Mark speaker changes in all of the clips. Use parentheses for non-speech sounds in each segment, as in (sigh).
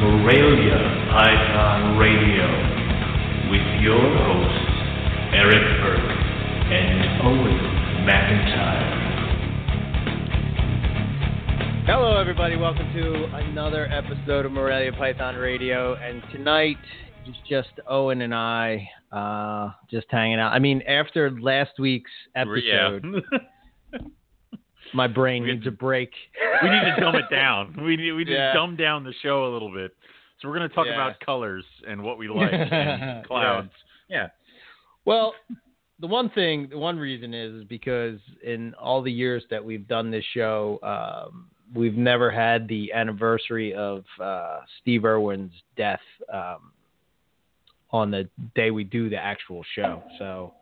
Speaker 1: Morelia Python Radio with your hosts, Eric Burke and Owen McIntyre.
Speaker 2: Hello, everybody. Welcome to another episode of Morelia Python Radio. And tonight, it's just Owen and I uh, just hanging out. I mean, after last week's episode,
Speaker 3: Yeah. (laughs)
Speaker 2: my brain needs a break. (laughs)
Speaker 3: we need to dumb it down. We need we need
Speaker 2: Yeah.
Speaker 3: to dumb down the show a little bit. So we're going to talk
Speaker 2: Yeah.
Speaker 3: about colors and what we (laughs) like and clouds. Yeah.
Speaker 2: Well, the one thing, the one reason is, is because in all the years that we've done this show, um, we've never had the anniversary of uh, Steve Irwin's death um, on the day we do the actual show. So,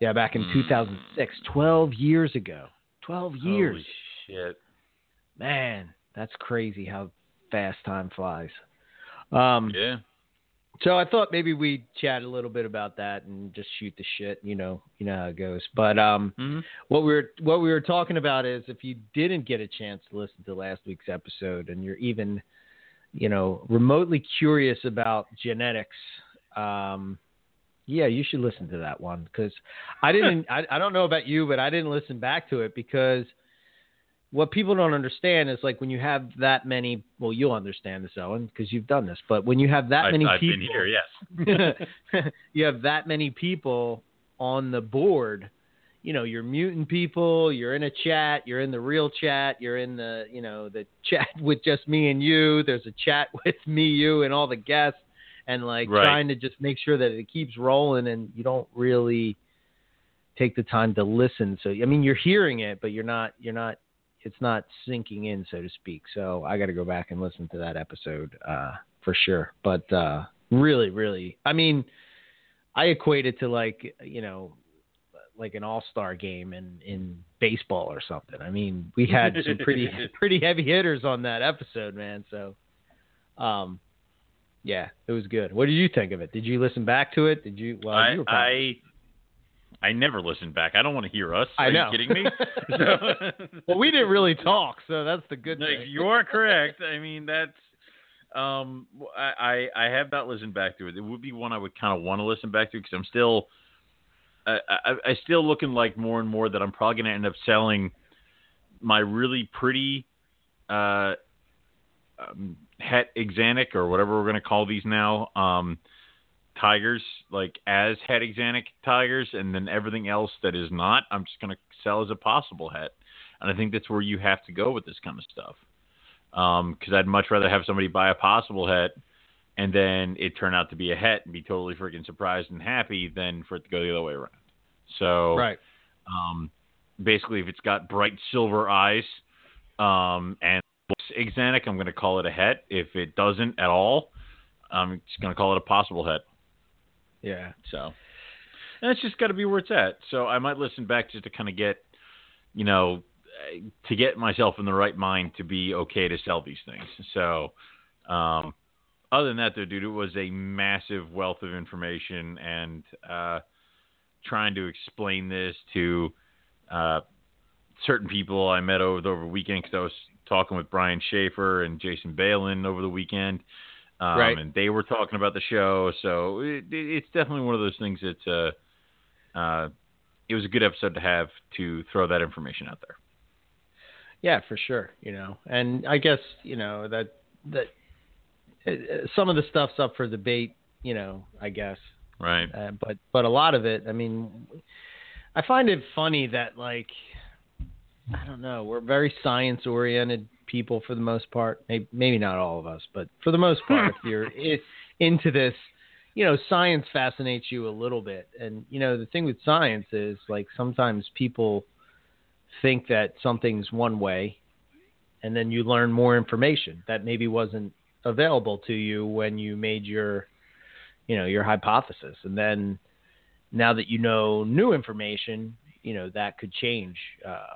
Speaker 2: yeah, back in
Speaker 3: Mm.
Speaker 2: 2006, 12 years ago. 12 years.
Speaker 3: Holy shit.
Speaker 2: Man, that's crazy how fast time flies. Um,
Speaker 3: Yeah.
Speaker 2: so I thought maybe we'd chat a little bit about that and just shoot the shit. You know, you know how it goes. But um,
Speaker 3: hmm
Speaker 2: what we were what we were talking about is if you didn't get a chance to listen to last week's episode and you're even, you know, remotely curious about genetics, um, yeah, you should listen to that one because I didn't. (laughs) I, I don't know about you, but I didn't listen back to it because what people don't understand is like when you have that many. Well, you'll understand this, Owen, because you've done this. But when you have that
Speaker 3: I've,
Speaker 2: many
Speaker 3: I've
Speaker 2: people,
Speaker 3: been here, yes. (laughs)
Speaker 2: you have that many people on the board you know you're muting people you're in a chat you're in the real chat you're in the you know the (laughs) chat with just me and you there's a chat with me you and all the guests and like
Speaker 3: Right.
Speaker 2: trying to just make sure that it keeps rolling and you don't really take the time to listen so i mean you're hearing it but you're not you're not it's not sinking in so to speak so i got to go back and listen to that episode uh for sure but uh really really i mean I equate it to like you know, like an all star game in in baseball or something. I mean, we had some pretty (laughs) pretty heavy hitters on that episode, man. So, um, yeah, it was good. What did you think of it? Did you listen back to it? Did you? Well,
Speaker 3: I,
Speaker 2: you probably,
Speaker 3: I I never listen back. I don't want to hear us.
Speaker 2: I
Speaker 3: Are
Speaker 2: know.
Speaker 3: you kidding me? (laughs) So-
Speaker 2: well, we didn't really talk, so that's the good
Speaker 3: No,
Speaker 2: thing.
Speaker 3: you are correct. I mean, that's. Um, I, I I have not listened back to it. It would be one I would kind of want to listen back to because I'm still, I, I I still looking like more and more that I'm probably going to end up selling my really pretty, uh, um, het axanthic or whatever we're going to call these now, um, tigers like as het axanthic tigers, and then everything else that is not, I'm just going to sell as a possible het. And I think that's where you have to go with this kind of stuff because I'd much rather have somebody buy a possible het and then it turn out to be a het and be totally freaking surprised and happy than for it to go the other way around. So,
Speaker 2: right.
Speaker 3: um, basically, if it's got bright silver eyes um, and axanthic, I'm going to call it a het. If it doesn't at all, I'm just going to call it a possible het.
Speaker 2: Yeah.
Speaker 3: So, and it's just got to be where it's at. So I might listen back just to kind of get, you know, to get myself in the right mind to be okay to sell these things. So, um, other than that, though, dude, it was a massive wealth of information and uh, trying to explain this to uh, certain people I met over the over the weekend because I was talking with Brian Schaefer and Jason Balin over the weekend. Um,
Speaker 2: Right.
Speaker 3: And they were talking about the show, so it, it, it's definitely one of those things that uh, uh, it was a good episode to have to throw that information out there.
Speaker 2: Yeah, for sure. You know, and I guess you know that that uh, uh, some of the stuff's up for debate. You know, I guess,
Speaker 3: Right.
Speaker 2: uh, but but a lot of it. I mean, I find it funny that like I don't know, we're very science oriented people for the most part. Maybe, maybe not all of us, but for the most part, if you're (laughs) into this, you know, science fascinates you a little bit. And you know, the thing with science is like sometimes people think that something's one way and then you learn more information that maybe wasn't available to you when you made your you know your hypothesis and then now that you know new information you know that could change uh,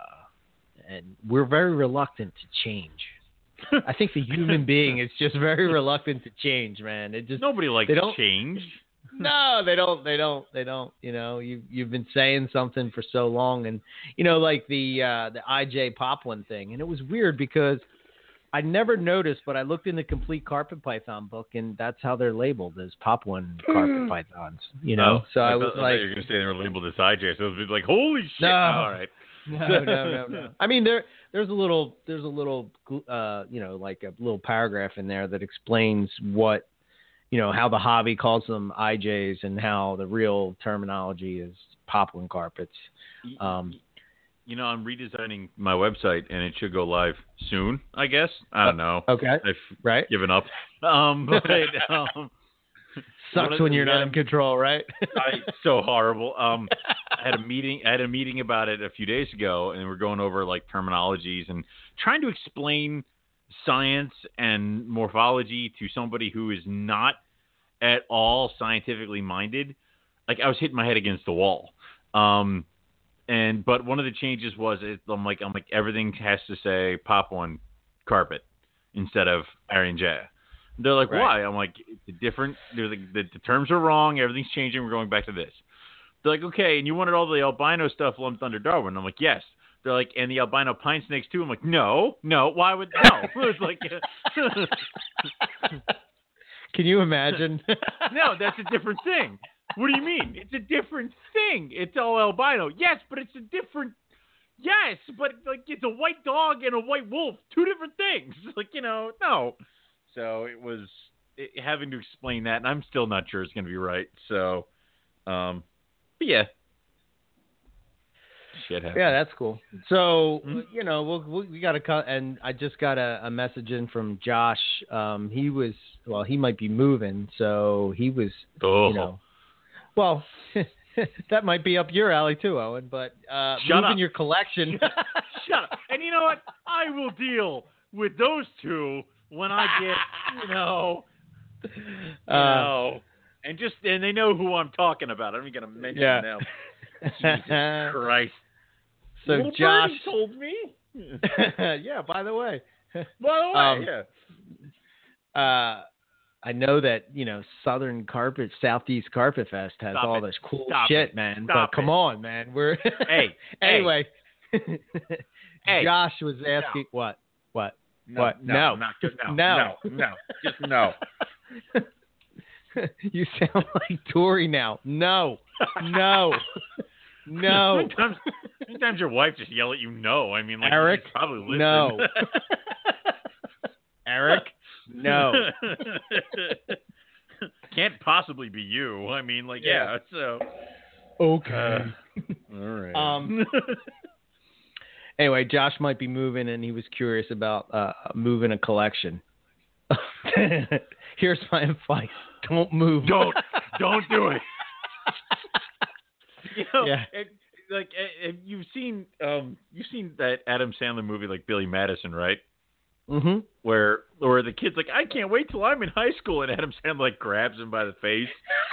Speaker 2: and we're very reluctant to change i think the human (laughs) being is just very reluctant to change man it just
Speaker 3: Nobody likes
Speaker 2: they don't-
Speaker 3: change. (laughs)
Speaker 2: no, they don't. They don't. They don't. You know, you you've been saying something for so long, and you know, like the uh, the IJ Papuan thing, and it was weird because I never noticed, but I looked in the complete carpet python book, and that's how they're labeled as Papuan carpet pythons. You know,
Speaker 3: Oh,
Speaker 2: so I,
Speaker 3: thought-
Speaker 2: was
Speaker 3: thought
Speaker 2: like,
Speaker 3: "You're gonna say they were labeled as IJ, so it was like, holy shit!
Speaker 2: No.
Speaker 3: All right.
Speaker 2: No, (laughs) no, no, no. I mean, there, there's a little, there's a little, uh, you know, like a little paragraph in there that explains what, you know, how the hobby calls them IJs and how the real terminology is Papuan carpets. Um,
Speaker 3: you know, I'm redesigning my website, and it should go live soon. I guess. I don't know.
Speaker 2: Okay,
Speaker 3: I've
Speaker 2: right.
Speaker 3: given up. (laughs) Um, but um,
Speaker 2: Sucks when you're not in control, right?
Speaker 3: I, (laughs) so horrible. Um, I had a (laughs) meeting. I had a meeting about it a few days ago, and we're going over like terminologies and trying to explain science and morphology to somebody who is not at all scientifically minded. Like I was hitting my head against the wall. Um, and but one of the changes was it, I'm like I'm like everything has to say Papuan carpet instead of Irian Jaya. They're like,
Speaker 2: Right.
Speaker 3: why? I'm like, it's a different. They're like, the, the terms are wrong. Everything's changing. We're going back to this. They're like, okay, and you wanted all the albino stuff lumped under Darwin. I'm like, yes. They're like, and the albino pine snakes too. I'm like, no, no. Why would no? (laughs) it's like, (laughs)
Speaker 2: Can you imagine? (laughs)
Speaker 3: no, that's a different thing. What do you mean? It's a different thing. It's all albino. Yes, but it's a different. Yes, but like it's a white dog and a white wolf. Two different things. Like you know, no. So it was it, having to explain that, and I'm still not sure it's going to be right. So, um, but yeah, shit happens.
Speaker 2: Yeah, that's cool. So
Speaker 3: Mhm.
Speaker 2: you know, we'll, we'll, we got to cut, and I just got a, a message in from Josh. Um, he was well, he might be moving, so he was,
Speaker 3: Oh,
Speaker 2: you know, well, (laughs) that might be up your alley too, Owen. But uh,
Speaker 3: Shut
Speaker 2: moving
Speaker 3: up.
Speaker 2: your collection. (laughs)
Speaker 3: shut up. And you know what? I will deal with those two when I get, you know. (laughs) you
Speaker 2: Uh,
Speaker 3: know, and just and they know who I'm talking about. I'm gonna mention
Speaker 2: Yeah.
Speaker 3: them. (laughs) Jesus Christ.
Speaker 2: so
Speaker 3: Little
Speaker 2: Josh,
Speaker 3: birdie told me. (laughs)
Speaker 2: Yeah. By the way, By
Speaker 3: the way,
Speaker 2: Um,
Speaker 3: yeah.
Speaker 2: uh, I know that you know Southern Carpet, Southeast Carpet Fest has
Speaker 3: Stop
Speaker 2: all
Speaker 3: it.
Speaker 2: this cool
Speaker 3: Stop
Speaker 2: shit,
Speaker 3: it.
Speaker 2: man.
Speaker 3: Stop
Speaker 2: but come
Speaker 3: it.
Speaker 2: on, man. We're
Speaker 3: Hey,
Speaker 2: anyway.
Speaker 3: Hey.
Speaker 2: Josh was asking what? What?
Speaker 3: No,
Speaker 2: what?
Speaker 3: No,
Speaker 2: No.
Speaker 3: not good. No,
Speaker 2: No.
Speaker 3: no, no, just no. (laughs)
Speaker 2: you sound like Tori now. No, no, no, (laughs)
Speaker 3: Sometimes, sometimes your wife just yell at you. No, I mean, like
Speaker 2: Eric,
Speaker 3: probably listen.
Speaker 2: no. (laughs) Eric. No.
Speaker 3: Can't possibly be you. I mean, like, yeah.
Speaker 2: Yeah.
Speaker 3: so.
Speaker 2: Okay.
Speaker 3: all right.
Speaker 2: Um, anyway, Josh might be moving, and he was curious about uh, moving a collection. (laughs) Here's my advice: Don't move.
Speaker 3: don't, don't do it. (laughs) you know,
Speaker 2: Yeah.
Speaker 3: it, like uh, you've seen, um, you've seen that Adam Sandler movie, like Billy Madison, right?
Speaker 2: Mm-hmm.
Speaker 3: where where the kid's like, I can't wait till I'm in high school, and Adam Sandler like grabs him by the face,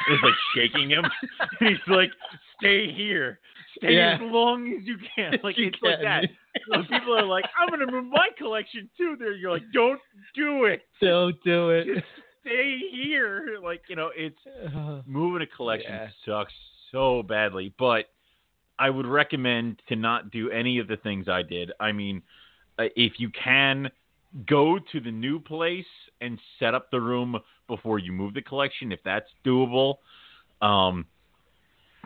Speaker 3: and is like shaking him, (laughs) and he's like, Stay here, stay
Speaker 2: Yeah.
Speaker 3: as long as you can, like
Speaker 2: You
Speaker 3: it's like that. So people are like, I'm gonna move my collection too. There, you're like, Don't do it,
Speaker 2: Don't do it.
Speaker 3: stay here. Like you know, it's moving a collection
Speaker 2: Yeah.
Speaker 3: sucks so badly, but I would recommend to not do any of the things I did. I mean, uh, if you can go to the new place and set up the room before you move the collection, if that's doable. Um,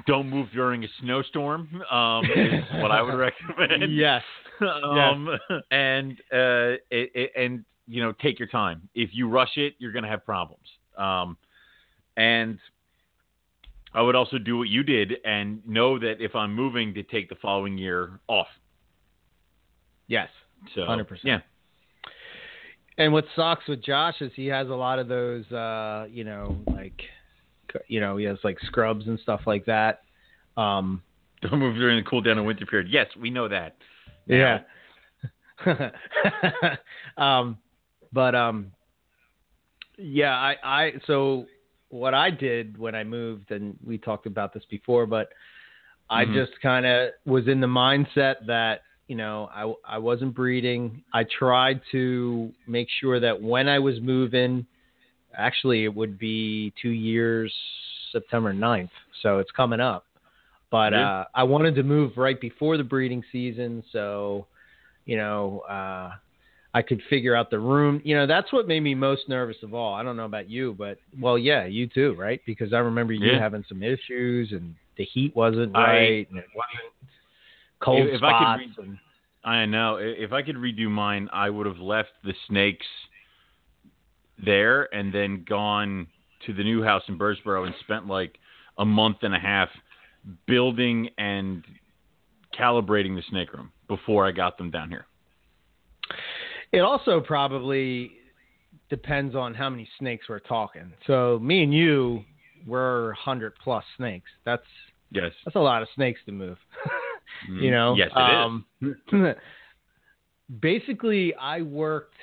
Speaker 3: don't move during a snowstorm. Um, is what I would (laughs) recommend.
Speaker 2: yes.
Speaker 3: um, and uh, it, it, and you know, take your time. If you rush it, you're gonna have problems. Um, and I would also do what you did and know that if I'm moving, to take the following year off.
Speaker 2: Yes.
Speaker 3: So
Speaker 2: 100%.
Speaker 3: Yeah.
Speaker 2: And what sucks with Josh is he has a lot of those, uh, you know, like, you know, he has like scrubs and stuff like that. Um, (laughs)
Speaker 3: Don't move during the cool down and winter period. Yes, we know that.
Speaker 2: yeah. (laughs) um, but um, yeah, I, I, so what I did when I moved, and we talked about this before, but I
Speaker 3: Mhm.
Speaker 2: just kind of was in the mindset that you know I I wasn't breeding. I tried to make sure that when I was moving, actually it would be two years, September 9th, so it's coming up. But
Speaker 3: Yeah.
Speaker 2: uh, I wanted to move right before the breeding season, so you know uh, I could figure out the room. You know, that's what made me most nervous of all. I don't know about you, but well, yeah, you too, right? Because I remember you
Speaker 3: Yeah.
Speaker 2: having some issues and the heat wasn't
Speaker 3: I-
Speaker 2: right and it wasn't cold
Speaker 3: If- if I could
Speaker 2: spots. and,
Speaker 3: I know. If I could redo mine, I would have left the snakes there and then gone to the new house in Birdsboro and spent like a month and a half building and calibrating the snake room before I got them down here.
Speaker 2: it also probably depends on how many snakes we're talking. So me and you were hundred plus snakes. That's
Speaker 3: Yes.
Speaker 2: that's a lot of snakes to move. (laughs)
Speaker 3: Mm,
Speaker 2: you know.
Speaker 3: Yes, it is.
Speaker 2: um, (clears throat) basically, I worked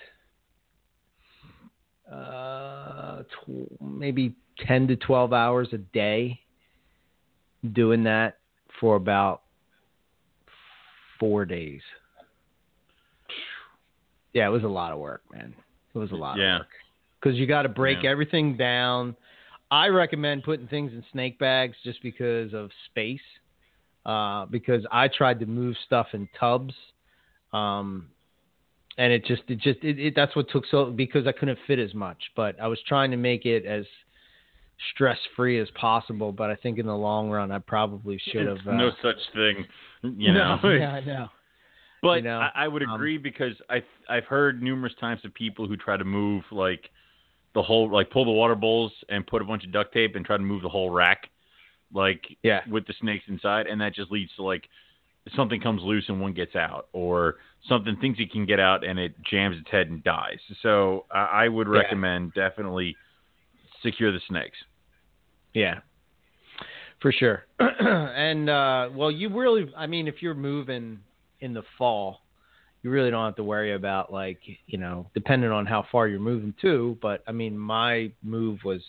Speaker 2: uh, tw- maybe ten to twelve hours a day doing that for about four days. Yeah, it was a lot of work, man. It was a lot
Speaker 3: Yeah.
Speaker 2: of work because you got to break
Speaker 3: Yeah.
Speaker 2: everything down. I recommend putting things in snake bags just because of space. Uh, because I tried to move stuff in tubs, um, and it just it just it, it, that's what took so because I couldn't fit as much. But I was trying to make it as stress free as possible. But I think in the long run, I probably should have. Uh,
Speaker 3: no such thing, you know.
Speaker 2: No, yeah, I (laughs) know.
Speaker 3: But
Speaker 2: you know,
Speaker 3: I, I would
Speaker 2: um,
Speaker 3: agree because I I've heard numerous times of people who try to move like the whole like pull the water bowls and put a bunch of duct tape and try to move the whole rack like
Speaker 2: Yeah.
Speaker 3: with the snakes inside and that just leads to like something comes loose and one gets out or something thinks it can get out and it jams its head and dies. So I, I would
Speaker 2: Yeah.
Speaker 3: recommend definitely secure the snakes.
Speaker 2: Yeah, for sure. (clears throat) and uh, well, you really, I mean, if you're moving in the fall, you really don't have to worry about like, you know, depending on how far you're moving to. But I mean, my move was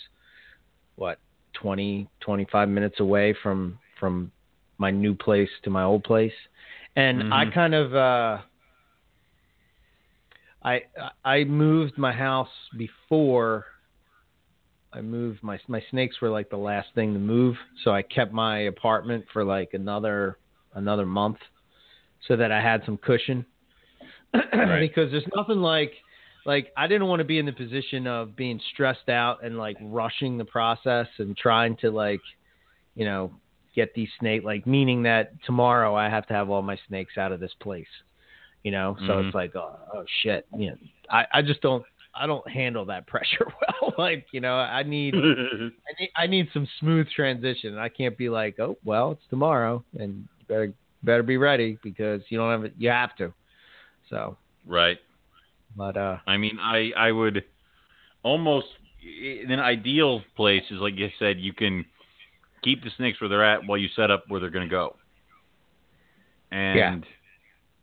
Speaker 2: what 20, 25 minutes away from from my new place to my old place, and I
Speaker 3: Mhm.
Speaker 2: kind of. uh I I moved my house before I moved my my snakes were like the last thing to move, so I kept my apartment for like another another month, so that I had some cushion. (clears throat)
Speaker 3: Right.
Speaker 2: because there's nothing like like I didn't want to be in the position of being stressed out and like rushing the process and trying to like you know get these snake like meaning that tomorrow I have to have all my snakes out of this place. You know, so
Speaker 3: Mhm.
Speaker 2: it's like oh, oh shit, you know, I I just don't I don't handle that (laughs) pressure well. like, you know, I need (laughs) I need I need some smooth transition. I can't be like, oh well, it's tomorrow, and you better better be ready because you don't have it. You have to. So,
Speaker 3: right.
Speaker 2: But uh,
Speaker 3: I mean, I I would almost in an ideal place is like you said, you can keep the snakes where they're at while you set up where they're going to go. And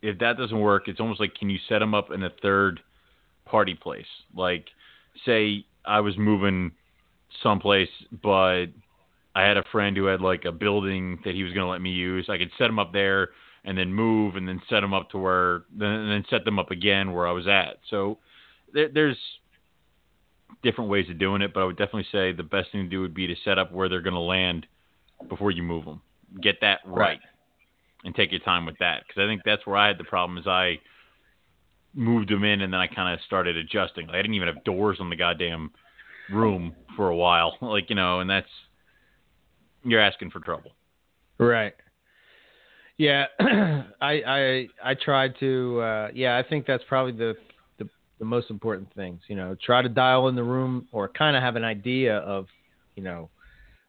Speaker 3: if that doesn't work, it's almost like can you set them up in a third party place? Like, say I was moving someplace, but I had a friend who had like a building that he was going to let me use. I could set them up there and then move and then set them up to where then and then set them up again where I was at. So there, there's different ways of doing it, but I would definitely say the best thing to do would be to set up where they're going to land before you move them. Get that right,
Speaker 2: Right.
Speaker 3: and take your time with that because I think that's where I had the problem is I moved them in and then I kind of started adjusting. Like, I didn't even have doors on the goddamn room for a while, (laughs) like you know, and that's you're asking for trouble.
Speaker 2: right. Yeah, (clears throat) I I I tried to. Uh, yeah, I think that's probably the, the the most important things. You know, try to dial in the room or kind of have an idea of, you know,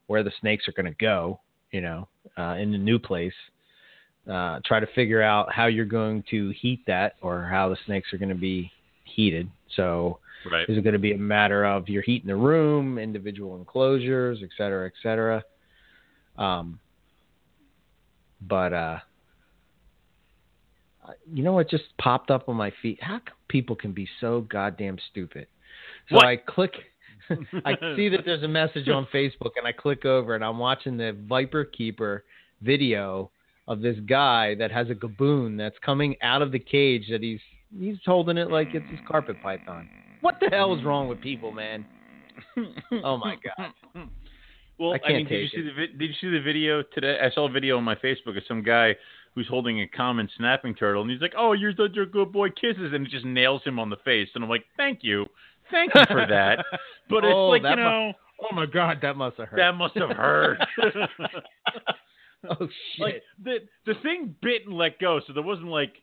Speaker 2: where the snakes are going to go. You know, uh, in the new place. Uh, try to figure out how you're going to heat that or how the snakes are going to be heated. So,
Speaker 3: Right.
Speaker 2: Is it going to be a matter of you're heating the room, individual enclosures, et cetera, et cetera? Um, but uh, you know what just popped up on my feet? How come people can be so goddamn stupid? So
Speaker 3: What?
Speaker 2: I click. (laughs) I see that there's a message on (laughs) Facebook, and I click over, and I'm watching the Viper Keeper video of this guy that has a gaboon that's coming out of the cage that he's he's holding it like it's his carpet python. What the hell is wrong with people, man? (laughs) Oh my god.
Speaker 3: Well,
Speaker 2: I
Speaker 3: I, mean, did you see the vi- did you see the video today? I saw a video on my Facebook of some guy who's holding a common snapping turtle, and he's like, "Oh, you're such a good boy, kisses," and it just nails him on the face, and I'm like, "Thank you, thank you for that," (laughs) but it's
Speaker 2: Oh,
Speaker 3: like you know
Speaker 2: Oh my God, that must have hurt.
Speaker 3: that must have hurt. (laughs)
Speaker 2: oh (laughs) shit.
Speaker 3: like the the thing bit and let go, so there wasn't like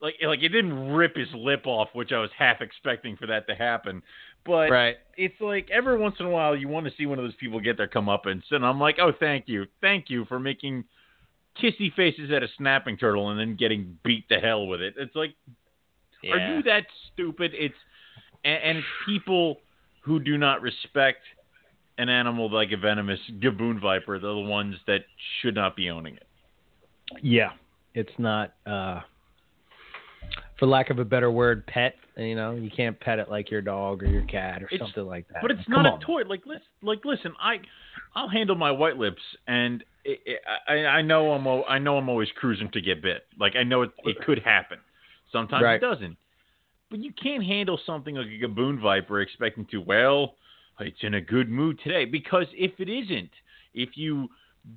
Speaker 3: like like it didn't rip his lip off, which I was half expecting for that to happen. But
Speaker 2: right.
Speaker 3: it's like every once in a while you want to see one of those people get their comeuppance, and I'm like, oh, thank you, thank you for making kissy faces at a snapping turtle and then getting beat to hell with it. It's like, are you that stupid? It's and, and it's people who do not respect an animal like a venomous gaboon viper. They're the ones that should not be owning it.
Speaker 2: Yeah, it's not, uh, for lack of a better word, pet. You know, you can't pet it like your dog or your cat or
Speaker 3: It's-
Speaker 2: something like that.
Speaker 3: But it's
Speaker 2: Come
Speaker 3: not
Speaker 2: on.
Speaker 3: a toy. Like listen, like listen, I, I'll handle my white lips, and it, it, I, I know I'm, I know I'm always cruising to get bit. Like I know it, it could happen. Sometimes
Speaker 2: Right.
Speaker 3: it doesn't. But you can't handle something like a gaboon viper expecting to. Well, it's in a good mood today because if it isn't, if you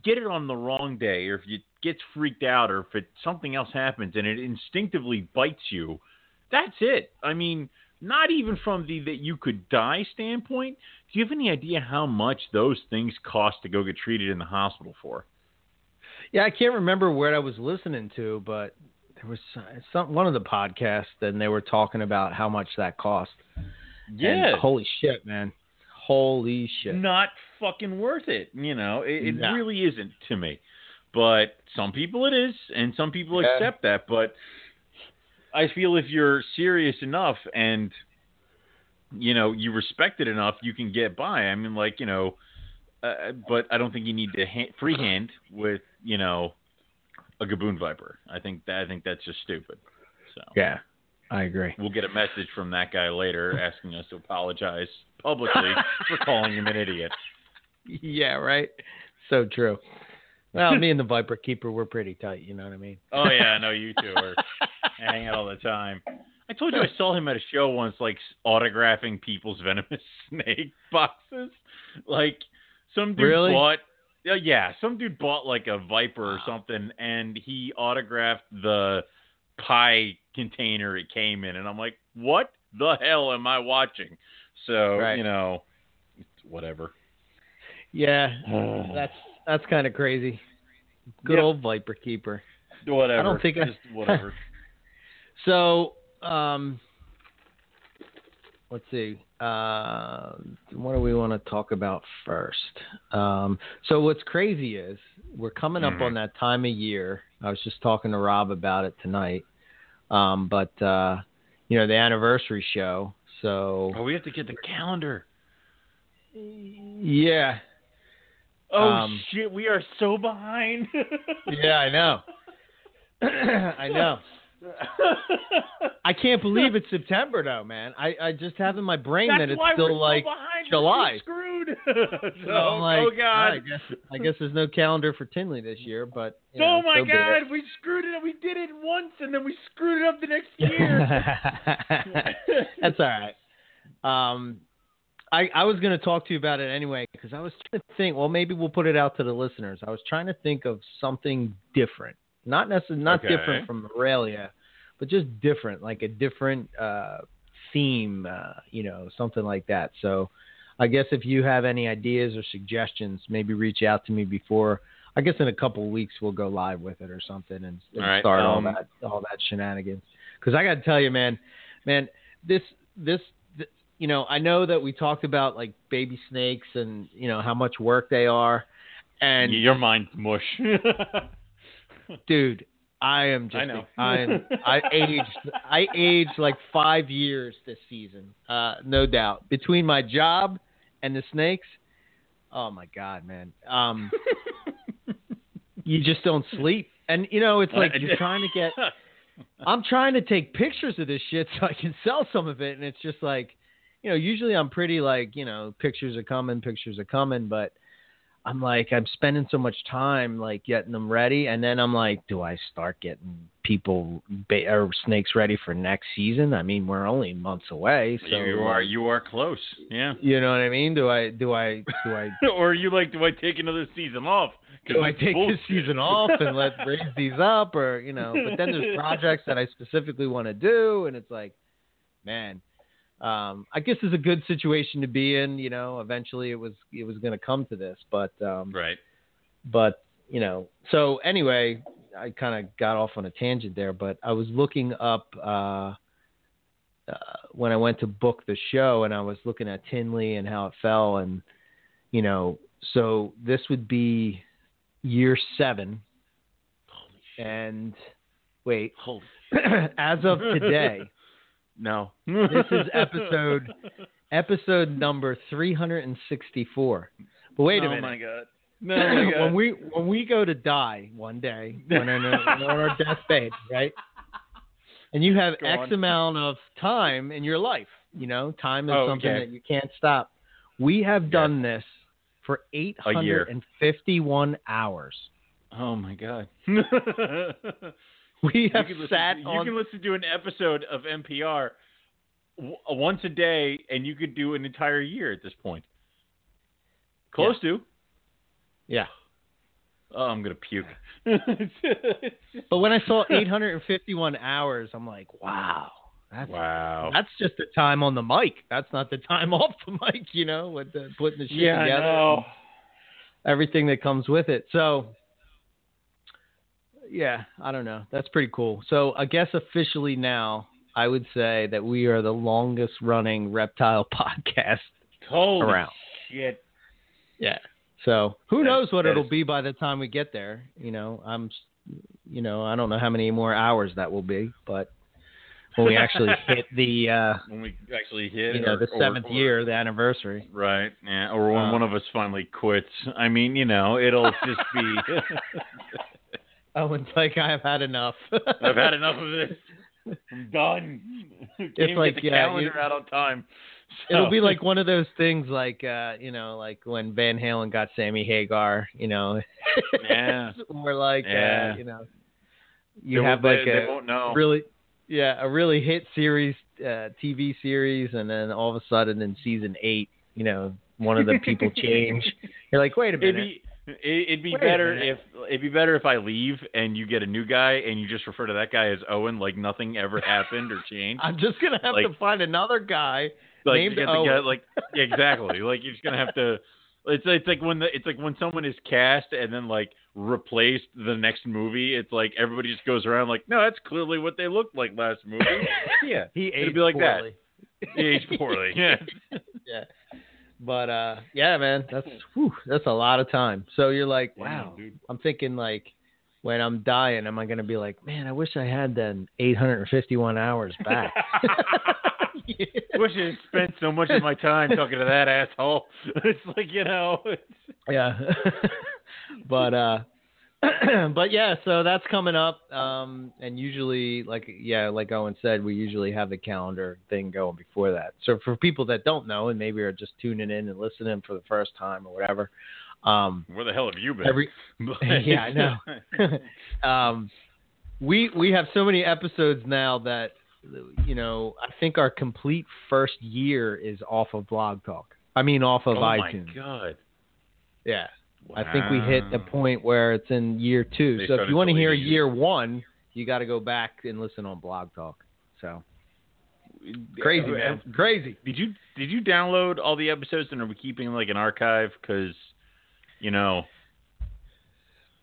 Speaker 3: get it on the wrong day, or if you gets freaked out, or if it something else happens and it instinctively bites you, that's it. I mean, not even from the that you could die standpoint. Do you have any idea how much those things cost to go get treated in the hospital for?
Speaker 2: Yeah, I can't remember what I was listening to, but there was some one of the podcasts, and they were talking about how much that cost. And holy shit, man! Holy shit!
Speaker 3: not fucking worth it. You know, it, it
Speaker 2: No.
Speaker 3: really isn't to me. But some people it is, and some people
Speaker 2: Yeah.
Speaker 3: accept that. But I feel if you're serious enough and you know you respect it enough, you can get by. I mean, like you know, uh, but I don't think you need to ha- freehand with you know a gaboon viper. I think that I think that's just stupid. So
Speaker 2: Yeah, I agree.
Speaker 3: we'll get a message from that guy later asking us to apologize publicly (laughs) for calling him an idiot.
Speaker 2: Yeah, right. So true. Well, (laughs) me and the Viper Keeper were pretty tight. You know what I mean?
Speaker 3: Oh yeah, I know you (laughs) two are hanging out all the time. I told you I saw him at a show once, like autographing people's venomous (laughs) snake boxes. Like some dude
Speaker 2: Really?
Speaker 3: bought, yeah, yeah, some dude bought like a viper or something, and he autographed the pie container it came in, and I'm like, what the hell am I watching? So
Speaker 2: Right.
Speaker 3: you know, whatever.
Speaker 2: Yeah, (sighs) that's that's kind of crazy. Good
Speaker 3: Yeah.
Speaker 2: old Viper Keeper.
Speaker 3: whatever.
Speaker 2: I don't think I-
Speaker 3: just whatever. (laughs)
Speaker 2: So, um, let's see. Uh, what do we want to talk about first? Um, so what's crazy is we're coming up
Speaker 3: Mhm.
Speaker 2: on that time of year. I was just talking to Rob about it tonight. Um, but uh, you know the anniversary show. So
Speaker 3: oh, we have to get the calendar.
Speaker 2: yeah,
Speaker 3: Oh
Speaker 2: Um,
Speaker 3: shit, we are so behind. (laughs)
Speaker 2: yeah, I know. (clears throat) I know. I can't believe it's September though, man. I, I just have in my brain
Speaker 3: That's
Speaker 2: that it's still like. July.
Speaker 3: Screwed. (laughs) so,
Speaker 2: So I'm like,
Speaker 3: oh
Speaker 2: I
Speaker 3: god.
Speaker 2: guess I guess there's no calendar for Tinley this year, but you
Speaker 3: oh
Speaker 2: know,
Speaker 3: my
Speaker 2: so
Speaker 3: god, we screwed it. We did it once, and then we screwed it up the next year. (laughs)
Speaker 2: That's all right. Um, I I was going to talk to you about it anyway because I was trying to think. Well, maybe we'll put it out to the listeners. I was trying to think of something different, not necessarily not
Speaker 3: Okay.
Speaker 2: different from Morelia, but just different, like a different uh, theme, uh, you know, something like that. So. I guess if you have any ideas or suggestions, maybe reach out to me before. I guess in a couple of weeks we'll go live with it or something and, and
Speaker 3: All right,
Speaker 2: start all
Speaker 3: um,
Speaker 2: that all that shenanigans. Because I got to tell you, man, man, this this th- you know I know that we talked about like baby snakes and you know how much work they are, and
Speaker 3: Your mind's mush. (laughs)
Speaker 2: dude, I am just
Speaker 3: I know.
Speaker 2: I am I aged I aged like five years this season, uh, no doubt. Between my job and the snakes, oh my god, man, um, (laughs) you just don't sleep, and you know it's like you're trying to get. (laughs) I'm trying to take pictures of this shit so I can sell some of it, and it's just like, you know, usually I'm pretty like, you know, pictures are coming, pictures are coming, but I'm like, I'm spending so much time like getting them ready, and then I'm like, do I start getting people ba- or snakes ready for next season? I mean, we're only months away, so
Speaker 3: you are you are close. Yeah.
Speaker 2: You know what I mean? Do I do I do I (laughs)
Speaker 3: or are you like, do I take another season off
Speaker 2: do I take
Speaker 3: Bullshit.
Speaker 2: this season off and let (laughs) raise these up, or you know? But then there's (laughs) projects that I specifically want to do, and it's like, man, um, I guess it's a good situation to be in. You know, eventually it was it was going to come to this, but um,
Speaker 3: Right.
Speaker 2: but you know so anyway i kind of got off on a tangent there but i was looking up uh, uh when i went to book the show and i was looking at tinley and how it fell and you know so this would be year seven and wait (clears throat) as of (laughs) today
Speaker 3: No.
Speaker 2: This is episode- (laughs) episode number 364 but wait a minute.
Speaker 3: oh
Speaker 2: minute
Speaker 3: my god. (clears throat) No, my god.
Speaker 2: when we when we go to die one day, when on, our- on our deathbed, right? And you have
Speaker 3: Go
Speaker 2: X
Speaker 3: on.
Speaker 2: amount of time in your life. You know, time is
Speaker 3: Oh,
Speaker 2: something
Speaker 3: okay.
Speaker 2: that you can't stop. We have done this for 851 hours.
Speaker 3: oh my god. (laughs) (laughs)
Speaker 2: We have
Speaker 3: you can
Speaker 2: sat
Speaker 3: listen,
Speaker 2: on.
Speaker 3: You can listen to an episode of NPR w- once a day, and you could do an entire year at this point. Close to.
Speaker 2: yeah.
Speaker 3: Oh, I'm gonna puke. (laughs) (laughs)
Speaker 2: But when I saw 851 hours, I'm like, wow. That's
Speaker 3: wow.
Speaker 2: that's just the time on the mic. That's not the time off the mic, you know, with the putting the shit
Speaker 3: yeah, I
Speaker 2: together.
Speaker 3: know.
Speaker 2: everything that comes with it. So, yeah, I don't know. That's pretty cool. So, I guess officially now, I would say that we are the longest running reptile (laughs) podcast
Speaker 3: Holy
Speaker 2: around.
Speaker 3: shit.
Speaker 2: Yeah. So, who
Speaker 3: That-
Speaker 2: knows what it'll
Speaker 3: is-
Speaker 2: be by the time we get there? You know, I'm, you know, I don't know how many more hours that will be, but when we actually (laughs) hit the, uh,
Speaker 3: When we actually hit,
Speaker 2: you know,
Speaker 3: or-
Speaker 2: the seventh
Speaker 3: or-
Speaker 2: year, the anniversary.
Speaker 3: Right. Yeah. Or when
Speaker 2: Uh,
Speaker 3: one of us finally quits. I mean, you know, it'll just be. (laughs)
Speaker 2: Oh, it's like I have had enough. (laughs)
Speaker 3: I've had enough of (laughs) this. I'm done. Can't even
Speaker 2: like,
Speaker 3: get the
Speaker 2: yeah,
Speaker 3: calendar
Speaker 2: you-
Speaker 3: out on time.
Speaker 2: It'll be like one of those things, like uh, you know, like when Van Halen got Sammy Hagar, you know, (laughs)
Speaker 3: Yeah.
Speaker 2: or like
Speaker 3: Yeah.
Speaker 2: uh, you know, you
Speaker 3: They
Speaker 2: have like
Speaker 3: they, they
Speaker 2: a
Speaker 3: know.
Speaker 2: really, yeah, a really hit series, uh, TV series, and then all of a sudden in season eight, you know, one of the people change. You're like, wait a minute,
Speaker 3: be it- it'd be
Speaker 2: Wait
Speaker 3: better if it'd be better if I leave and you get a new guy and you just refer to that guy as Owen, like nothing ever (laughs) happened or changed.
Speaker 2: I'm just gonna have
Speaker 3: like-
Speaker 2: to find another guy.
Speaker 3: like
Speaker 2: named
Speaker 3: you get guy,
Speaker 2: Owen.
Speaker 3: like (laughs) exactly. like you're just gonna have to. It's it's like when the it's like when someone is cast and then like replaced the next movie. It's like everybody just goes around like, no, that's clearly what they looked like last movie. (laughs) yeah,
Speaker 2: He
Speaker 3: It'd be like that.
Speaker 2: poorly.
Speaker 3: he aged poorly. Yeah.
Speaker 2: yeah. But uh yeah, man, that's whew, that's a lot of time. So you're like, wow.
Speaker 3: dude.
Speaker 2: I'm thinking like when I'm dying, am I gonna be like, man, I wish I had then 851 hours (laughs) back.
Speaker 3: Wish I had spent so much of my time talking to that (laughs) asshole. (laughs) It's like you know.
Speaker 2: Yeah. but uh (clears throat) but yeah, so that's coming up. Um and usually like yeah, like Owen said, we usually have the calendar thing going before that. So for people that don't know and maybe are just tuning in and listening for the first time or whatever, um
Speaker 3: where the hell have you been?
Speaker 2: every (laughs) (laughs) Yeah, I know. (laughs) um, we we have so many episodes now that you know I think our complete first year is off of Blog Talk. I mean, off of
Speaker 3: oh
Speaker 2: iTunes.
Speaker 3: Oh my god.
Speaker 2: Yeah, I think we hit the point where it's in year two.
Speaker 3: They
Speaker 2: so if you want to hear year one, you got to go back and listen on Blog Talk. So crazy, man, crazy.
Speaker 3: Did you did you download all the episodes and are we keeping like an archive? Because you know,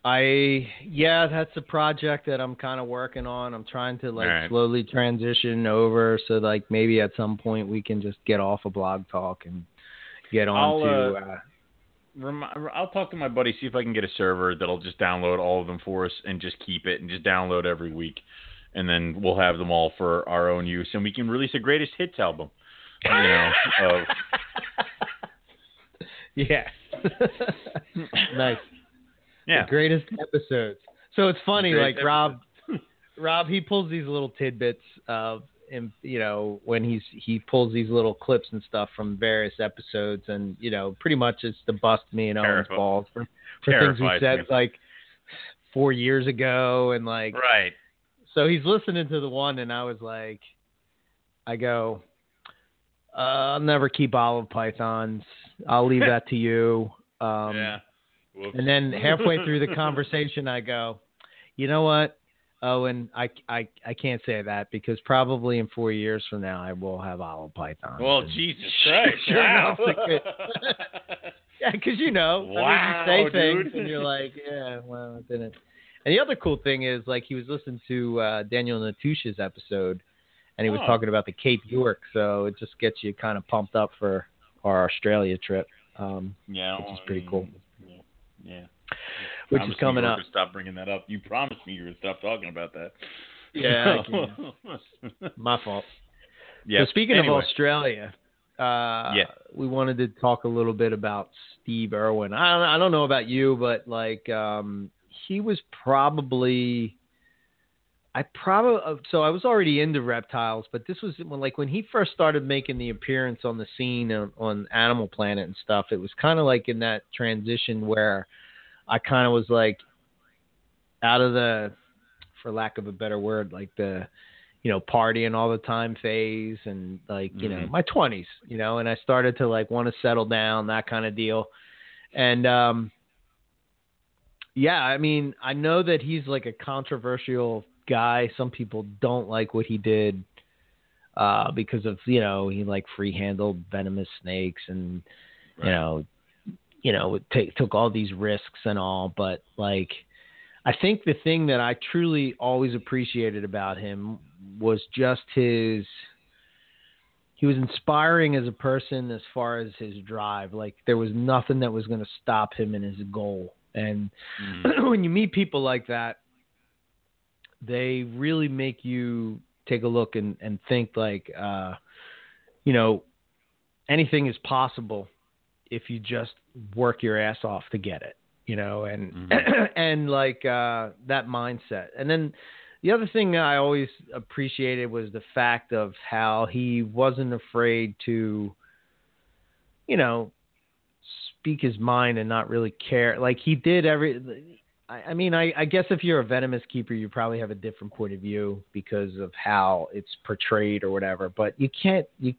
Speaker 2: I yeah, that's a project that I'm kind of working on. I'm trying to like
Speaker 3: right.
Speaker 2: slowly transition over so like maybe at some point we can just get off of Blog Talk and get on
Speaker 3: I'll,
Speaker 2: to
Speaker 3: uh,
Speaker 2: uh,
Speaker 3: remi- I'll talk to my buddy see if I can get a server that'll just download all of them for us and just keep it and just download every week, and then we'll have them all for our own use and we can release a greatest hits album. You know, (laughs) of
Speaker 2: yeah. (laughs) nice.
Speaker 3: yeah.
Speaker 2: The greatest episodes. So it's funny
Speaker 3: Greatest
Speaker 2: like Rob (laughs) Rob he pulls these little tidbits of him, you know, when he's he pulls these little clips and stuff from various episodes and you know, pretty much it's to bust me and Owen's balls for, for things we said
Speaker 3: me.
Speaker 2: like four years ago and like
Speaker 3: Right.
Speaker 2: so he's listening to the one and I was like I go uh, I'll never keep olive pythons. I'll leave that to you. (laughs) Um
Speaker 3: yeah. Whoops.
Speaker 2: And then halfway through the (laughs) conversation, I go, you know what? Oh, and I, I, I can't say that because probably in four years from now, I will have olive python.
Speaker 3: well, Jesus (laughs) Christ! (laughs)
Speaker 2: Sure
Speaker 3: wow.
Speaker 2: enough, (laughs) Yeah, because you know, I mean, you say things and you're like, yeah, well, it didn't. And the other cool thing is, like, he was listening to uh, Daniel Natusch's episode, and he was
Speaker 3: Oh.
Speaker 2: talking about the Cape York, so it just gets you kind of pumped up for our Australia trip, um,
Speaker 3: yeah,
Speaker 2: which is pretty cool.
Speaker 3: Yeah, yeah.
Speaker 2: Which is coming up.
Speaker 3: Stop bringing that up. You promised me you were gonna stop talking about that.
Speaker 2: Yeah, (laughs) (laughs) My fault.
Speaker 3: yeah.
Speaker 2: So speaking
Speaker 3: anyway.
Speaker 2: of Australia, uh,
Speaker 3: Yeah.
Speaker 2: we wanted to talk a little bit about Steve Irwin. I don't, I don't know about you, but like um, he was probably. I probably so I was already into reptiles, but this was when like when he first started making the appearance on the scene on, on Animal Planet and stuff. It was kind of like in that transition where I kind of was like out of the, for lack of a better word, like the you know, partying all the time phase and like, you know,
Speaker 3: Mhm.
Speaker 2: my twenties, you know, and I started to like want to settle down, that kind of deal. And um yeah, I mean, I know that he's like a controversial guy. Some people don't like what he did uh because of, you know, he like free handled venomous snakes and you know, you know, take, took all these risks and all, but like I think the thing that I truly always appreciated about him was just his he was inspiring as a person as far as his drive. Like there was nothing that was going to stop him in his goal. And
Speaker 3: Mhm. (clears throat)
Speaker 2: when you meet people like that, they really make you take a look and, and think like, uh, you know, anything is possible if you just work your ass off to get it, you know, and,
Speaker 3: Mhm. (clears throat)
Speaker 2: and like, uh, that mindset. And then the other thing I always appreciated was the fact of how he wasn't afraid to, you know, speak his mind and not really care. Like he did every. I, I mean, I, I guess if you're a venomous keeper, you probably have a different point of view because of how it's portrayed or whatever. But you can't you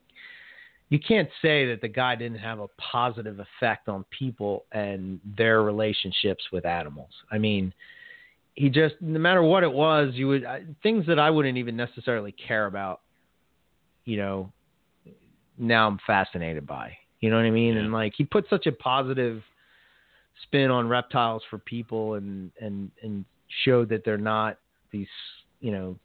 Speaker 2: you can't say that the guy didn't have a positive effect on people and their relationships with animals. I mean, he just no matter what it was, you would things that I wouldn't even necessarily care about. You know, now I'm fascinated by. You know what I mean?
Speaker 3: Yeah.
Speaker 2: And like he put such a positive spin on reptiles for people and and and showed that they're not these you know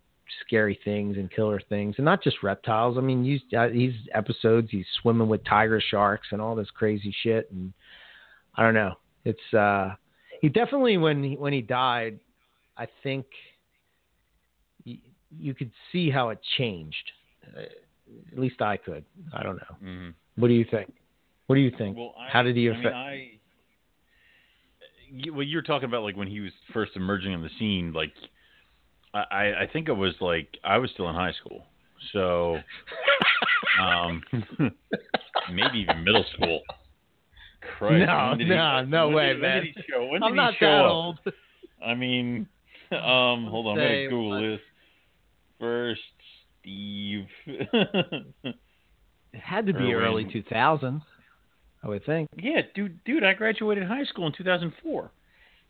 Speaker 2: scary things and killer things and not just reptiles. I mean uh, these episodes he's swimming with tiger sharks and all this crazy shit and i don't know. It's uh he definitely when he when he died i think you, you could see how it changed. Uh, at least i could. I don't know.
Speaker 3: Mhm.
Speaker 2: what do you think? What do you think?
Speaker 3: Well, I,
Speaker 2: how did he
Speaker 3: I
Speaker 2: affect
Speaker 3: mean, I, well, you were talking about like when he was first emerging on the scene. Like, I, I I think it was like I was still in high school, so (laughs) um, (laughs) maybe even middle school. Christ,
Speaker 2: No,
Speaker 3: when
Speaker 2: no,
Speaker 3: he,
Speaker 2: no
Speaker 3: when
Speaker 2: way,
Speaker 3: did,
Speaker 2: man.
Speaker 3: When did he show? When
Speaker 2: i'm
Speaker 3: did
Speaker 2: not
Speaker 3: show
Speaker 2: that
Speaker 3: up?
Speaker 2: old
Speaker 3: I mean, (laughs) um, hold on, I'm
Speaker 2: Say
Speaker 3: gonna Google
Speaker 2: what?
Speaker 3: this first. Steve.
Speaker 2: It had to be early
Speaker 3: Irwin.
Speaker 2: 2000s, I would think.
Speaker 3: Yeah, dude, dude, I graduated high school in 2004.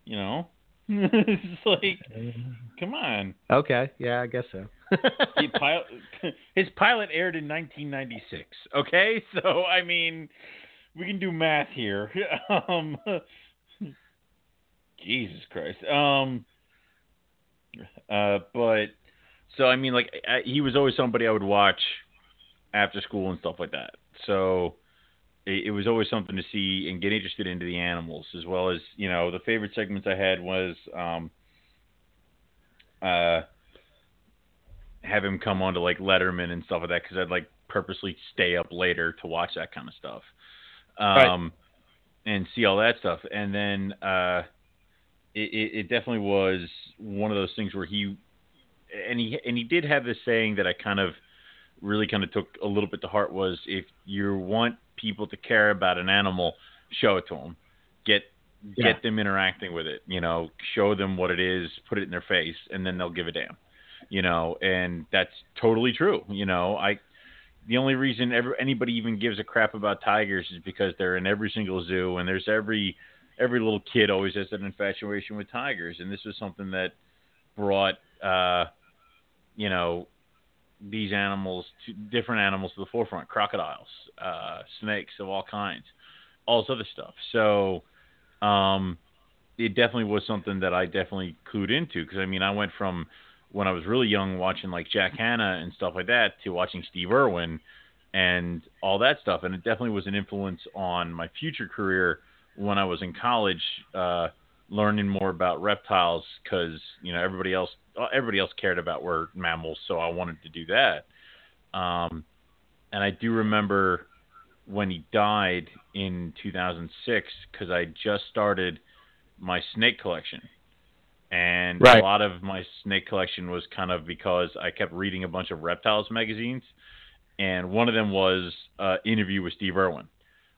Speaker 3: You know, (laughs) it's like, (laughs) come on.
Speaker 2: Okay, yeah, I guess so. (laughs)
Speaker 3: He pil- his pilot aired in 1996. Okay, so I mean, we can do math here. um, Jesus Christ. Um, uh, but so I mean, like, I, he was always somebody I would watch after school and stuff like that. So it, it was always something to see and get interested into the animals, as well as you know, the favorite segments I had was um, uh, have him come on to like Letterman and stuff like that because I'd like purposely stay up later to watch that kind of stuff, um, and see all that stuff. And then uh, it, it, it definitely was one of those things where he and he and he did have this saying that I kind of really kind of took a little bit to heart was if you want people to care about an animal, show it to them, get
Speaker 2: Yeah.
Speaker 3: get them interacting with it, you know, show them what it is, put it in their face, and then they'll give a damn, you know, and that's totally true, you know. I the only reason ever anybody even gives a crap about tigers is because they're in every single zoo and there's every every little kid always has an infatuation with tigers, and this was something that brought uh, you know these animals, to, different animals, to the forefront: crocodiles, uh, snakes of all kinds, all this other stuff. So. Um, it definitely was something that I definitely clued into because I mean I went from when I was really young watching like Jack Hanna and stuff like that to watching Steve Irwin and all that stuff and it definitely was an influence on my future career when I was in college uh, learning more about reptiles because you know everybody else everybody else cared about were mammals so I wanted to do that um, and I do remember when he died in 2006 because I just started my snake collection. And
Speaker 2: right.
Speaker 3: a lot of my snake collection was kind of because I kept reading a bunch of reptiles magazines, and one of them was uh, interview with Steve Irwin,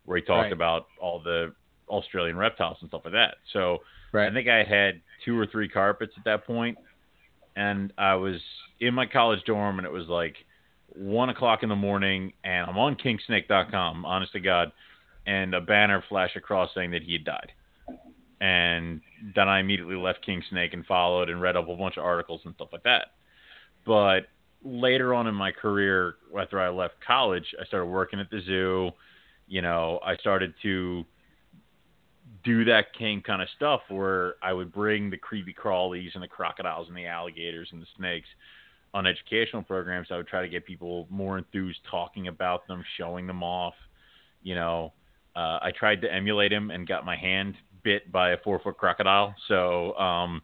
Speaker 3: where he talked
Speaker 2: right.
Speaker 3: about all the Australian reptiles and stuff like that. So
Speaker 2: right.
Speaker 3: I think I had two or three carpets at that point, and I was in my college dorm, and it was like one o'clock in the morning, and I'm on KingSnake.com, honest to God, and a banner flashed across saying that he had died and then I immediately left King Snake and followed and read up a bunch of articles and stuff like that. But later on in my career, after I left college, I started working at the zoo. You know, I started to do that same kind of stuff where I would bring the creepy crawlies and the crocodiles and the alligators and the snakes on educational programs. I would try to get people more enthused talking about them, showing them off. You know, uh, I tried to emulate him and got my hand bit by a four foot crocodile. So um,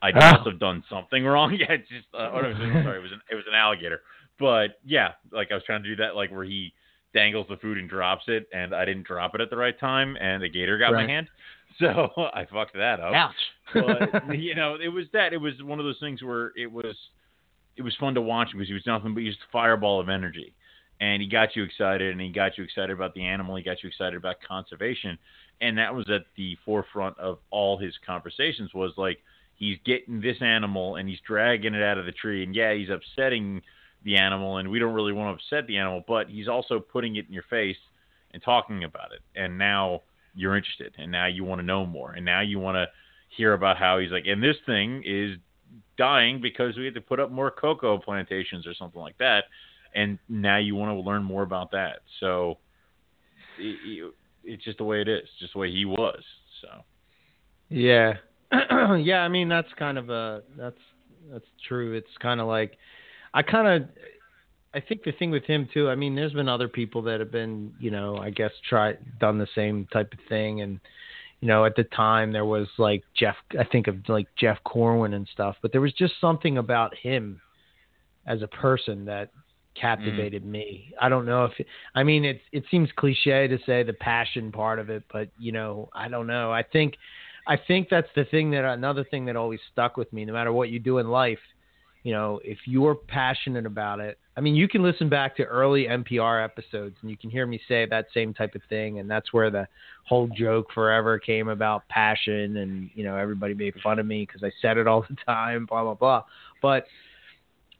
Speaker 3: I
Speaker 2: Oh.
Speaker 3: must have done something (laughs) wrong. Yeah, just uh, it was, sorry, it was an it was an alligator. But yeah, like I was trying to do that, like where he dangles the food and drops it, and I didn't drop it at the right time, and the gator got
Speaker 2: Right.
Speaker 3: my hand. (laughs) So (laughs) I fucked that up
Speaker 2: Ouch. (laughs)
Speaker 3: but you know, it was that. It was one of those things where it was, it was fun to watch because he was nothing but just a fireball of energy, and he got you excited, and he got you excited about the animal. He got you excited about conservation, and that was at the forefront of all his conversations. Was like he's getting this animal and he's dragging it out of the tree, and yeah, he's upsetting the animal, and we don't really want to upset the animal, but he's also putting it in your face and talking about it, and now you're interested and now you want to know more and now you want to hear about how he's like and this thing is dying because we had to put up more cocoa plantations or something like that and now you want to learn more about that so it, it, it's just the way it is just the way he was so
Speaker 2: Yeah. (clears throat) yeah, I mean that's kind of a that's that's true. It's kind of like I kind of I think the thing with him too, I mean there's been other people that have been, you know, I guess try done the same type of thing and you know, at the time there was like Jeff I think of like Jeff Corwin and stuff, but there was just something about him as a person that captivated mm. me. I don't know if it, I mean it it seems cliche to say the passion part of it, but you know, I don't know. I think I think that's the thing that another thing that always stuck with me no matter what you do in life, you know, if you're passionate about it. I mean, you can listen back to early NPR episodes and you can hear me say that same type of thing and that's where the whole joke forever came about passion and, you know, everybody made fun of me cuz I said it all the (laughs) time, blah blah blah. But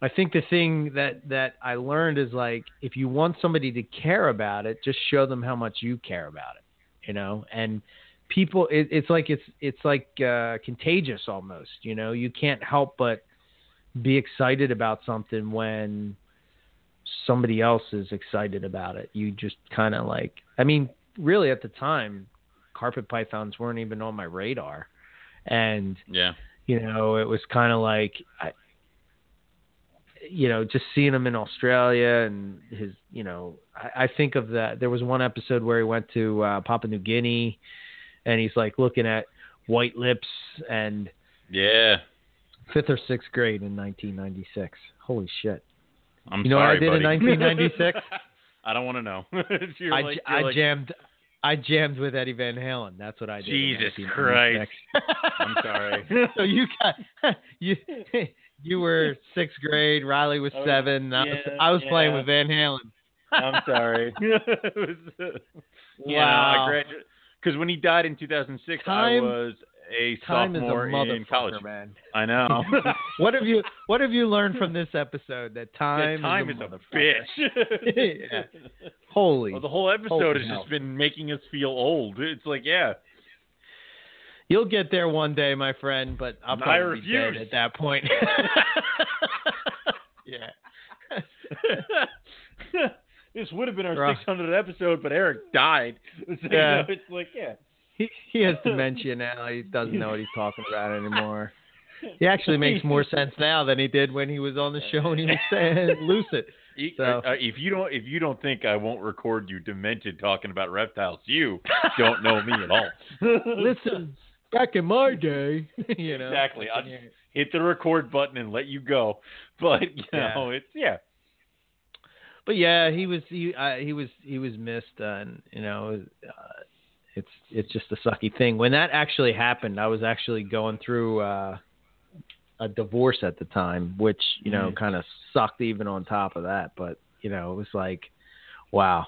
Speaker 2: I think the thing that that I learned is like if you want somebody to care about it, just show them how much you care about it, you know. And people, it, it's like it's it's like uh, contagious almost, you know. You can't help but be excited about something when somebody else is excited about it. You just kind of like, I mean, really at the time, carpet pythons weren't even on my radar, and
Speaker 3: yeah
Speaker 2: you know, it was kind of like, I, you know, just seeing him in Australia and his, you know, I, I think of that. There was one episode where he went to uh, Papua New Guinea, and he's like looking at white lips and
Speaker 3: yeah
Speaker 2: fifth or sixth grade in 1996. Holy shit!
Speaker 3: i'm
Speaker 2: You know what I
Speaker 3: sorry
Speaker 2: did in 1996? (laughs)
Speaker 3: i don't want to know (laughs)
Speaker 2: I,
Speaker 3: like-
Speaker 2: I
Speaker 3: like,
Speaker 2: jammed. I jammed with Eddie Van Halen. That's what I did. in
Speaker 3: Jesus
Speaker 2: 1996.
Speaker 3: i'm sorry (laughs)
Speaker 2: so you got you you were sixth grade. Riley was
Speaker 3: Oh,
Speaker 2: seven. I was,
Speaker 3: yeah,
Speaker 2: I was playing with Van Halen.
Speaker 3: I'm sorry. Was, uh, you know,
Speaker 2: Wow.
Speaker 3: I graduated because when he died in 2006,
Speaker 2: Time-
Speaker 3: I was a
Speaker 2: Time is a
Speaker 3: sophomore in college.
Speaker 2: man.
Speaker 3: I know. (laughs)
Speaker 2: what have you What have you learned from this episode? That
Speaker 3: That
Speaker 2: time,
Speaker 3: time
Speaker 2: is
Speaker 3: is
Speaker 2: a,
Speaker 3: a bitch. (laughs)
Speaker 2: Yeah. Holy.
Speaker 3: Well, the whole episode has
Speaker 2: hell.
Speaker 3: just been making us feel old. It's like, yeah,
Speaker 2: You'll get there one day, my friend, but I'll
Speaker 3: And I
Speaker 2: probably be dead at that point. (laughs) yeah.
Speaker 3: this would have been our
Speaker 2: Right.
Speaker 3: 600th episode, but Eric died. So, you
Speaker 2: Yeah.
Speaker 3: know, it's like, yeah.
Speaker 2: He he has (laughs) dementia now. He doesn't know what he's talking about anymore. He actually makes (laughs) more sense now than he did when he was on the show and he was saying lucid. So-
Speaker 3: uh, if you don't, if you don't think I won't record you demented talking about reptiles, you don't know me at all. (laughs)
Speaker 2: Listen, back in my day, you know.
Speaker 3: Exactly. I'll hit the record button and let you go. But you
Speaker 2: Yeah.
Speaker 3: know, it's yeah.
Speaker 2: But yeah, he was he uh, he was he was missed, uh, and you know, uh, it's it's just a sucky thing. When that actually happened, I was actually going through uh, a divorce at the time, which you know
Speaker 3: Mhm.
Speaker 2: kind of sucked even on top of that. But you know, it was like, wow,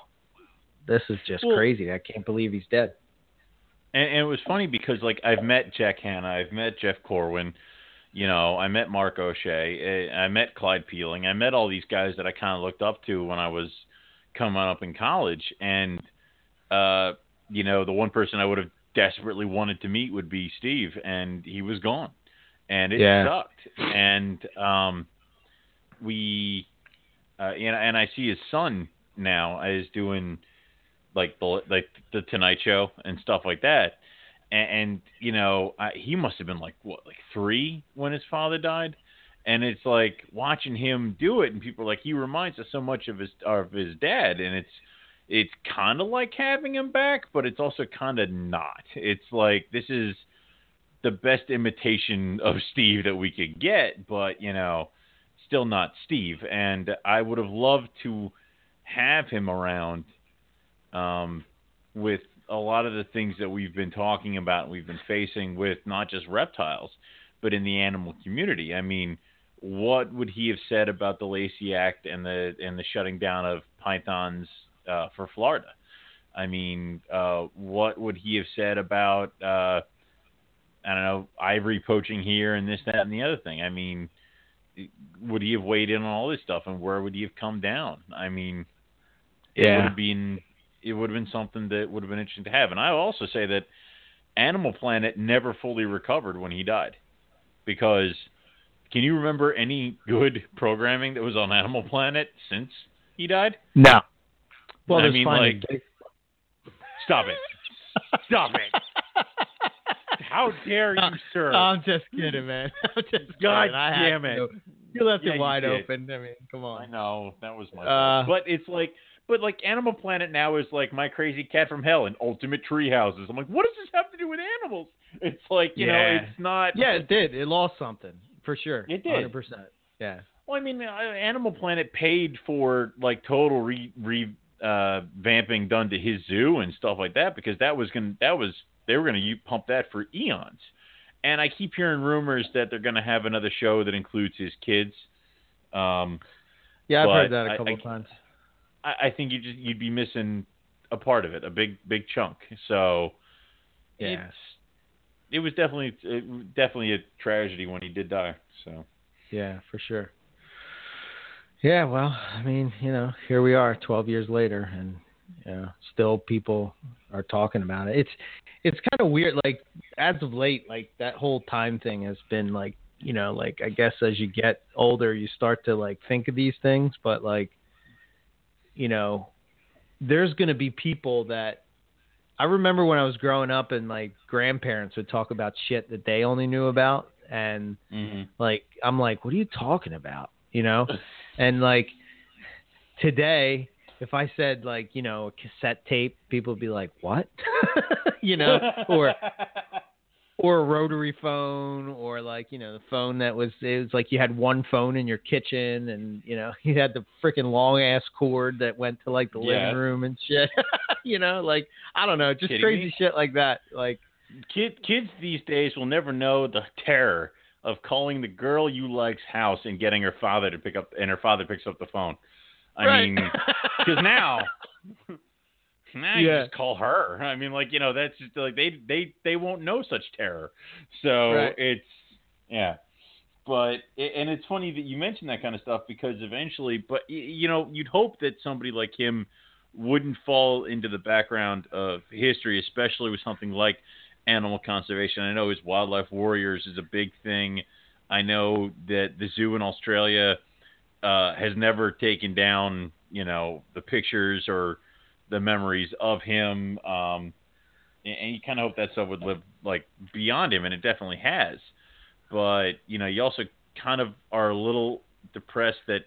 Speaker 2: this is just
Speaker 3: Well-
Speaker 2: crazy. I can't believe he's dead.
Speaker 3: And, and it was funny because like I've met Jack Hanna, I've met Jeff Corwin, you know, I met Mark O'Shea, eh, I met Clyde Peeling, I met all these guys that I kind of looked up to when I was coming up in college, and uh, you know, the one person I would have desperately wanted to meet would be Steve, and he was gone, and it
Speaker 2: Yeah.
Speaker 3: sucked, and um, we, uh, and and I see his son now is doing like the like the Tonight Show and stuff like that. And, and you know, I, he must have been like what, like three when his father died. And it's like watching him do it, and people are like he reminds us so much of his of his dad, and it's it's kind of like having him back, but it's also kind of not. It's like this is the best imitation of Steve that we could get, but you know, still not Steve. And I would have loved to have him around um, with a lot of the things that we've been talking about we've been facing with not just reptiles, but in the animal community. I mean, what would he have said about the Lacey Act and the and the shutting down of pythons uh, for Florida? I mean, uh, what would he have said about uh, I don't know ivory poaching here and this, that, and the other thing? I mean, would he have weighed in on all this stuff and where would he have come down? I mean, it would have been it would have been something that would have been interesting to have. And I also say that Animal Planet never fully recovered when he died, because can you remember any good programming that was on Animal Planet since he died?
Speaker 2: No. Well,
Speaker 3: I mean, like- Stop it! Stop it! (laughs) How dare you, sir?
Speaker 2: I'm just kidding, man. (laughs) I'm just
Speaker 3: God
Speaker 2: kidding.
Speaker 3: Damn it.
Speaker 2: to. You left
Speaker 3: Yeah,
Speaker 2: it wide open. I mean, come on.
Speaker 3: I know that was my
Speaker 2: Uh.
Speaker 3: But it's like, but like Animal Planet now is like My Crazy Cat from Hell and Ultimate Tree Houses. I'm like, what does this have to do with animals? It's like, you know, it's not.
Speaker 2: Yeah, it did. It lost something for sure.
Speaker 3: It did.
Speaker 2: Hundred percent. Yeah.
Speaker 3: Well, I mean, uh, Animal Planet paid for like total re re uh, vamping done to his zoo and stuff like that because that was gonna that was they were gonna pump that for eons. And I keep hearing rumors that they're gonna have another show that includes his kids. Um,
Speaker 2: Yeah, I've heard that a couple
Speaker 3: I-
Speaker 2: times.
Speaker 3: I, I think you just you'd be missing a part of it, a big big chunk. So
Speaker 2: Yeah.
Speaker 3: it was definitely it, definitely a tragedy when he did die. So
Speaker 2: Yeah, for sure. Yeah, well, I mean, you know, here we are 12 years later and you know, still people are talking about it. It's it's kind of weird like as of late like that whole time thing has been like, you know, like I guess as you get older you start to like think of these things, but like you know, there's going to be people that I remember when I was growing up and my grandparents would talk about shit that they only knew about and mm-hmm. like I'm like, what are you talking about? You know? (laughs) and like today, if I said like, you know, a cassette tape, people would be like, What? (laughs) you know, or or a rotary phone or like, you know, the phone that was it was like you had one phone in your kitchen and, you know, (laughs) you had the freaking long ass cord that went to like the
Speaker 3: Yeah.
Speaker 2: living room and shit. you know, like I don't know, just
Speaker 3: Kidding
Speaker 2: crazy
Speaker 3: me?
Speaker 2: shit like that. Like
Speaker 3: Kid, kids these days will never know the terror of calling the girl you like's house and getting her father to pick up, and her father picks up the phone. I
Speaker 2: Right.
Speaker 3: mean, because now, (laughs) now you
Speaker 2: Yeah.
Speaker 3: just call her. I mean, like you know, that's just like they they they won't know such terror. So
Speaker 2: Right.
Speaker 3: it's yeah. But and it's funny that you mentioned that kind of stuff because eventually, but you know, you'd hope that somebody like him wouldn't fall into the background of history, especially with something like animal conservation. I know his wildlife warriors is a big thing. I know that the zoo in Australia uh, has never taken down, you know, the pictures or the memories of him. Um, and, you kind of hope that stuff would live like beyond him, and it definitely has. But you know, you also kind of are a little depressed that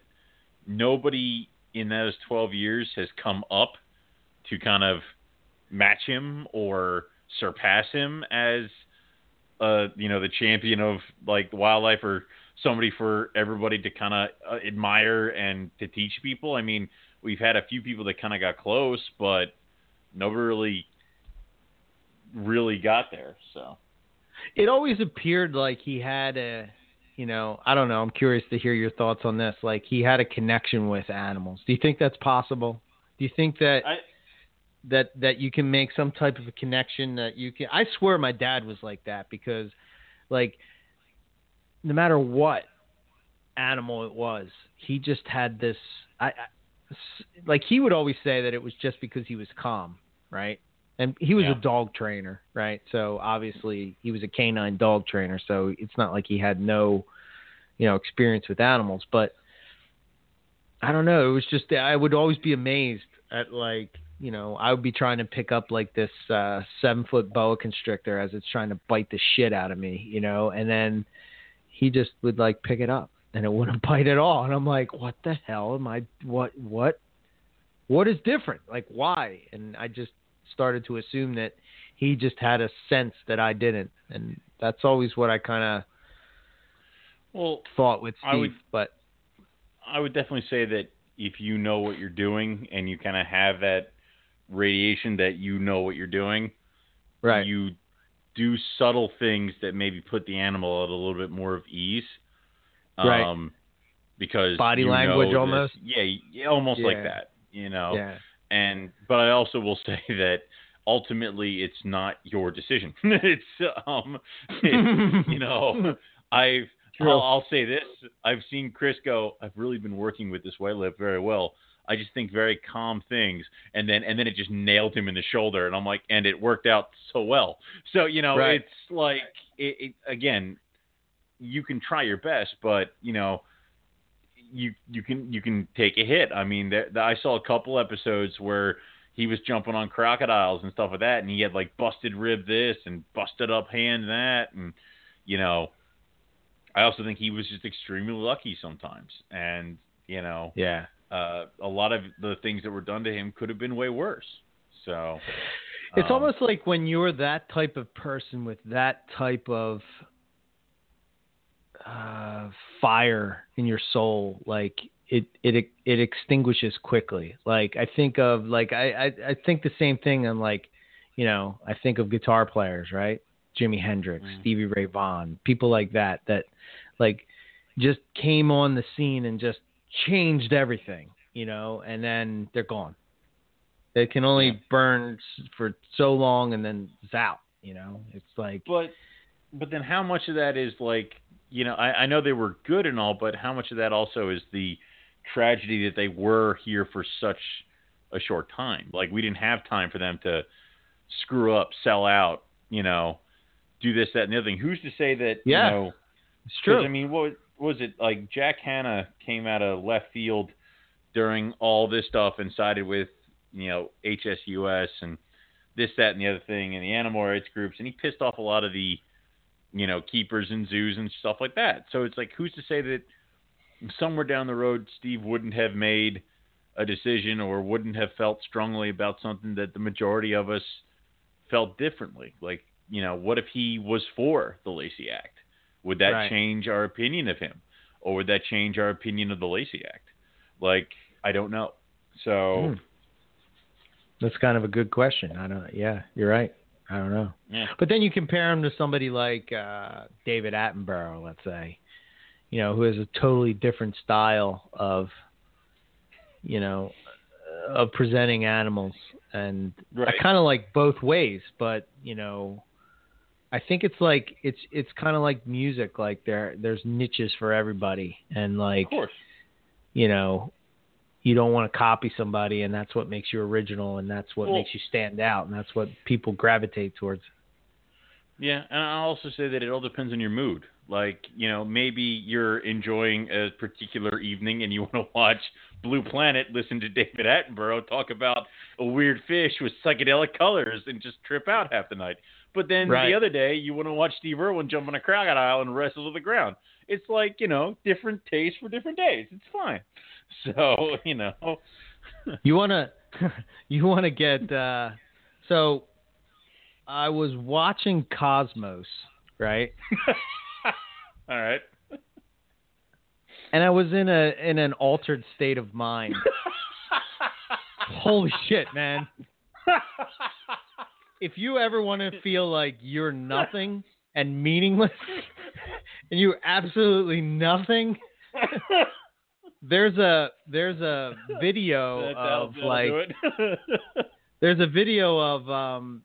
Speaker 3: nobody in those 12 years has come up to kind of match him or surpass him as uh you know the champion of like wildlife or somebody for everybody to kind of uh, admire and to teach people. I mean, we've had a few people that kind of got close, but nobody really really got there. So
Speaker 2: it always appeared like he had a you know, I don't know. I'm curious to hear your thoughts on this. Like he had a connection with animals. Do you think that's possible? Do you think that
Speaker 3: I,
Speaker 2: that that you can make some type of a connection that you can? I swear my dad was like that because, like, no matter what animal it was, he just had this. I, I like he would always say that it was just because he was calm, right? And he was
Speaker 3: Yeah.
Speaker 2: a dog trainer, right? So obviously he was a canine dog trainer. So it's not like he had no, you know, experience with animals. But I don't know. It was just I would always be amazed at like you know I would be trying to pick up like this uh, seven foot boa constrictor as it's trying to bite the shit out of me, you know, and then he just would like pick it up and it wouldn't (laughs) bite at all, and I'm like, what the hell am I? What what? What is different? Like why? And I just started to assume that he just had a sense that I didn't, and that's always what I kind of
Speaker 3: well,
Speaker 2: thought with
Speaker 3: I would-
Speaker 2: but
Speaker 3: I would definitely say that if you know what you're doing and you kind of have that radiation that you know what you're doing,
Speaker 2: right,
Speaker 3: you do subtle things that maybe put the animal at a little bit more of ease.
Speaker 2: Right.
Speaker 3: Um, because
Speaker 2: Body language
Speaker 3: that-
Speaker 2: almost?
Speaker 3: Yeah, yeah, almost like that. You know.
Speaker 2: yeah,
Speaker 3: And but I also will (laughs) say that ultimately it's not your decision. (laughs) it's um, it's, (laughs) you know, I've. I'll, I'll say this: I've seen Chris go. I've really been working with this white lip very well. I just think very calm things, and then and then it just nailed him in the shoulder, and I'm like, and it worked out so well. So you know,
Speaker 2: Right.
Speaker 3: it's like it, it again. You can try your best, but you know, you you can you can take a hit. I mean, there, I saw a couple episodes where he was jumping on crocodiles and stuff like that, and he had like busted rib this and busted up hand that, and you know, I also think he was just extremely lucky sometimes, and you know,
Speaker 2: yeah.
Speaker 3: Uh, a lot of the things that were done to him could have been way worse. So
Speaker 2: It's
Speaker 3: um,
Speaker 2: almost like when you're that type of person with that type of uh, fire in your soul, like it it it extinguishes quickly. Like I think of like I I, I think the same thing. I'm like, you know, I think of guitar players, right? Jimi Hendrix,
Speaker 3: Mm.
Speaker 2: Stevie Ray Vaughan, people like that that like just came on the scene and just changed everything, you know, and then they're gone. It can only
Speaker 3: Yeah.
Speaker 2: burn for so long and then it's out, you know. It's like
Speaker 3: But but then how much of that is like you know I, I know they were good and all, but how much of that also is the tragedy that they were here for such a short time? Like we didn't have time for them to screw up, sell out, you know, do this, that, and the other thing. Who's to say that
Speaker 2: Yeah.
Speaker 3: you know?
Speaker 2: it's
Speaker 3: 'cause,
Speaker 2: true.
Speaker 3: I mean, what was it like? Jack Hanna came out of left field during all this stuff and sided with you know HSUS and this, that, and the other thing, and the animal rights groups, and he pissed off a lot of the you know keepers and zoos and stuff like that. So it's like, who's to say that somewhere down the road Steve wouldn't have made a decision or wouldn't have felt strongly about something that the majority of us felt differently? Like, you know, what if he was for the Lacey Act? Would that
Speaker 2: Right.
Speaker 3: change our opinion of him, or would that change our opinion of the Lacey Act? Like, I don't know. So,
Speaker 2: Hmm. That's kind of a good question. I don't. Yeah, you're right. I don't know.
Speaker 3: yeah,
Speaker 2: But then you compare him to somebody like uh, David Attenborough, let's say, you know, who has a totally different style of, you know, of presenting animals, and
Speaker 3: right.
Speaker 2: I kind of like both ways. But you know, I think it's like it's it's kind of like music. Like there there's niches for everybody, and like
Speaker 3: of course.
Speaker 2: you know, you don't want to copy somebody, and that's what makes you original, and that's what
Speaker 3: Well-
Speaker 2: makes you stand out, and that's what people gravitate towards.
Speaker 3: Yeah, and I'll also say that it all depends on your mood. Like, you know, maybe you're enjoying a particular evening and you want to watch Blue Planet, listen to David Attenborough talk about a weird fish with psychedelic colors and just trip out half the night. But then
Speaker 2: Right.
Speaker 3: the other day, you want to watch Steve Irwin jump on a crocodile and wrestle to the ground. It's like, you know, different tastes for different days. It's fine. (laughs) So, you know, (laughs)
Speaker 2: You wanna (laughs) you wanna get uh so I was watching Cosmos, right?
Speaker 3: all right.
Speaker 2: And I was in a in an altered state of mind. Holy shit, man. If you ever want to (laughs) feel like you're nothing and meaningless (laughs) and you're absolutely nothing, (laughs) there's a there's a video
Speaker 3: That-
Speaker 2: of like. There's a video of um,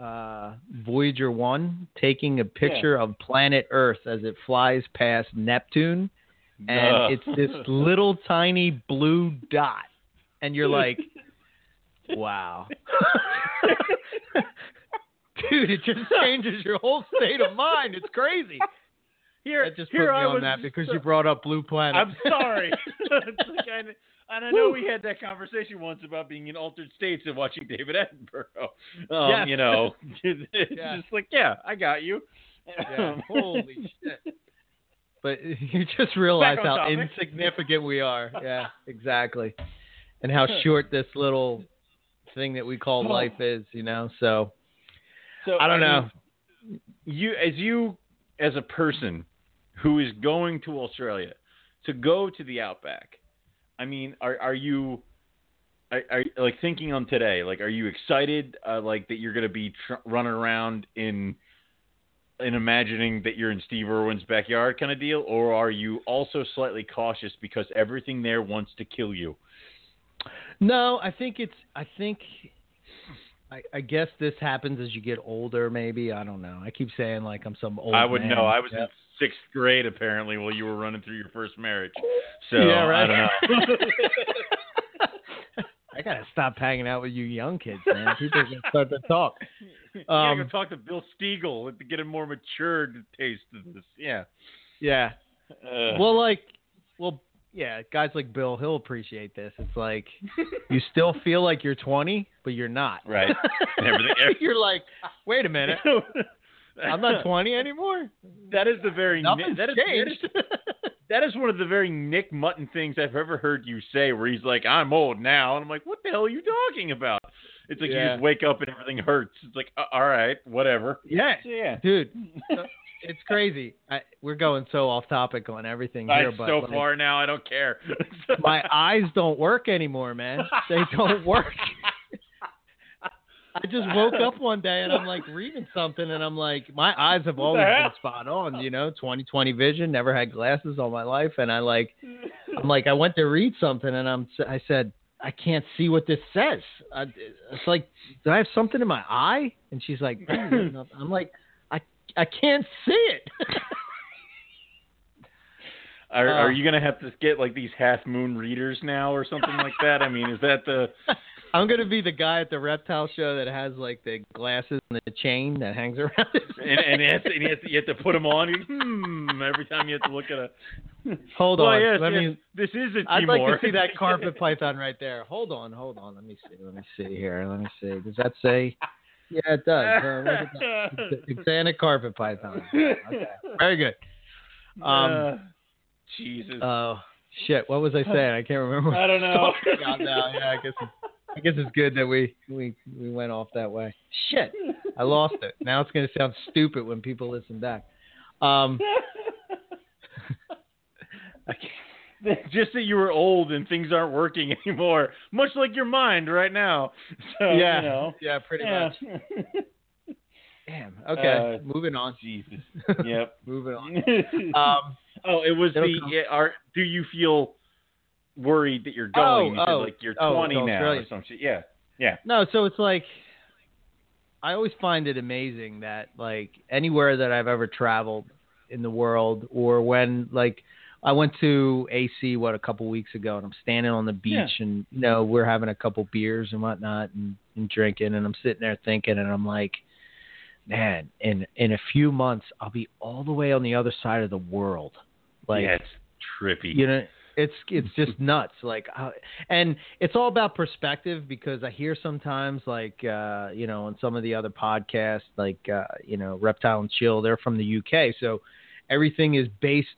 Speaker 2: uh, Voyager 1 taking a picture of planet Earth as it flies past Neptune, and
Speaker 3: Duh.
Speaker 2: it's this little tiny blue dot. And you're like, wow. (laughs) Dude, it just (laughs) changes your whole state of mind. It's crazy.
Speaker 3: here,
Speaker 2: That just
Speaker 3: here
Speaker 2: put me
Speaker 3: I
Speaker 2: on that because
Speaker 3: so-
Speaker 2: you brought up Blue Planet.
Speaker 3: I'm sorry. (laughs) Like I, and I know we had that conversation once about being in altered states and watching David Attenborough. Um,
Speaker 2: Yes.
Speaker 3: You know, it's
Speaker 2: Yeah.
Speaker 3: just like, yeah, I got you.
Speaker 2: Yeah, holy shit. But you just realize how
Speaker 3: topic.
Speaker 2: insignificant we are. Yeah, exactly. And how short this little thing that we call
Speaker 3: Oh.
Speaker 2: life is, you know? So,
Speaker 3: So
Speaker 2: I don't know.
Speaker 3: you, as you, as a person who is going to Australia to go to the outback, I mean, are are you? Are, are like thinking on today? Like, are you excited? Uh, like that you're going to be tr- running around in in imagining that you're in Steve Irwin's backyard kind of deal, or are you also slightly cautious because everything there wants to kill you?
Speaker 2: No, I think it's, I think, I, I guess this happens as you get older, maybe. I don't know. I keep saying like I'm some old
Speaker 3: I would
Speaker 2: man.
Speaker 3: know. I was
Speaker 2: Yeah.
Speaker 3: in sixth grade apparently while you were running through your first marriage. (laughs) So
Speaker 2: Yeah, right.
Speaker 3: I don't know. (laughs) (laughs)
Speaker 2: I gotta stop hanging out with you young kids, man. People are gonna start to talk. Um,
Speaker 3: go talk to Bill Stiegel to get a more matured taste of this. Yeah.
Speaker 2: Yeah.
Speaker 3: Uh,
Speaker 2: well, like, well, yeah, guys like Bill, he'll appreciate this. It's like (laughs) you still feel like you're 20, but you're not.
Speaker 3: Right. (laughs) And everything- (laughs)
Speaker 2: you're like, wait a minute, I'm not 20 anymore.
Speaker 3: That is the very
Speaker 2: Nothing's
Speaker 3: that is, that is
Speaker 2: changed.
Speaker 3: that is one of the very Nick Mutton things I've ever heard you say, where he's like, "I'm old now," and I'm like, "What the hell are you talking about?" It's like you just wake up and everything hurts. It's like, uh, all right, whatever.
Speaker 2: yeah,
Speaker 3: yeah.
Speaker 2: dude, it's crazy. I, we're going so off topic on everything here, but
Speaker 3: so
Speaker 2: like,
Speaker 3: far now, I don't care. (laughs)
Speaker 2: my eyes don't work anymore, man. They don't work. I just woke up one day and I'm like reading something and I'm like, my eyes have always been spot on, you know, 20/20 vision. Never had glasses all my life, and I like, I'm (laughs) like, I went to read something and I'm, I said, I can't see what this says. I, it's like, do I have something in my eye? And she's like, I'm like, I, can't see it. (laughs)
Speaker 3: Are,
Speaker 2: Uh.
Speaker 3: are you gonna have to get like these half moon readers now or something like that? I mean, is that the? (laughs)
Speaker 2: I'm gonna be the guy at the reptile show that has like the glasses and the chain that hangs around. His (laughs)
Speaker 3: And, and, it has to, and you, have to, you have to put them on. Hmm. Every time you have to look at a.
Speaker 2: Hold
Speaker 3: well,
Speaker 2: on,
Speaker 3: yes,
Speaker 2: let
Speaker 3: yes,
Speaker 2: me.
Speaker 3: This is a
Speaker 2: I'd like to see that carpet python right there. Hold on, hold on. Let me see. Let me see here. Let me see. Does that say? Yeah, it does. Uh, look at that. It's- It's saying a carpet python. Okay, (laughs) very good. Um,
Speaker 3: Uh, Jesus.
Speaker 2: Oh shit! What was I saying? I can't remember.
Speaker 3: I don't know. (laughs)
Speaker 2: Yeah, I guess. It's, I guess it's good that we we we went off that way. Shit! I lost it. Now it's gonna sound stupid when people listen back. Um, (laughs) I can't- (laughs)
Speaker 3: Just that you were old and things aren't working (laughs) anymore, much like your mind right now. (laughs) So,
Speaker 2: yeah,
Speaker 3: you know.
Speaker 2: yeah, pretty
Speaker 3: Yeah.
Speaker 2: much. Damn. Okay,
Speaker 3: Uh,
Speaker 2: moving on.
Speaker 3: Jesus. Yep.
Speaker 2: moving on. Um,
Speaker 3: oh, it was the. yeah, Are do you feel worried that you're going?
Speaker 2: Oh, oh,
Speaker 3: like you're
Speaker 2: oh,
Speaker 3: 20
Speaker 2: to
Speaker 3: now
Speaker 2: Australia.
Speaker 3: or some shit. Yeah. Yeah.
Speaker 2: No, so it's like I always find it amazing that like anywhere that I've ever traveled in the world or when like I went to AC what a couple weeks ago and I'm standing on the beach
Speaker 3: Yeah.
Speaker 2: and you know we're having a couple beers and whatnot and, and drinking and I'm sitting there thinking and I'm like man, in in a few months I'll be all the way on the other side of the world. Like
Speaker 3: yeah, it's trippy.
Speaker 2: you know it's it's just (laughs) nuts like uh, and it's all about perspective because i hear sometimes like uh you know on some of the other podcasts like uh you know reptile and chill they're from the uk so everything is based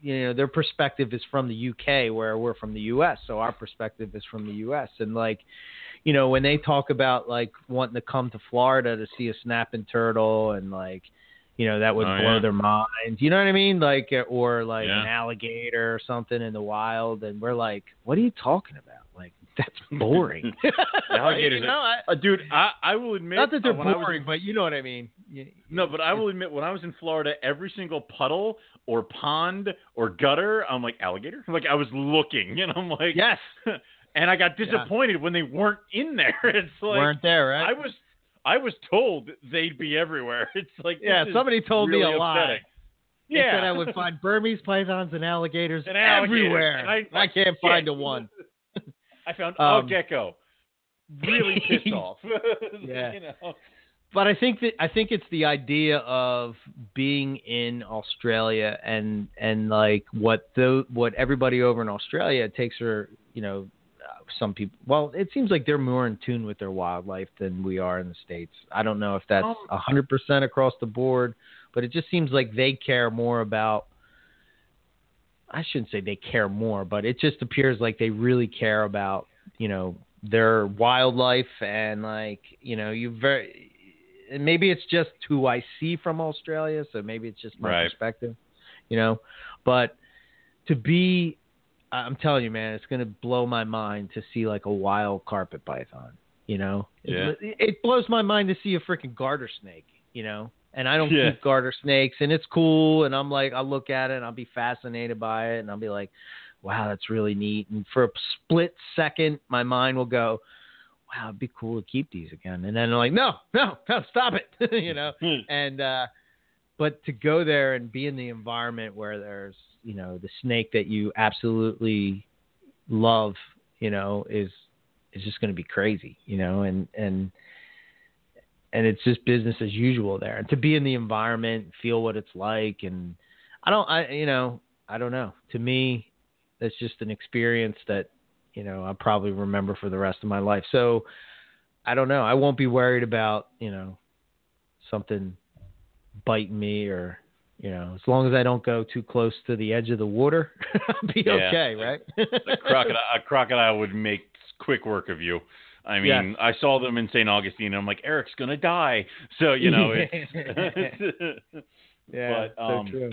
Speaker 2: you know their perspective is from the uk where we're from the us so our perspective is from the us and like you know when they talk about like wanting to come to florida to see a snapping turtle and like you know that would
Speaker 3: Oh,
Speaker 2: blow
Speaker 3: yeah.
Speaker 2: their minds you know what i mean like or like
Speaker 3: Yeah.
Speaker 2: an alligator or something in the wild and we're like what are you talking about like (laughs) that's (laughs) boring (laughs)
Speaker 3: Alligators
Speaker 2: you know, I,
Speaker 3: Uh, dude, I, I will admit
Speaker 2: not that they're
Speaker 3: uh, when I was-
Speaker 2: boring but you know what i mean You-
Speaker 3: no, but I will admit when I was in Florida, every single puddle or pond or gutter, I'm like alligator. Like I was looking, and I'm like,
Speaker 2: yes
Speaker 3: and I got disappointed when they weren't in there. It's like
Speaker 2: weren't there right
Speaker 3: I was, I was told they'd be everywhere. It's like
Speaker 2: yeah somebody told me
Speaker 3: really
Speaker 2: a lie
Speaker 3: upsetting.
Speaker 2: They
Speaker 3: Yeah,
Speaker 2: said I would find Burmese pythons and alligators
Speaker 3: And alligators,
Speaker 2: everywhere.
Speaker 3: and I-
Speaker 2: I, can't
Speaker 3: shit.
Speaker 2: find a one.
Speaker 3: I found
Speaker 2: Um,
Speaker 3: a gecko. Really (laughs) pissed off. (laughs)
Speaker 2: Yeah.
Speaker 3: you know.
Speaker 2: But I think that I think it's the idea of being in Australia and and like what the what everybody over in Australia takes her, you know, some people. Well, it seems like they're more in tune with their wildlife than we are in the states. I don't know if that's
Speaker 3: Um,
Speaker 2: a hundred percent across the board, but it just seems like they care more about. I shouldn't say they care more, but it just appears like they really care about you know their wildlife and like you know you very and maybe it's just who I see from Australia, so maybe it's just my
Speaker 3: Right.
Speaker 2: perspective, you know. But to be, I'm telling you, man, it's gonna blow my mind to see like a wild carpet python, you know.
Speaker 3: Yeah.
Speaker 2: It, it blows my mind to see a freaking garter snake, you know. And I don't
Speaker 3: Yeah.
Speaker 2: keep garter snakes, and it's cool. And I'm like, I'll look at it, and I'll be fascinated by it, and I'll be like, wow, that's really neat. And for a split second, my mind will go, wow, it'd be cool to keep these again. And then I'm like, no, no, no, stop it, (laughs) you know. And uh, but to go there and be in the environment where there's, you know, the snake that you absolutely love, you know, is is just going to be crazy, you know, and and and it's just business as usual there. And to be in the environment, feel what it's like, and I don't, I you know, I don't know. To me, that's just an experience that you know I'll probably remember for the rest of my life. So I don't know. I won't be worried about you know something biting me or you know as long as I don't go too close to the edge of the water, (laughs) I'll be
Speaker 3: Yeah.
Speaker 2: okay, right?
Speaker 3: a crocodile, a crocodile would make quick work of you. I mean,
Speaker 2: Yes.
Speaker 3: I saw them in St. Augustine, and I'm like, Eric's gonna die. So you know, it's, (laughs) (laughs)
Speaker 2: yeah,
Speaker 3: But, um,
Speaker 2: so true.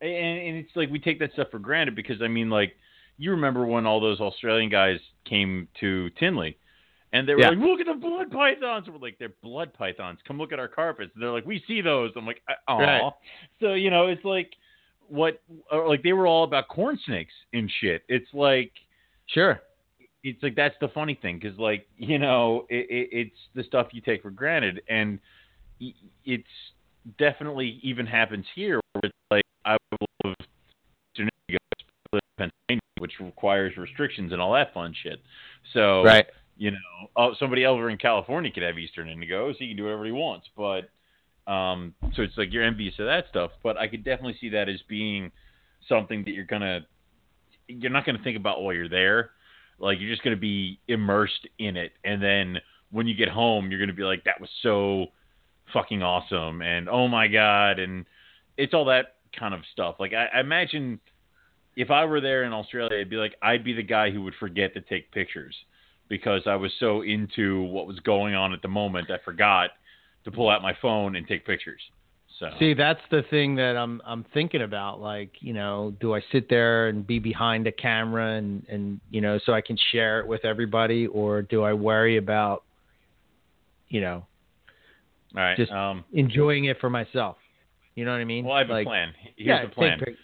Speaker 3: and, and it's like we take that stuff for granted because I mean, like, you remember when all those Australian guys came to Tinley, and they were
Speaker 2: Yeah.
Speaker 3: like, "Look at the blood pythons." We're like, "They're blood pythons. Come look at our carpets." And they're like, "We see those." I'm like, "Oh."
Speaker 2: Right.
Speaker 3: So you know, it's like what, or like they were all about corn snakes and shit. It's like
Speaker 2: Sure.
Speaker 3: It's like that's the funny thing because like you know it, it, it's the stuff you take for granted and it's definitely even happens here where it's like I will Pennsylvania, which requires restrictions and all that fun shit. So
Speaker 2: Right.
Speaker 3: you know, oh, somebody over in California could have Eastern Indigo, so he can do whatever he wants. But um, so it's like you're envious of that stuff. But I could definitely see that as being something that you're gonna, you're not gonna think about while you're there. Like you're just gonna be immersed in it, and then when you get home, you're gonna be like, that was so fucking awesome, and oh my god, and it's all that kind of stuff. Like I, I imagine if I were there in Australia, I'd be like, I'd be the guy who would forget to take pictures because I was so into what was going on at the moment, I forgot to pull out my phone and take pictures. So
Speaker 2: See, that's the thing that I'm I'm thinking about. Like, you know, do I sit there and be behind a camera and and you know, so I can share it with everybody, or do I worry about, you know,
Speaker 3: all right.
Speaker 2: just-
Speaker 3: um,
Speaker 2: enjoying it for myself? You know what I mean?
Speaker 3: well, I have
Speaker 2: like,
Speaker 3: a plan. Here's
Speaker 2: yeah,
Speaker 3: the plan.
Speaker 2: take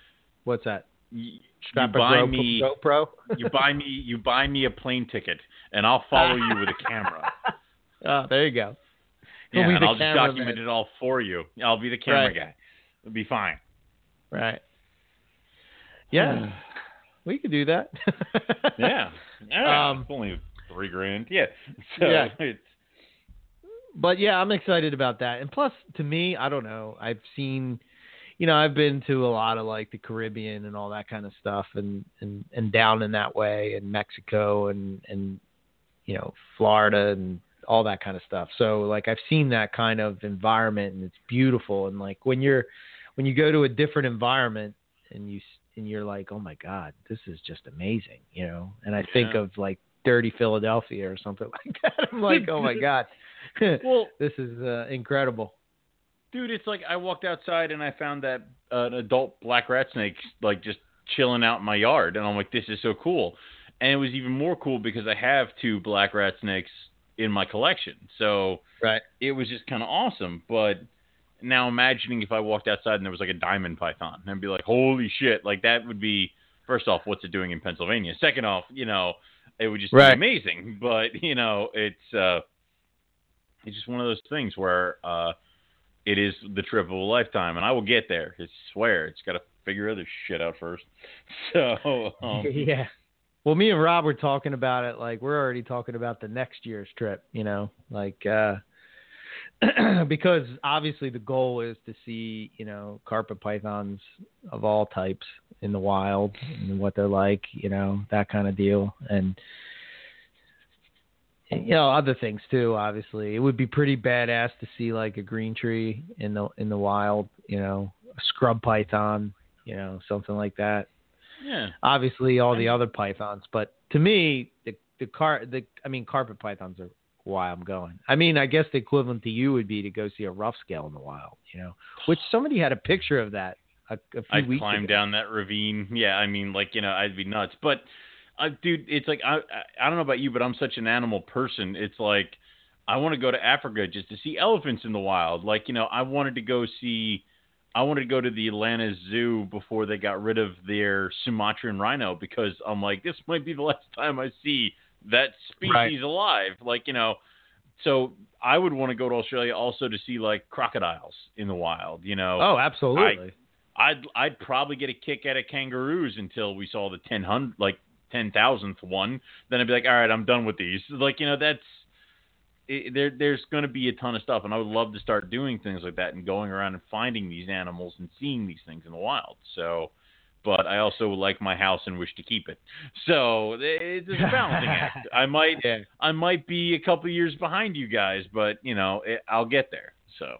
Speaker 2: What's that?
Speaker 3: You, you buy me,
Speaker 2: GoPro.
Speaker 3: you buy me, you buy me a plane ticket, and I'll follow you with a camera. (laughs)
Speaker 2: Oh, there you go. You'll
Speaker 3: Yeah,
Speaker 2: be
Speaker 3: and
Speaker 2: the
Speaker 3: I'll just
Speaker 2: cameraman.
Speaker 3: document it all for you. I'll be the camera
Speaker 2: Right.
Speaker 3: guy. It'll be fine.
Speaker 2: Right. Yeah, (sighs) we could do that.
Speaker 3: Yeah. (laughs) yeah.
Speaker 2: Um,
Speaker 3: it's only three grand. Yeah. (laughs) So
Speaker 2: Yeah.
Speaker 3: it's
Speaker 2: but yeah, I'm excited about that. And plus, to me, I don't know. I've seen, you know, I've been to a lot of like the Caribbean and all that kind of stuff, and and and down in that way, and Mexico, and and you know, Florida, and all that kind of stuff. So like, I've seen that kind of environment, and it's beautiful. And like when you're when you go to a different environment, and you and you're like, oh my god, this is just amazing, you know. And I think of like dirty Philadelphia or something (laughs) like that. I'm like, oh my (laughs) god.
Speaker 3: Well, (laughs)
Speaker 2: this is uh, incredible.
Speaker 3: dude, it's like I walked outside and I found that uh, an adult black rat snake like just chilling out in my yard, and I'm like, this is so cool. And it was even more cool because I have two black rat snakes in my collection, so
Speaker 2: Right.
Speaker 3: it was just kind of awesome. But now imagining if I walked outside and there was like a diamond python, and I'd be like, holy shit! Like that would be first off, what's it doing in Pennsylvania? Second off, you know, it would just
Speaker 2: Right.
Speaker 3: be amazing. (laughs) But you know, it's uh, it's just one of those things where uh, it is the trip of a lifetime, and I will get there. I swear, it's got to figure other shit out first. (laughs) So um, (laughs)
Speaker 2: yeah. Well, me and Rob were talking about it. Like we're already talking about the next year's trip. You know, like uh, (clears throat) because obviously the goal is to see you know carpet pythons of all types in the wild and what they're like. You know that kind of deal and. You know other things too. Obviously, it would be pretty badass to see like a green tree in the in the wild. You know, a scrub python. You know, something like that
Speaker 3: yeah,
Speaker 2: obviously all the other pythons, but to me, the the car the I mean carpet pythons are why I'm going. I mean, I guess the equivalent to you would be to go see a rough scale in the wild, you know, which somebody had a picture of that a, a few
Speaker 3: I'd
Speaker 2: weeks
Speaker 3: climb
Speaker 2: ago.
Speaker 3: down that ravine. Yeah, I mean, like you know, I'd be nuts. But, uh, dude, it's like I, I I don't know about you, but I'm such an animal person. It's like I want to go to Africa just to see elephants in the wild. Like you know, I wanted to go see. I wanted to go to the Atlanta Zoo before they got rid of their Sumatran rhino because I'm like, this might be the (laughs) last time I see that species
Speaker 2: Right.
Speaker 3: alive. Like you know, so I would want to go to Australia also to see like crocodiles in the wild. You know,
Speaker 2: Oh, absolutely.
Speaker 3: I'd I'd probably get a kick out of kangaroos until we saw the ten hundred like ten thousandth one. Then I'd be like, all right, I'm done with these. Like you know, that's it, there. There's going to be a ton of stuff, and I would love to start doing things like that and going around and finding these animals and seeing these things in the wild. So, but I also like my house and wish to keep it. So it's a balancing act. (laughs) I might
Speaker 2: yeah.
Speaker 3: I might be a couple years behind you guys, but you know, it, I'll get there. So.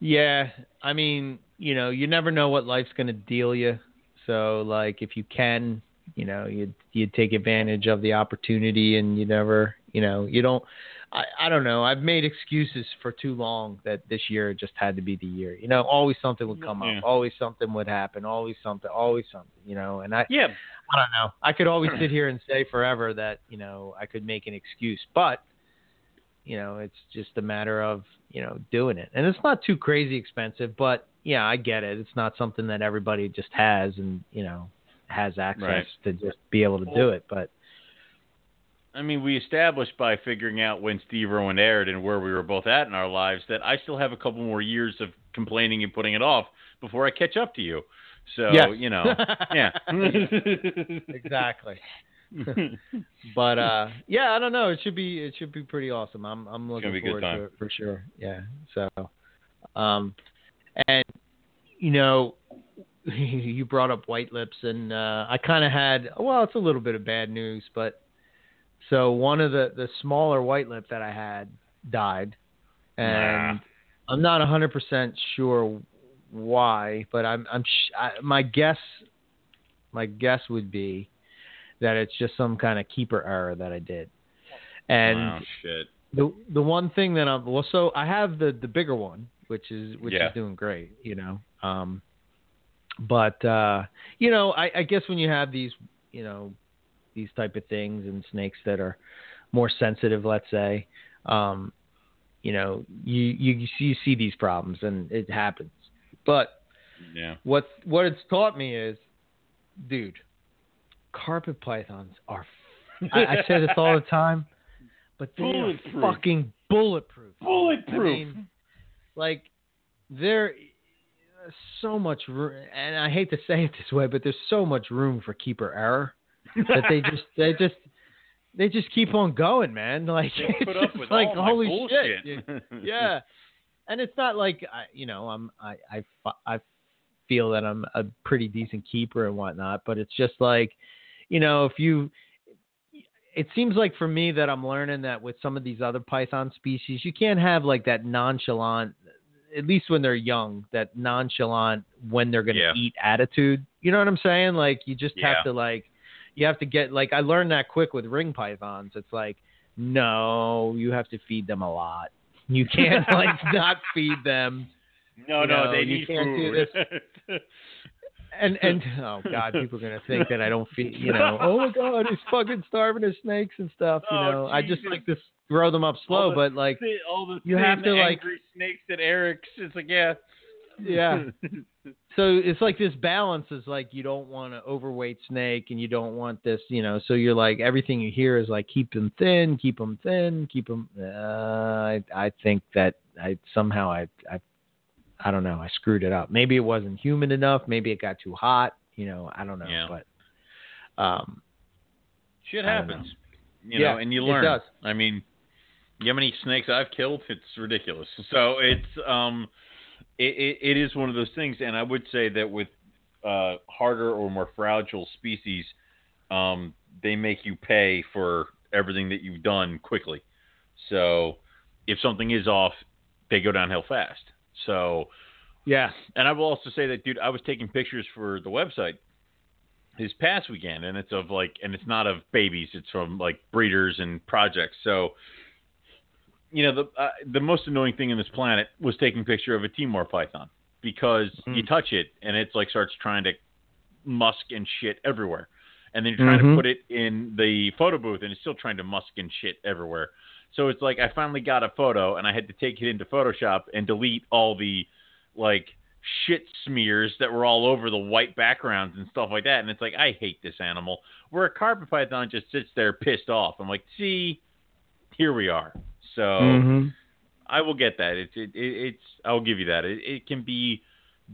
Speaker 2: Yeah, I mean, you know, you never know what life's going to deal you. So, like, if you can, you know, you you take advantage of the opportunity, and you never, you know, you don't. I I don't know. I've made excuses for too long that this year just had to be the year. You know, always something would come
Speaker 3: Yeah.
Speaker 2: up, always something would happen, always something, always something. You know, and I
Speaker 3: Yeah,
Speaker 2: I don't know. I could always (clears throat) sit here and say forever that you know I could make an excuse, but you know it's just a matter of you know doing it, and it's not too crazy expensive. But yeah, I get it. It's not something that everybody just has and you know has access
Speaker 3: Right.
Speaker 2: to just be able to do it. But
Speaker 3: I mean, we established by figuring out when Steve Irwin aired and where we were both at in our lives that I still have a couple more years of complaining and putting it off before I catch up to you. So,
Speaker 2: Yes.
Speaker 3: you know, (laughs) yeah.
Speaker 2: exactly. (laughs) But uh yeah, I don't know. It should be it should be pretty awesome. I'm I'm looking
Speaker 3: be a good
Speaker 2: forward to it for sure. Yeah. So um and you know (laughs) you brought up white lips and uh I kind of had well, it's a little bit of bad news, but so one of the the smaller white lip that I had died and
Speaker 3: Nah.
Speaker 2: I'm not 100% sure why, but I'm I'm sh- I, my guess my guess would be that it's just some kind of keeper error that I did. And
Speaker 3: wow, shit.
Speaker 2: the the one thing that I'm well, so I have the the bigger one, which is which
Speaker 3: Yeah.
Speaker 2: is doing great, you know. Um, but uh, you know, I, I guess when you have these, you know, these type of things and snakes that are more sensitive, let's say, um, you know, you you you see, you see these problems and it happens. But
Speaker 3: Yeah.
Speaker 2: what what it's taught me is, dude, carpet pythons are. (laughs) I, I say this all the time, but they are fucking bulletproof.
Speaker 3: Bulletproof.
Speaker 2: I mean, like there so much room, and I hate to say it this way, but there's so much room for keeper error that they just they just they just keep on going, man. (laughs) Like it's just like holy shit. yeah, and it's not like I, you know, I'm I I I feel that I'm a pretty decent keeper and whatnot, but it's just like, you know, if you, it seems like for me that I'm learning that with some of these other python species, you can't have like that nonchalant, at least when they're young, that nonchalant when they're gonna
Speaker 3: Yeah.
Speaker 2: eat attitude. You know what I'm saying? Like you just
Speaker 3: Yeah.
Speaker 2: have to like, you have to get like I learned that quick with ring pythons. It's like, no, you have to feed them a lot. You can't (laughs) like not feed them.
Speaker 3: No,
Speaker 2: You
Speaker 3: no,
Speaker 2: know,
Speaker 3: they
Speaker 2: you
Speaker 3: need
Speaker 2: can't do
Speaker 3: food. (laughs)
Speaker 2: And and oh god, people are gonna think that I don't feed. You know, (laughs) oh my god, he's fucking starving of snakes and stuff. You
Speaker 3: Oh,
Speaker 2: know, I just like to throw them up slow,
Speaker 3: the-
Speaker 2: but like,
Speaker 3: all the
Speaker 2: You have to, like-
Speaker 3: snakes at Eric's. It's like yeah,
Speaker 2: yeah. So it's like this balance is like you don't want to overweight snake and you don't want this, you know. So you're like everything you hear is like keep them thin, keep them thin, keep them. Uh, I I think that I somehow I I I don't know I screwed it up. Maybe it wasn't humid enough. Maybe it got too hot. You know, I don't know.
Speaker 3: Yeah.
Speaker 2: But um,
Speaker 3: shit happens. You
Speaker 2: Yeah,
Speaker 3: know, and you learn.
Speaker 2: it does.
Speaker 3: I mean, you know how many snakes I've killed? It's ridiculous. So it's um, it, it, it is one of those things, and I would say that with uh harder or more fragile species, um, they make you pay for everything that you've done quickly. So if something is off, they go downhill fast. So
Speaker 2: yeah,
Speaker 3: and I will also say that, dude, I was taking pictures for the website this past weekend, and it's of like, and it's not of babies, it's from like breeders and projects. So, you know, the uh, the most annoying thing in this planet was taking a picture of a Timor python because you
Speaker 2: Mm.
Speaker 3: touch it and it's like starts trying to musk and shit everywhere, and then you're trying
Speaker 2: Mhm.
Speaker 3: to put it in the photo booth and it's still trying to musk and shit everywhere. So it's like I finally got a photo and I had to take it into Photoshop and delete all the like shit smears that were all over the white backgrounds and stuff like that. And it's like I hate this animal. Where a carpet python just sits there pissed off. I'm like, see, here we are. So
Speaker 2: Mhm.
Speaker 3: I will get that. It's it, it, it's I'll give you that. It, it can be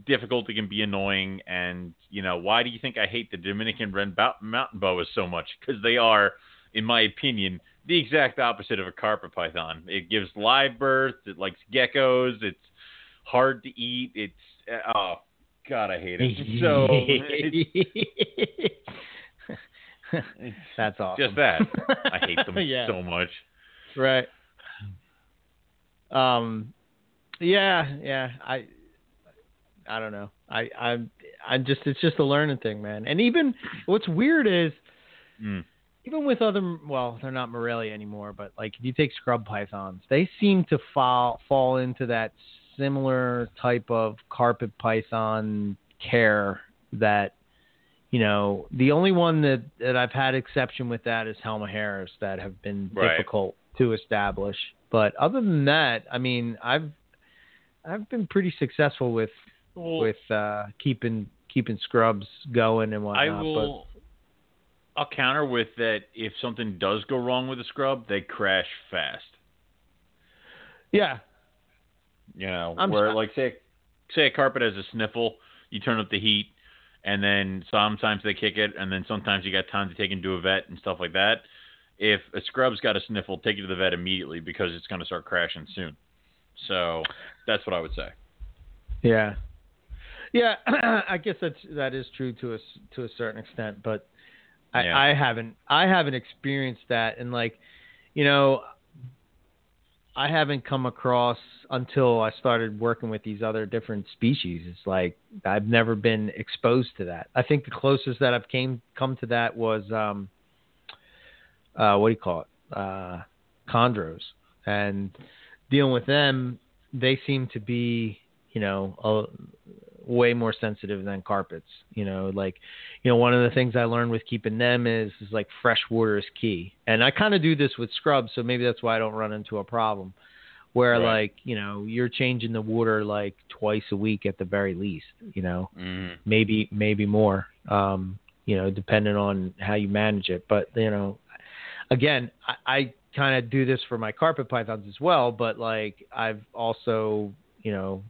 Speaker 3: difficult. It can be annoying. And you know why do you think I hate the Dominican red mountain boas so much? Because they are, in my opinion, the exact opposite of a carpet python. It gives live birth. It likes geckos. It's hard to eat. It's uh, oh god, I hate it. It's so (laughs)
Speaker 2: That's awesome.
Speaker 3: just that. I hate (laughs) them
Speaker 2: yeah.
Speaker 3: so much.
Speaker 2: Right. Um, yeah, yeah. I, I don't know. I, I'm, I'm just. It's just a learning thing, man. And even what's weird is,
Speaker 3: Mm.
Speaker 2: even with other, well, they're not Morelia anymore, but like if you take scrub pythons, they seem to fall fall into that similar type of carpet python care that. You know, the only one that, that I've had exception with that is Halmaheras that have been
Speaker 3: Right.
Speaker 2: difficult to establish. But other than that, I mean, I've I've been pretty successful with
Speaker 3: Well,
Speaker 2: with uh, keeping keeping scrubs going and whatnot.
Speaker 3: I will. I'll counter with that. If something does go wrong with a scrub, they crash fast.
Speaker 2: But yeah,
Speaker 3: You know,
Speaker 2: I'm
Speaker 3: where like say say a carpet has a sniffle, you turn up the heat, and then sometimes they kick it, and then sometimes you got time to take him to a vet and stuff like that. If a scrub's got a sniffle, take it to the vet immediately because it's going to start crashing soon. So that's what I would say.
Speaker 2: yeah, yeah. (clears throat) I guess that's that is true to a to a certain extent, but I,
Speaker 3: Yeah.
Speaker 2: I haven't I haven't experienced that, and like, you know, I haven't come across until I started working with these other different species. It's like I've never been exposed to that. I think the closest that I've came come to that was um uh what do you call it? Uh chondros. And dealing with them, they seem to be, you know, a, way more sensitive than carpets. You know, like, you know, one of the things I learned with keeping them is is like fresh water is key. And I kind of do this with scrubs, so maybe that's why I don't run into a problem. Where
Speaker 3: Right.
Speaker 2: like, you know, you're changing the water like twice a week at the very least, you know
Speaker 3: Mm.
Speaker 2: maybe maybe more um you know depending on how you manage it but you know again i, I kind of do this for my carpet pythons as well but like i've also you know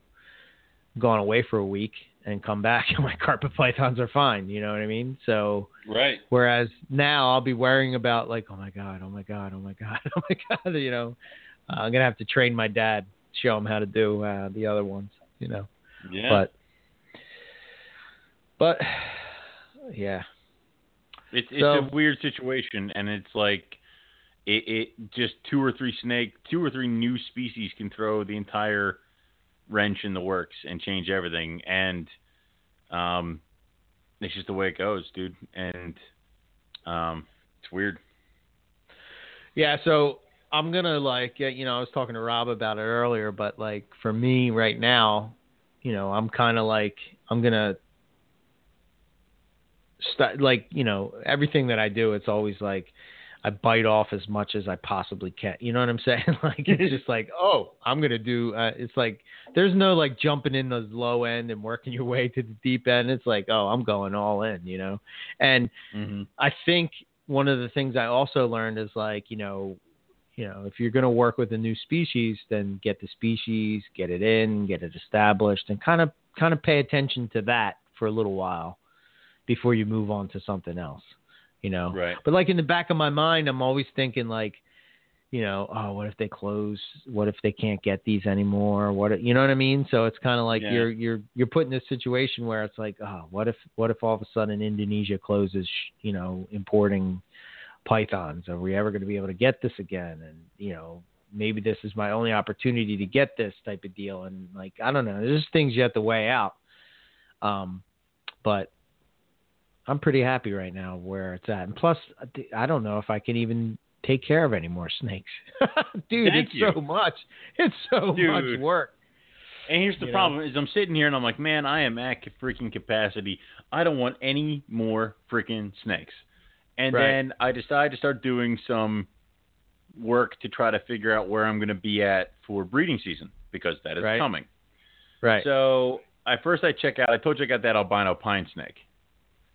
Speaker 2: gone away for a week and come back (laughs) and my carpet pythons are fine. You know what I mean? So
Speaker 3: right.
Speaker 2: Whereas now I'll be worrying about like, oh my god, oh my god, oh my god, (laughs) oh my god. You know, uh, I'm gonna have to train my dad, show him how to do uh, the other ones. You know.
Speaker 3: Yeah.
Speaker 2: But but (sighs) yeah.
Speaker 3: It's it's
Speaker 2: So-
Speaker 3: a weird situation, and it's like it, it just two or three snake, two or three new species can throw the entire wrench in the works and change everything, and um, it's just the way it goes, dude, and um, it's weird.
Speaker 2: Yeah, so I'm gonna like, you know, I was talking to Rob about it earlier, but like for me right now, you know, I'm kind of like I'm gonna st- like, you know, everything that I do, it's always like I bite off as much as I possibly can. You know what I'm (laughs) saying? like it's just like, oh, I'm gonna do. Uh, it's like there's no like jumping in the low end and working (laughs) your way to the deep end. It's like, oh, I'm going all in, you know, and
Speaker 3: Mm-hmm.
Speaker 2: I think one of the things I also learned is like, you know, you know, if you're going to work with a new species, then get the species, get it in, get it established, and kind of kind of pay attention to that for a little while before you move on to something else. You know,
Speaker 3: Right.
Speaker 2: but like in the back of my mind, I'm always thinking like, you know, oh, what if they close? What if they can't get these anymore? What if- you know what I mean? So it's kind of like
Speaker 3: Yeah.
Speaker 2: you're you're you're put in this situation where it's like, oh, what if what if all of a sudden Indonesia closes, you know, importing pythons? Are we ever going to be able to get this again? And you know, maybe this is my only opportunity to get this type of deal. And like, I don't know, there's just things you have to weigh out. Um, but I'm pretty happy right now where it's at. And plus, uh, I don't know if I can even take care of any more snakes. (laughs) Dude,
Speaker 3: Thank
Speaker 2: it's
Speaker 3: you.
Speaker 2: so much. It's so
Speaker 3: Dude.
Speaker 2: much work.
Speaker 3: And here's the
Speaker 2: You know?
Speaker 3: problem: is I'm sitting here and I'm like, man, I am at freaking capacity. I don't want any more freaking snakes. And
Speaker 2: Right.
Speaker 3: then I decide to start doing some work to try to figure out where I'm going to be at for breeding season because that is
Speaker 2: Right.
Speaker 3: coming.
Speaker 2: Right.
Speaker 3: So I first I check out. I told you I got that albino pine snake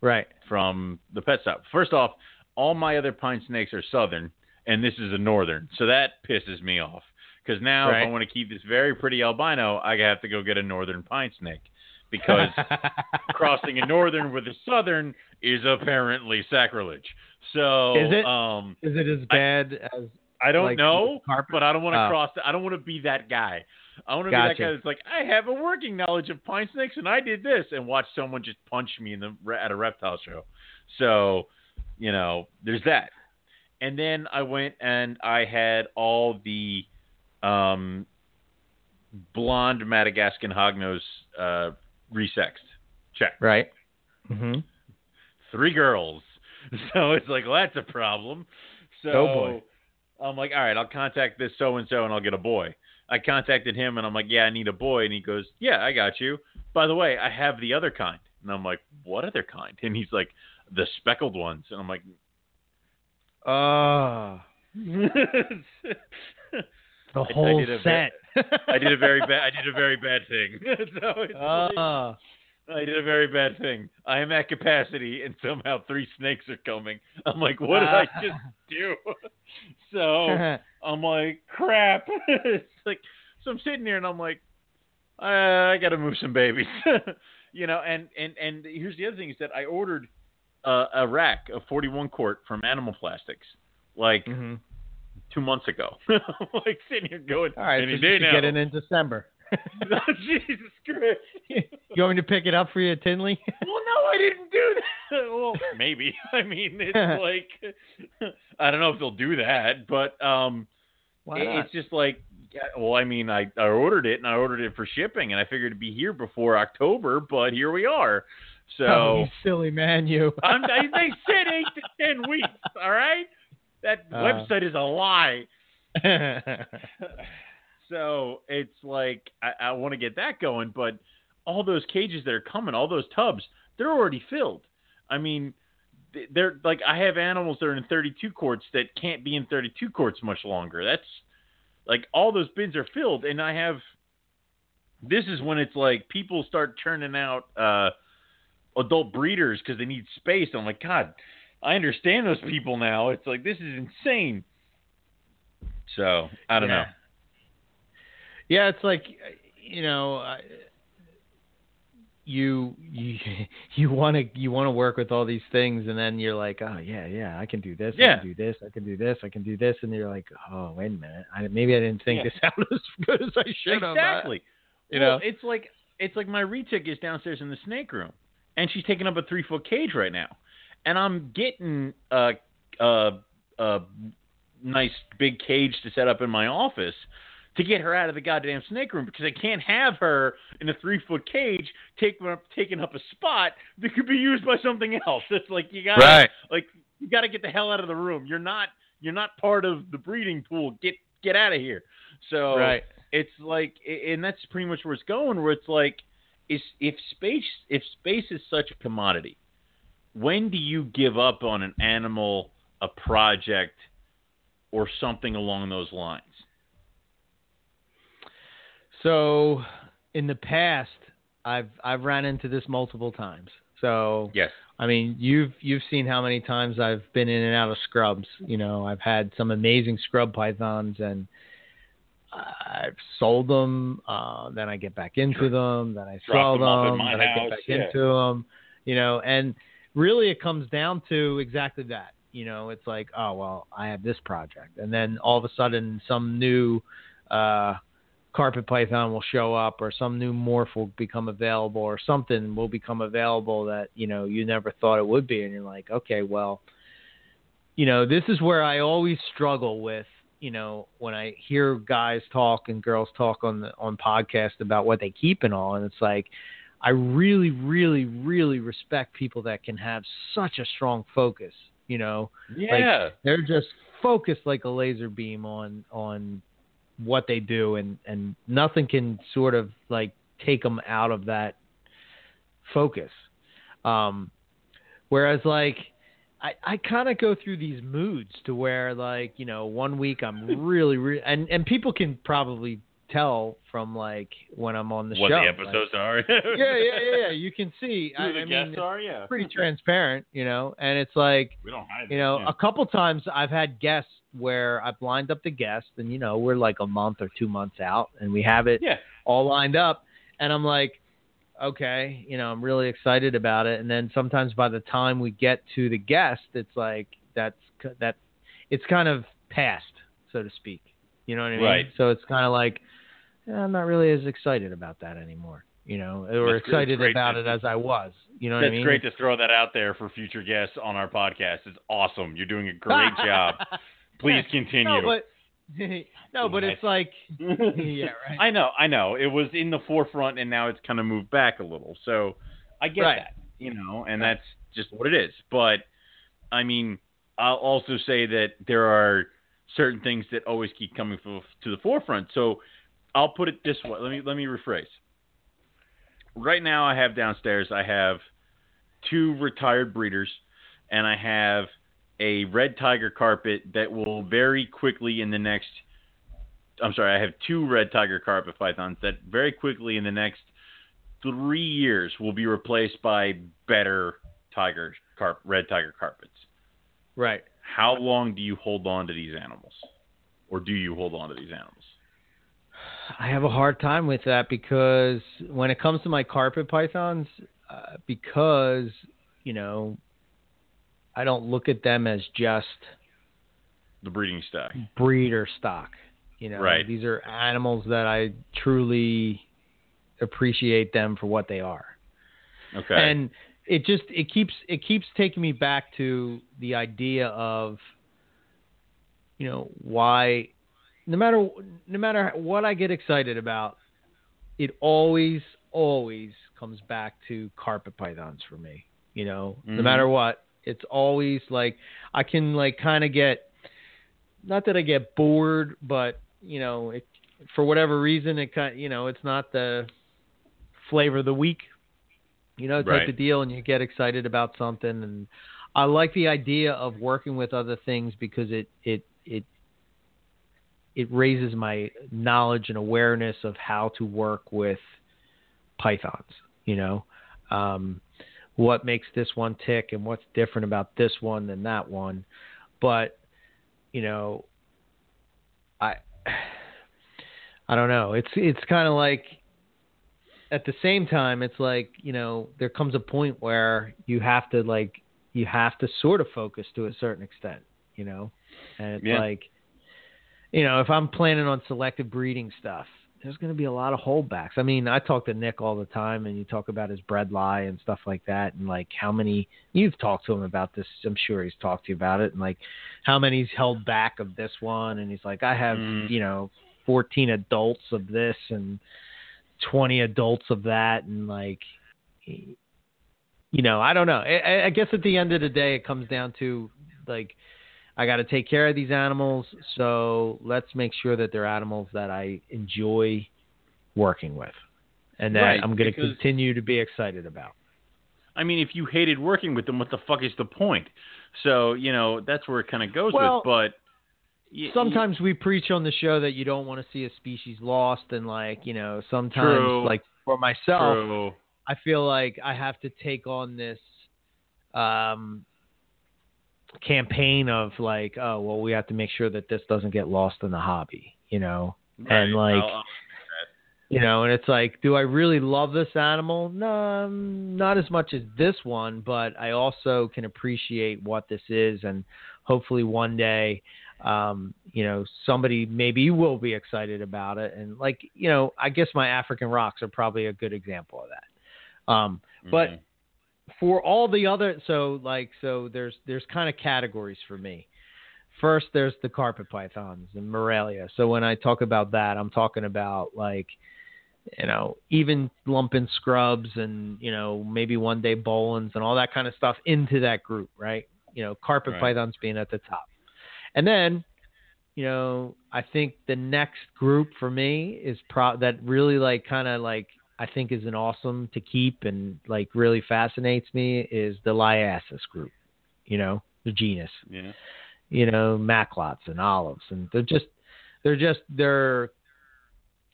Speaker 2: right.
Speaker 3: from the pet shop. First off, all my other pine snakes are southern, and this is a northern, so that pisses me off. Because now, if I want to keep this very pretty albino, I have to go get a northern pine snake, because (laughs) crossing a northern with a southern is apparently sacrilege. So,
Speaker 2: Is it?
Speaker 3: um,
Speaker 2: is it as
Speaker 3: I-
Speaker 2: bad as
Speaker 3: I don't
Speaker 2: like,
Speaker 3: know, but I don't want to
Speaker 2: Oh.
Speaker 3: cross. The, I don't want to be that guy. I want to be that guy that's like, I have a working knowledge of pine snakes, and I did this, and watch someone just punch me in the at a reptile show. So, you know, there's that. And then I went and I had all the um, blonde Madagascan hognose uh, resexed. Check.
Speaker 2: right? Mm-hmm.
Speaker 3: Three girls. (laughs) So it's like, well, that's a problem. So
Speaker 2: Oh, boy.
Speaker 3: I'm like, all right, I'll contact this so and so and I'll get a boy. I contacted him and I'm like, yeah, I need a boy. And he goes, yeah, I got you. By the way, I have the other kind. And I'm like, what other kind? And he's like, the speckled ones. And I'm like,
Speaker 2: Oh, (laughs) the
Speaker 3: I
Speaker 2: whole
Speaker 3: did a
Speaker 2: set.
Speaker 3: I did a very bad. I did a very bad thing. (laughs) so it's ah.
Speaker 2: like,
Speaker 3: I did a very bad thing. I am at capacity, and somehow three snakes are coming. I'm like, what did I just do? (laughs) so (laughs) I'm like, crap. (laughs) it's like, so I'm sitting there, and I'm like, I, I got to move some babies, you know. And and and here's the other thing is that I ordered uh, a rack of 41 quart from Animal Plastics, like
Speaker 2: Mhm.
Speaker 3: two months ago. Like sitting here going,
Speaker 2: All right,
Speaker 3: any
Speaker 2: so
Speaker 3: day
Speaker 2: you
Speaker 3: now.
Speaker 2: get it in December. (laughs)
Speaker 3: Jesus Christ.
Speaker 2: you want me to pick it up for you, Tinley?
Speaker 3: Well, no, I didn't do that. Well, (laughs) maybe. (laughs) I mean, it's like I don't know if they'll do that, but um,
Speaker 2: Why not?
Speaker 3: it's just like, yeah, well, I mean, I, I ordered it and I ordered it for shipping, and I figured it'd be here before October, but here we are. So
Speaker 2: oh, you silly man, you.
Speaker 3: I'm, I, they said eight to ten weeks. All right, that
Speaker 2: Uh.
Speaker 3: website is a lie. So it's like I, I want to get that going, but all those cages that are coming, all those tubs, they're already filled. I mean, they're like I have animals that are in 32 quarts that can't be in 32 quarts much longer. That's like all those bins are filled, and I have. This is when it's like people start churning out uh, adult breeders because they need space. I'm like, God, I understand those people now. It's like this is insane. So I don't
Speaker 2: yeah.
Speaker 3: know.
Speaker 2: Yeah, it's like you know, I, you you (laughs) you want to you want to work with all these things and then you're like oh yeah yeah i can do this
Speaker 3: Yeah.
Speaker 2: i can do this i can do this i can do this and you're like oh wait a minute I, maybe i didn't think
Speaker 3: Yeah.
Speaker 2: this (laughs) out as good as i should have
Speaker 3: exactly.
Speaker 2: you
Speaker 3: well,
Speaker 2: know
Speaker 3: it's like it's like my retic is downstairs in the snake room, and she's taking up a three foot cage right now, and I'm getting a a a nice big cage to set up in my office to get her out of the goddamn snake room because I can't have her in a three foot cage taking up taking up a spot that could be used by something else. It's like you got to
Speaker 2: right
Speaker 3: like you got to get the hell out of the room. You're not you're not part of the breeding pool. Get get out of here. So
Speaker 2: right
Speaker 3: it's like and that's pretty much where it's going where it's like is if space if space is such a commodity when do you give up on an animal a project or something along those lines
Speaker 2: so in the past i've i've ran into this multiple times so
Speaker 3: yes
Speaker 2: I mean, you've you've seen how many times I've been in and out of scrubs. You know, I've had some amazing scrub pythons, and I've sold them. Uh, then I get back into them. Then I sell
Speaker 3: them
Speaker 2: them. Then I get back
Speaker 3: yeah.
Speaker 2: into them. You know, and really, it comes down to exactly that. You know, it's like, oh well, I have this project, and then all of a sudden, some new uh, carpet python will show up or some new morph will become available or something will become available that you know you never thought it would be. And you're like okay well you know this is where i always struggle with you know when i hear guys talk and girls talk on the on podcast about what they keep and all. And it's like i really really really respect people that can have such a strong focus you know?
Speaker 3: Yeah.
Speaker 2: they're just focused like a laser beam on on what they do and and nothing can sort of like take them out of that focus. Um whereas like i i kind of go through these moods to where like you know one week i'm (laughs) really really and and people can probably tell from like when i'm on the
Speaker 3: what
Speaker 2: show what
Speaker 3: the
Speaker 2: like-
Speaker 3: episodes are. (laughs)
Speaker 2: Yeah yeah yeah yeah you can see. (laughs)
Speaker 3: Who
Speaker 2: I,
Speaker 3: the
Speaker 2: I mean
Speaker 3: guests
Speaker 2: it's
Speaker 3: are? Yeah.
Speaker 2: pretty transparent you know and it's like
Speaker 3: we don't hide
Speaker 2: you
Speaker 3: it,
Speaker 2: know,
Speaker 3: yeah.
Speaker 2: a couple times I've had guests where I've lined up the guest, and you know, we're like a month or two months out, and we have it
Speaker 3: yeah
Speaker 2: all lined up, and I'm like, okay, you know, I'm really excited about it, and then sometimes by the time we get to the guest, it's like that's that, it's kind of past, so to speak. You know what I mean?
Speaker 3: Right.
Speaker 2: So it's kind of like eh, I'm not really as excited about that anymore. You know, or
Speaker 3: That's
Speaker 2: excited
Speaker 3: great.
Speaker 2: about it as I was. You know what
Speaker 3: That's
Speaker 2: I mean?
Speaker 3: It's great to throw that out there for future guests on our podcast. It's awesome. You're doing a great (laughs) job. Please continue.
Speaker 2: No, but (laughs) no, but it's like (laughs) yeah, right.
Speaker 3: I know, I know. It was in the forefront, and now it's kind of moved back a little. So I get
Speaker 2: Right.
Speaker 3: that, you know, and that's just what it is. But I mean, I'll also say that there are certain things that always keep coming f- to the forefront. So I'll put it this way. Let me let me rephrase. Right now, I have downstairs. I have two retired breeders, and I have a red tiger carpet that will very quickly in the next I'm sorry, I have two red tiger carpet pythons that very quickly in the next three years will be replaced by better tiger carp red tiger carpets.
Speaker 2: right.
Speaker 3: How long do you hold on to these animals? Or do you hold on to these animals?
Speaker 2: I have a hard time with that because when it comes to my carpet pythons, uh, because you know, I don't look at them as just
Speaker 3: The breeding stock.
Speaker 2: breeder stock. You know,
Speaker 3: Right.
Speaker 2: these are animals that I truly appreciate them for what they are.
Speaker 3: Okay.
Speaker 2: and it just it keeps it keeps taking me back to the idea of you know why no matter no matter what I get excited about it always always comes back to carpet pythons for me you know no
Speaker 3: Mhm.
Speaker 2: matter what it's always like I can like kind of get not that I get bored but you know it for whatever reason it kind you know it's not the flavor of the week you know, type
Speaker 3: Right.
Speaker 2: of deal, and you get excited about something. And I like the idea of working with other things because it it it it raises my knowledge and awareness of how to work with pythons. You know, um, what makes this one tick and what's different about this one than that one. But you know, I (sighs) I don't know. It's it's kind of like at the same time, it's like you know there comes a point where you have to like you have to sort of focus to a certain extent, you know, and it's
Speaker 3: Yeah.
Speaker 2: like you know if I'm planning on selective breeding stuff, there's going to be a lot of holdbacks. I mean, I talk to Nick all the time, and you talk about his bredli and stuff like that, and like how many you've talked to him about this. I'm sure he's talked to you about it, and like how many he's held back of this one, and he's like, I have
Speaker 3: Mm.
Speaker 2: you know 14 adults of this and 20 adults of that, and like you know, I don't know. I, I guess at the end of the day, it comes down to like I got to take care of these animals, so let's make sure that they're animals that I enjoy working with, and that
Speaker 3: Right,
Speaker 2: I'm going to continue to be excited about.
Speaker 3: I mean, if you hated working with them, what the fuck is the point? So you know that's where it kind of goes
Speaker 2: Well,
Speaker 3: with. But y-
Speaker 2: Sometimes we preach on the show that you don't want to see a species lost, and like you know, sometimes
Speaker 3: True.
Speaker 2: like for myself,
Speaker 3: True.
Speaker 2: I feel like I have to take on this um, campaign of like, oh well, we have to make sure that this doesn't get lost in the hobby, you know. And, like,
Speaker 3: I'll-
Speaker 2: You know, and it's like, do I really love this animal? No, um, not as much as this one, but I also can appreciate what this is, and hopefully one day, um, you know, somebody maybe will be excited about it. And like, you know, I guess my African rocks are probably a good example of that. Um, but
Speaker 3: Mhm.
Speaker 2: For all the other so like so there's there's kind of categories for me. First there's the carpet pythons and morelia. So when i talk about that i'm talking about like you know even lumping scrubs and you know maybe one day Boelens and all that kind of stuff into that group right? You know carpet
Speaker 3: Right.
Speaker 2: pythons being at the top. And then you know i think the next group for me is pro that really like kind of like I think is an awesome to keep and like really fascinates me is the Liasis group. You know, the genus.
Speaker 3: yeah.
Speaker 2: You know, Macklots and olives, and they're just they're just they're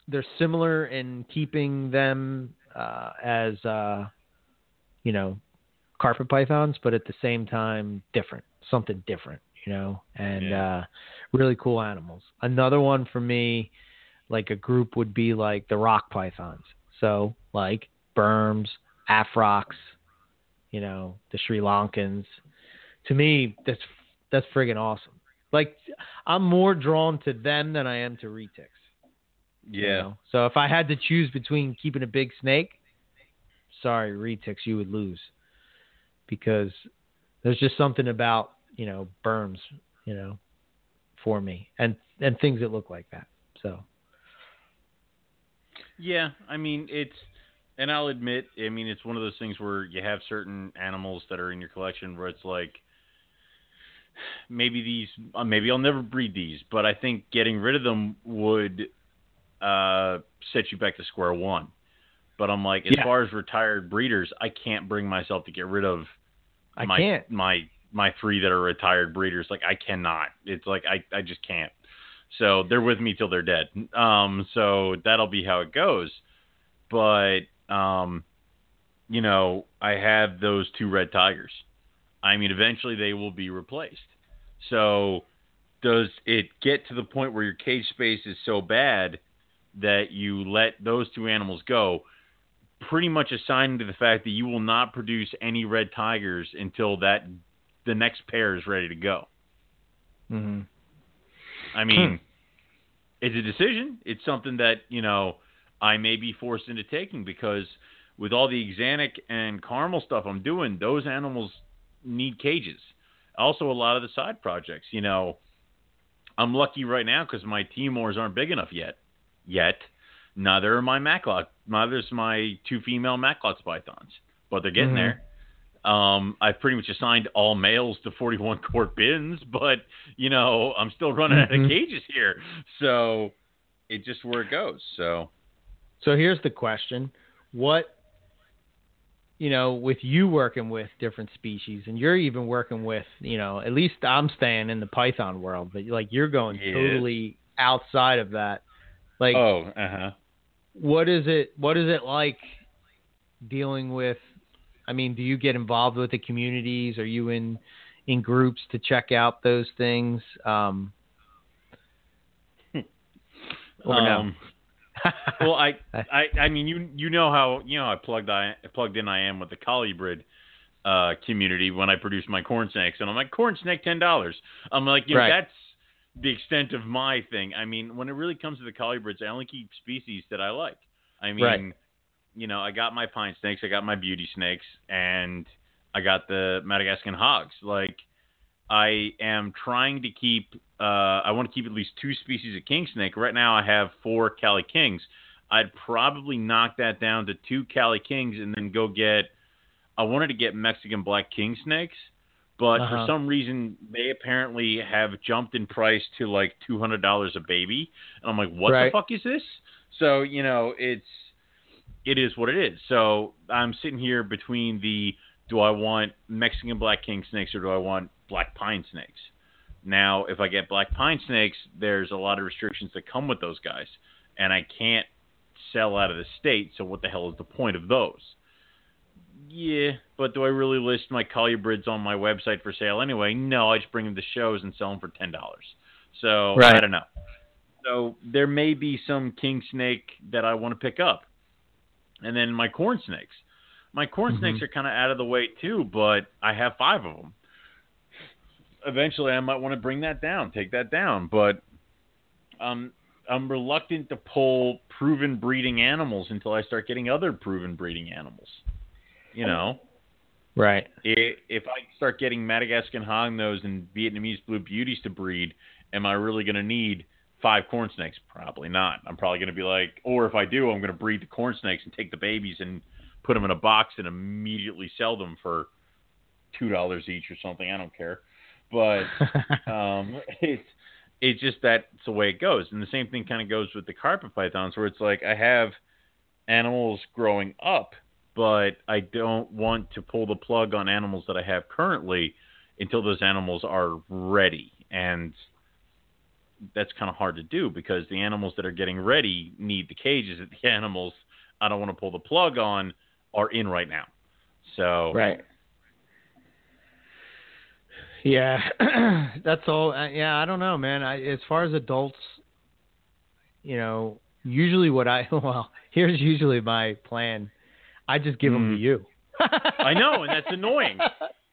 Speaker 2: they're similar in keeping them uh, as uh, you know carpet pythons, but at the same time different, something different. You know, and
Speaker 3: Yeah.
Speaker 2: uh, really cool animals. Another one for me, like a group would be like the rock pythons. So like Burms, Afrox, you know, the Sri Lankans. To me, that's that's friggin' awesome. Like I'm more drawn to them than I am to retics. you
Speaker 3: Yeah.
Speaker 2: know? So if I had to choose between keeping a big snake, sorry, retics, you would lose. Because there's just something about, you know, Burms, you know, for me. And and things that look like that. So
Speaker 3: Yeah, I mean it's, and I'll admit, I mean it's one of those things where you have certain animals that are in your collection where it's like, maybe these, uh, maybe I'll never breed these, but I think getting rid of them would uh, set you back to square one. But I'm like, as
Speaker 2: Yeah.
Speaker 3: far as retired breeders, I can't bring myself to get rid of
Speaker 2: I
Speaker 3: my
Speaker 2: can't.
Speaker 3: my my three that are retired breeders. Like I cannot. It's like I I just can't. So they're with me till they're dead. Um, so that'll be how it goes. But um, you know, I have those two red tigers. I mean, eventually they will be replaced. So does it get to the point where your cage space is so bad that you let those two animals go? Pretty much assigning to the fact that you will not produce any red tigers until that the next pair is ready to go.
Speaker 2: hmm
Speaker 3: I mean, it's a decision. It's something that you know I may be forced into taking because with all the axanthic and caramel stuff I'm doing, those animals need cages. Also, a lot of the side projects. You know, I'm lucky right now because my Timors aren't big enough yet. Yet, neither are my Macklot. Neither's my two female Macklots pythons, but they're getting
Speaker 2: Mhm.
Speaker 3: there. Um, I've pretty much assigned all males to 41 (laughs) quart bins, but you know I'm still running out
Speaker 2: Mhm.
Speaker 3: of cages here, so it just where it goes. So
Speaker 2: So here's the question: What, you know, with you working with different species, and you're even working with, you know, at least I'm staying in the python world, but like you're going
Speaker 3: Yeah.
Speaker 2: totally outside of that. Like,
Speaker 3: oh, uh huh.
Speaker 2: what is it? What is it like dealing with? I mean, do you get involved with the communities? Are you in in groups to check out those things? Um, or no?
Speaker 3: Um, well, I, I, I mean, you, you know how, you know how plugged I plugged in I am with the colubrid uh, community when I produce my corn snakes, and I'm like, corn snake, ten dollars. I'm like, you know,
Speaker 2: Right.
Speaker 3: that's the extent of my thing. I mean, when it really comes to the colubrids, I only keep species that I like. I mean,
Speaker 2: Right.
Speaker 3: You know, I got my pine snakes, I got my beauty snakes, and I got the Madagascan hogs. Like, I am trying to keep. Uh, I want to keep at least two species of king snake. Right now, I have four Cali Kings. I'd probably knock that down to two Cali Kings and then go get. I wanted to get Mexican black king snakes, but for
Speaker 2: Uh-huh.
Speaker 3: some reason they apparently have jumped in price to like two hundred dollars a baby, and I'm like, what
Speaker 2: Right.
Speaker 3: the fuck is this? So you know, it's it is what it is. So I'm sitting here between the do I want Mexican black king snakes or do I want black pine snakes? Now, if I get black pine snakes, there's a lot of restrictions that come with those guys, and I can't sell out of the state. So what the hell is the point of those? Yeah, but do I really list my colubrids on my website for sale anyway? No, I just bring them to shows and sell them for ten dollars. So I
Speaker 2: Right.
Speaker 3: don't know. So there may be some king snake that I want to pick up, and then my corn snakes. My corn
Speaker 2: Mhm.
Speaker 3: snakes are kind of out of the way too, but I have five of them. Eventually, I might want to bring that down, take that down, but um, I'm reluctant to pull proven breeding animals until I start getting other proven breeding animals. You know,
Speaker 2: Right.
Speaker 3: i- if I start getting Madagascan hognose and Vietnamese blue beauties to breed, am I really going to need five corn snakes? Probably not. I'm probably going to be like, or if I do, I'm going to breed the corn snakes and take the babies and put them in a box and immediately sell them for two dollars each or something. I don't care, but (laughs) um, it's it's just that's the way it goes. And the same thing kind of goes with the carpet pythons, where it's like I have animals growing up, but I don't want to pull the plug on animals that I have currently until those animals are ready. And that's kind of hard to do because the animals that are getting ready need the cages that (laughs) the animals I don't want to pull the plug on are in right now. So
Speaker 2: Right. Yeah, (clears throat) that's all. uh, Yeah, I don't know, man. I, as far as adults, you know, usually what I (laughs) well, here's usually my plan. I just give them to
Speaker 3: Mm.
Speaker 2: you.
Speaker 3: I know, and (laughs) that's annoying.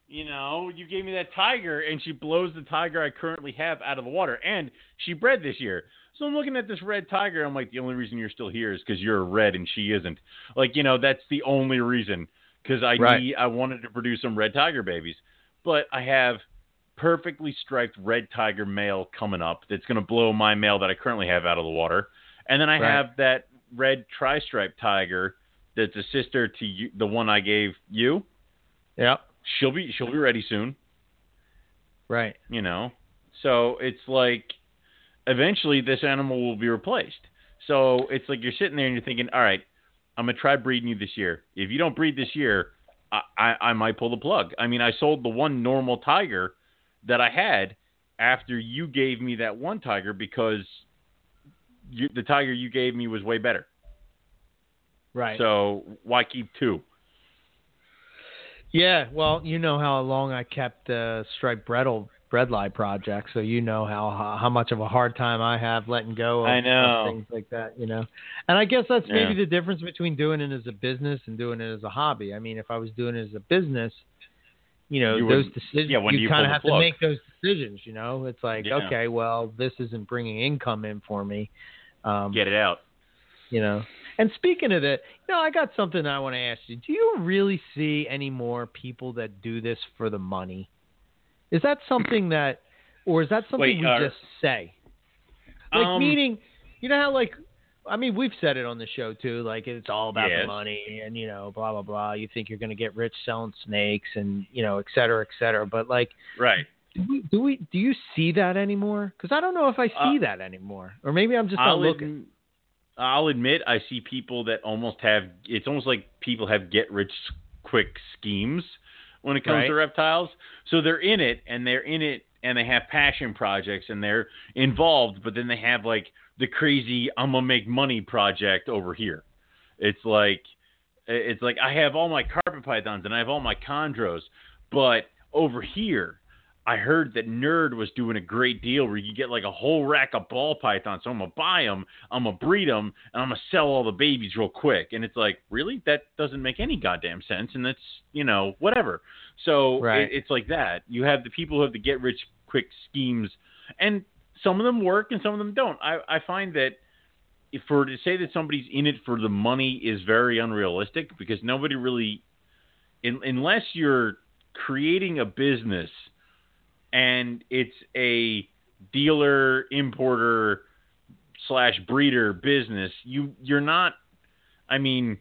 Speaker 3: You know, you gave me that tiger, and she blows the tiger I currently have out of the water, and she bred this year. So I'm looking at this red tiger. I'm like, the only reason you're still here is because you're a red and she isn't. Like, you know, that's the only reason. Because I
Speaker 2: Right.
Speaker 3: need, I wanted to produce some red tiger babies, but I have perfectly striped red tiger male coming up that's going to blow my male that I currently have out of the water, and then I
Speaker 2: Right.
Speaker 3: have that red tri-striped tiger that's a sister to you, the one I gave you.
Speaker 2: Yep.
Speaker 3: She'll be she'll be ready soon,
Speaker 2: Right.
Speaker 3: you know. So it's like eventually this animal will be replaced. So it's like you're sitting there and you're thinking, all right, I'm gonna try breeding you this year. If you don't breed this year, I, I, I might pull the plug. I mean, I sold the one normal tiger that I had after you gave me that one tiger because you, the tiger you gave me was way better.
Speaker 2: Right.
Speaker 3: So why keep two?
Speaker 2: Yeah, well, you know how long I kept the striped breadle bredli project, so you know how how much of a hard time I have letting go of,
Speaker 3: I know.
Speaker 2: things like that, you know. And I guess that's maybe
Speaker 3: Yeah.
Speaker 2: the difference between doing it as a business and doing it as a hobby. I mean, if I was doing it as a business, you know,
Speaker 3: You
Speaker 2: those
Speaker 3: would-
Speaker 2: decisions
Speaker 3: yeah, do you
Speaker 2: kind of have to make those decisions, you know. It's like,
Speaker 3: Yeah.
Speaker 2: okay, well, this isn't bringing income in for me. Um,
Speaker 3: Get it out.
Speaker 2: you know. And speaking of that, you know, I got something I want to ask you. Do you really see any more people that do this for the money? Is that something that, or is that something
Speaker 3: Wait,
Speaker 2: we
Speaker 3: uh,
Speaker 2: just say? Like
Speaker 3: Um,
Speaker 2: meaning, you know how like, I mean, we've said it on the show too. Like it's all about
Speaker 3: Yes.
Speaker 2: the money, and you know, blah blah blah. You think you're going to get rich selling snakes, and you know, et cetera, et cetera. But like,
Speaker 3: Right.
Speaker 2: do we do we do you see that anymore? Because I don't know if I see
Speaker 3: Uh,
Speaker 2: that anymore, or maybe I'm just not
Speaker 3: I'll,
Speaker 2: looking.
Speaker 3: I'll admit I see people that almost have it's almost like people have get rich quick schemes when it comes to reptiles. So they're in it and they're in it and they have passion projects and they're involved, but then they have like the crazy I'm gonna make money project over here. It's like it's like I have all my carpet pythons and I have all my chondros, but over here I heard that Nerd was doing a great deal where you get like a whole rack of ball pythons. So I'm gonna buy them, I'm gonna breed them, and I'm gonna sell all the babies real quick. And it's like, really? That doesn't make any goddamn sense. And that's you know whatever. So
Speaker 2: Right.
Speaker 3: it, it's like that. You have the people who have the get rich quick schemes, and some of them work and some of them don't. I I find that if for to say that somebody's in it for the money is very unrealistic because nobody really, in, unless you're creating a business and it's a dealer importer slash breeder business, you you're not. I mean,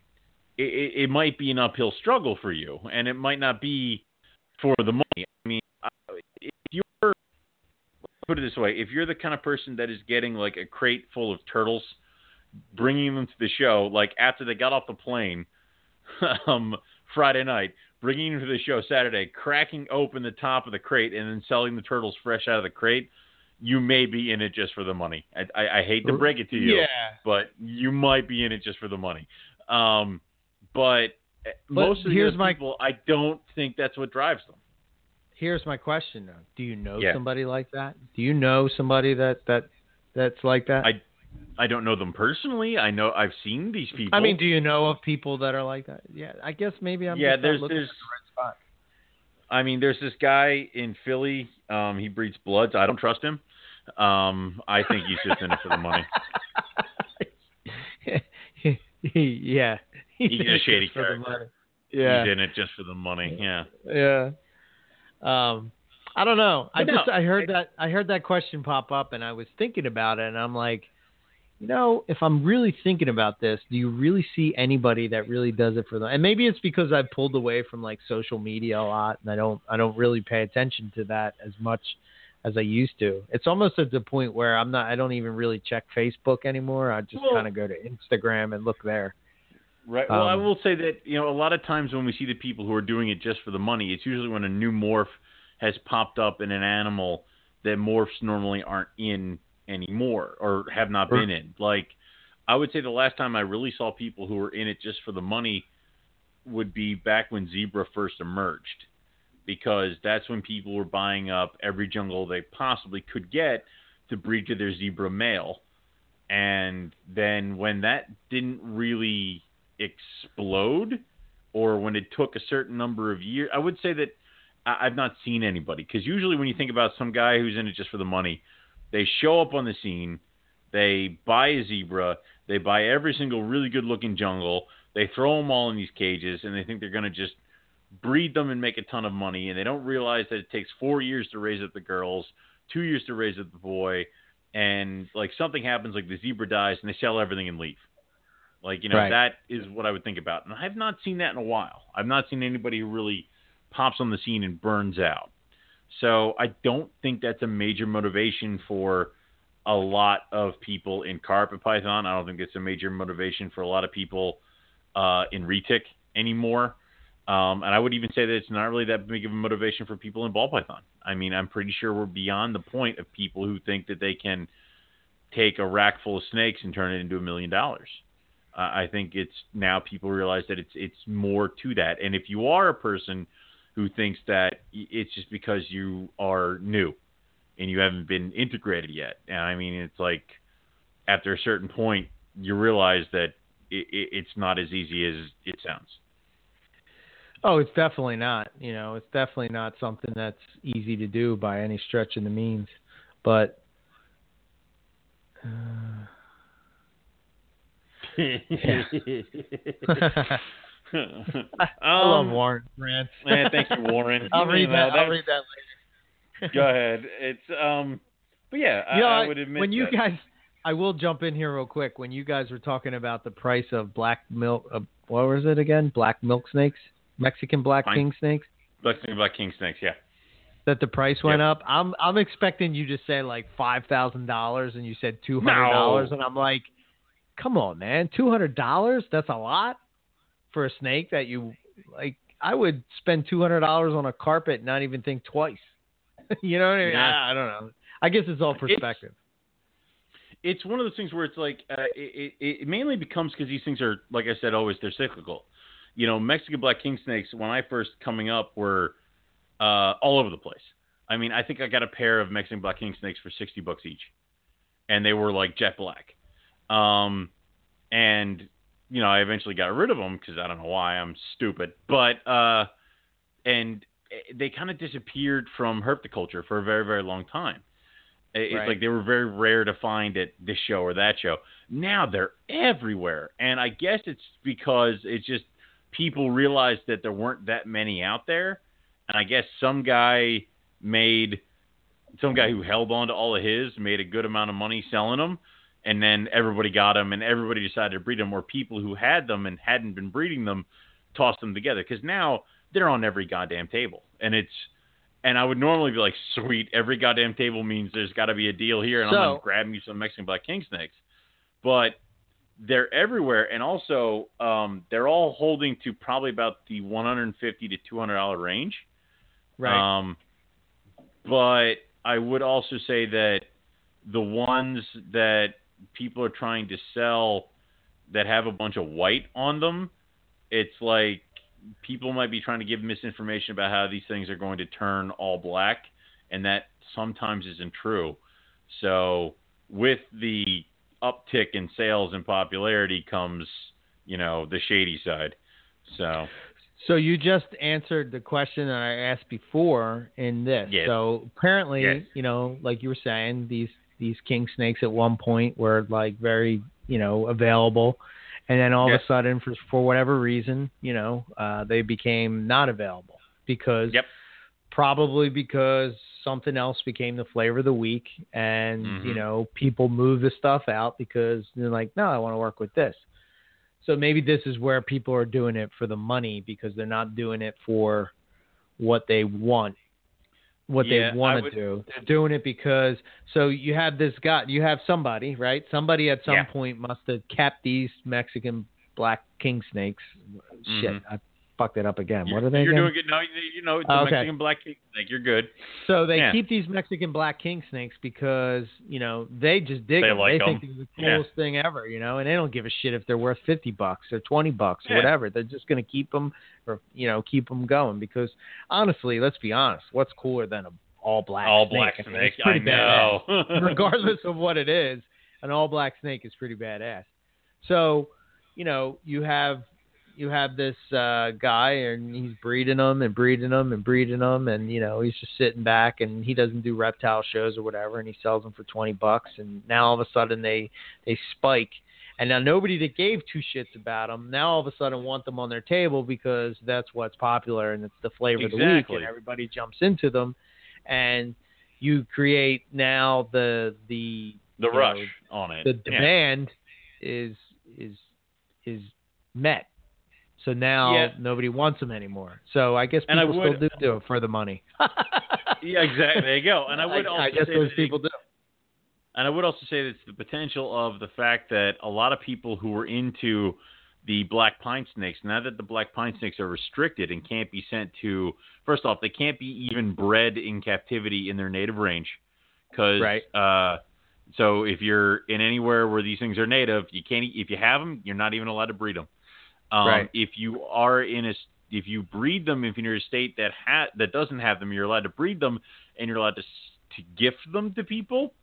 Speaker 3: it, it might be an uphill struggle for you, and it might not be for the money. I mean, if you're put it this way, if you're the kind of person that is getting like a crate full of turtles, bringing them to the show, like after they got off the plane (laughs) um, Friday night, bringing them to the show Saturday, cracking open the top of the crate, and then selling the turtles fresh out of the crate, you may be in it just for the money. I, I, I hate to break it to you,
Speaker 2: Yeah.
Speaker 3: but you might be in it just for the money. Um, but, uh, most of the
Speaker 2: here's
Speaker 3: other
Speaker 2: my-
Speaker 3: people, I don't think that's what drives them.
Speaker 2: Here's my question though. Do you know
Speaker 3: Yeah.
Speaker 2: somebody like that? Do you know somebody that that that's like that?
Speaker 3: I I don't know them personally. I know I've seen these people.
Speaker 2: I mean, do you know of people that are like that? Yeah, I guess maybe I'm
Speaker 3: yeah, there's
Speaker 2: looking
Speaker 3: there's
Speaker 2: the right spot.
Speaker 3: I mean, there's this guy in Philly. Um, he breeds bloods. I don't trust him. Um, I think he's just in it for the money. (laughs)
Speaker 2: yeah.
Speaker 3: He's a shady character.
Speaker 2: Yeah.
Speaker 3: He's in it just for the money. Yeah.
Speaker 2: Yeah. Um, I don't know. I
Speaker 3: But
Speaker 2: just
Speaker 3: no,
Speaker 2: I heard that I heard that question pop up, and I was thinking about it, and I'm like, you know, if I'm really thinking about this, do you really see anybody that really does it for them? And maybe it's because I've pulled away from like social media a lot, and I don't I don't really pay attention to that as much as I used to. It's almost at the point where I'm not I don't even really check Facebook anymore. I just
Speaker 3: Well-
Speaker 2: kind of go to Instagram and look there.
Speaker 3: Right. Well, I
Speaker 2: Um,
Speaker 3: will say that you know a lot of times when we see the people who are doing it just for the money, it's usually when a new morph has popped up in an animal that morphs normally aren't in anymore or have not been in. Like I would say the last time I really saw people who were in it just for the money would be back when zebra first emerged. Because that's when people were buying up every jungle they possibly could get to breed to their zebra male. And then when that didn't really explode or when it took a certain number of years, I would say that I- I've not seen anybody. Because usually when you think about some guy who's in it just for the money, they show up on the scene, they buy a zebra, they buy every single really good looking jungle, they throw them all in these cages, and they think they're going to just breed them and make a ton of money. And they don't realize that it takes four years to raise up the girls, two years to raise up the boy, and like something happens, like the zebra dies, and they sell everything and leave. Like you know,
Speaker 2: Right.
Speaker 3: that is what I would think about, and I've not seen that in a while. I've not seen anybody who really pops on the scene and burns out. So I don't think that's a major motivation for a lot of people in carpet python. I don't think it's a major motivation for a lot of people uh, in retic anymore. Um, and I would even say that it's not really that big of a motivation for people in ball python. I mean, I'm pretty sure we're beyond the point of people who think that they can take a rack full of snakes and turn it into a million dollars. I think it's now people realize that it's it's more to that. And if you are a person who thinks that it's just because you are new and you haven't been integrated yet, and I mean, it's like after a certain point, you realize that it, it, it's not as easy as it sounds.
Speaker 2: Oh, it's definitely not. You know, it's definitely not something that's easy to do by any stretch of the means. But uh, (laughs) (laughs) I love
Speaker 3: um,
Speaker 2: Warren rants.
Speaker 3: man, thank you, Warren. (laughs)
Speaker 2: I'll read
Speaker 3: You know,
Speaker 2: that. I'll read that later.
Speaker 3: Go (laughs) ahead. It's um, but yeah, I,
Speaker 2: know,
Speaker 3: I
Speaker 2: I-
Speaker 3: would admit
Speaker 2: when you
Speaker 3: that.
Speaker 2: guys, I will jump in here real quick. When you guys were talking about the price of black milk, uh, what was it again? Black milk snakes, Mexican black
Speaker 3: Fine.
Speaker 2: king snakes.
Speaker 3: Let's think about king snakes. Yeah.
Speaker 2: That the price went
Speaker 3: Yep.
Speaker 2: up. I'm I'm expecting you to say like five thousand dollars, and you said two hundred dollars,
Speaker 3: No.
Speaker 2: and I'm like, come on, man, two hundred dollars? That's a lot for a snake that you like. I would spend two hundred dollars on a carpet, and not even think twice. (laughs) you know what I mean?
Speaker 3: Yeah.
Speaker 2: I, I don't know. I guess it's all
Speaker 3: It's-
Speaker 2: perspective.
Speaker 3: it's one of those things where it's like uh, it, it, it mainly becomes because these things are like I said always they're cyclical. You know, Mexican black king snakes when I first coming up were uh, all over the place. I mean, I think I got a pair of Mexican black king snakes for sixty bucks each, and they were like jet black. Um, and you know, I eventually got rid of them because I don't know why I'm stupid, but uh, and they kind of disappeared from herpetoculture for a very very long time. It's
Speaker 2: Right.
Speaker 3: like they were very rare to find at this show or that show. Now they're everywhere, and I guess it's because it's just people realized that there weren't that many out there, and I guess some guy made some guy who held on to all of his made a good amount of money selling them, and then everybody got them, and everybody decided to breed them. Or people who had them and hadn't been breeding them tossed them together because now they're on every goddamn table, and it's. And I would normally be like, sweet, every goddamn table means there's got to be a deal here, and I'm
Speaker 2: So-
Speaker 3: gonna grab me some Mexican black king snakes. But they're everywhere, and also um, they're all holding to probably about the 150 to 200 dollar range.
Speaker 2: Right.
Speaker 3: Um, but I would also say that the ones that people are trying to sell that have a bunch of white on them, it's like people might be trying to give misinformation about how these things are going to turn all black, and that sometimes isn't true. So with the uptick in sales and popularity comes, you know, the shady side. So
Speaker 2: So you just answered the question that I asked before in this.
Speaker 3: Yes.
Speaker 2: So apparently,
Speaker 3: Yes.
Speaker 2: you know, like you were saying, these these king snakes at one point were like very, you know, available, and then all
Speaker 3: Yes.
Speaker 2: of a sudden, for for whatever reason, you know, uh, they became not available because
Speaker 3: Yep.
Speaker 2: probably because something else became the flavor of the week, and you
Speaker 3: Mhm.
Speaker 2: know, people move the stuff out because they're like, no, I want to work with this. So maybe this is where people are doing it for the money because they're not doing it for what they want, what
Speaker 3: Yeah,
Speaker 2: they want to do. They're doing it because so you have this guy, you have somebody, right? Somebody at some
Speaker 3: Yeah.
Speaker 2: point must have kept these Mexican black king snakes. Shit,
Speaker 3: Mhm.
Speaker 2: I fucked it up again. What are they?
Speaker 3: You're
Speaker 2: again?
Speaker 3: doing good. No, you- know, the
Speaker 2: okay.
Speaker 3: Mexican black king snake. You're good.
Speaker 2: So they
Speaker 3: Yeah.
Speaker 2: keep these Mexican black king snakes because you know they just dig
Speaker 3: They
Speaker 2: them.
Speaker 3: like
Speaker 2: they think
Speaker 3: 'em.
Speaker 2: they're the
Speaker 3: Yeah.
Speaker 2: coolest thing ever, you know, and they don't give a shit if they're worth fifty bucks or twenty bucks or
Speaker 3: Yeah.
Speaker 2: whatever. They're just gonna keep them or you know keep them going because honestly, let's be honest, what's cooler than a all black
Speaker 3: All
Speaker 2: snake?
Speaker 3: black
Speaker 2: I mean,
Speaker 3: snake. I know.
Speaker 2: regardless of what it is, an all black snake is pretty badass. So, you know, you have you have this uh, guy and he's breeding them and breeding them and breeding them and you know he's just sitting back and he doesn't do reptile shows or whatever and he sells them for 20 bucks and now all of a sudden they they spike and now nobody that gave two shits about them now all of a sudden want them on their table because that's what's popular and it's the flavor of the week
Speaker 3: Exactly.
Speaker 2: and everybody jumps into them and you create now the the
Speaker 3: the
Speaker 2: you know,
Speaker 3: rush on it.
Speaker 2: the
Speaker 3: Yeah.
Speaker 2: demand is is is met. So now
Speaker 3: Yeah.
Speaker 2: nobody wants them anymore. So I guess
Speaker 3: I
Speaker 2: people
Speaker 3: would-
Speaker 2: still do do it for the money. (laughs)
Speaker 3: Yeah, exactly. There you go. And I would (laughs) also
Speaker 2: I guess
Speaker 3: say
Speaker 2: those
Speaker 3: that-
Speaker 2: people do.
Speaker 3: And I would also say that it's the potential of the fact that a lot of people who were into the black pine snakes, now that the black pine snakes are restricted and can't be sent to, first off, they can't be even bred in captivity in their native range. Because,
Speaker 2: Right.
Speaker 3: uh, so if you're in anywhere where these things are native, you can't, if you have them, you're not even allowed to breed them. Um,
Speaker 2: Right.
Speaker 3: If you are in a, if you breed them, if you're in a state that ha- that doesn't have them, you're allowed to breed them and you're allowed to, to gift them to people.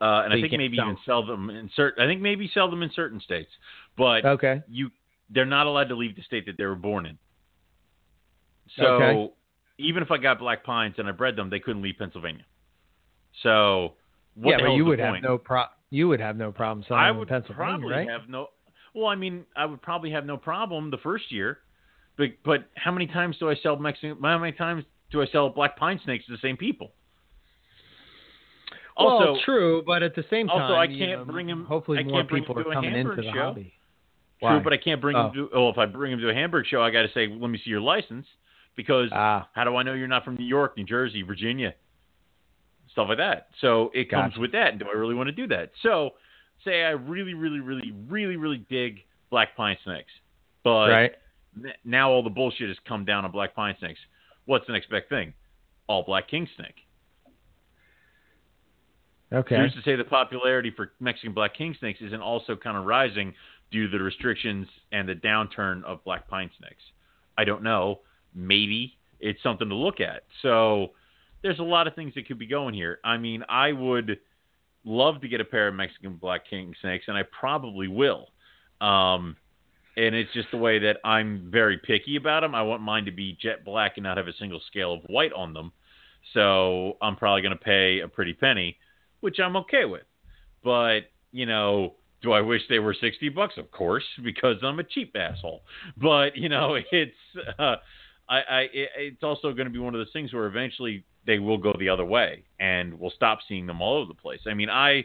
Speaker 3: Uh, and
Speaker 2: So
Speaker 3: I think maybe
Speaker 2: sell
Speaker 3: even sell them in certain. I think maybe sell them in certain states, but
Speaker 2: Okay.
Speaker 3: you they're not allowed to leave the state that they were born in. So
Speaker 2: Okay.
Speaker 3: even if I got black pines and I bred them, they couldn't leave Pennsylvania. So what
Speaker 2: yeah, but you would have no pro you would have no problem selling
Speaker 3: I
Speaker 2: them in Pennsylvania,
Speaker 3: probably
Speaker 2: right?
Speaker 3: have no. Well, I mean, I would probably have no problem the first year, but but how many times do I sell Mexican? How many times do I sell black pine snakes to the same people? Also,
Speaker 2: well, true, but at the same time,
Speaker 3: also, I can't
Speaker 2: know,
Speaker 3: bring 'em-
Speaker 2: Hopefully,
Speaker 3: I
Speaker 2: more
Speaker 3: can't
Speaker 2: people are coming into the
Speaker 3: show.
Speaker 2: hobby.
Speaker 3: True, but I can't bring
Speaker 2: Oh.
Speaker 3: him to. Oh, if I bring him to a Hamburg show, I got to say, let me see your license, because
Speaker 2: Ah,
Speaker 3: how do I know you're not from New York, New Jersey, Virginia, stuff like that? So it comes with that. And do I really want to do that? So, say I really, really, really, really, really dig black pine snakes, but
Speaker 2: right.
Speaker 3: n- now all the bullshit has come down on black pine snakes. What's the next big thing? All black king snake.
Speaker 2: Okay.
Speaker 3: Who's to say the popularity for Mexican black king snakes isn't also kind of rising due to the restrictions and the downturn of black pine snakes? I don't know. Maybe it's something to look at. So there's a lot of things that could be going here. I mean, I would love to get a pair of Mexican black king snakes, and I probably will. Um, and it's just the way that I'm very picky about them. I want mine to be jet black and not have a single scale of white on them. So I'm probably going to pay a pretty penny, which I'm okay with. But you know, do I wish they were sixty bucks? Of course, because I'm a cheap asshole. But you know, (laughs) it's uh, I, I it's also going to be one of those things where eventually they will go the other way, and we'll stop seeing them all over the place. I mean, I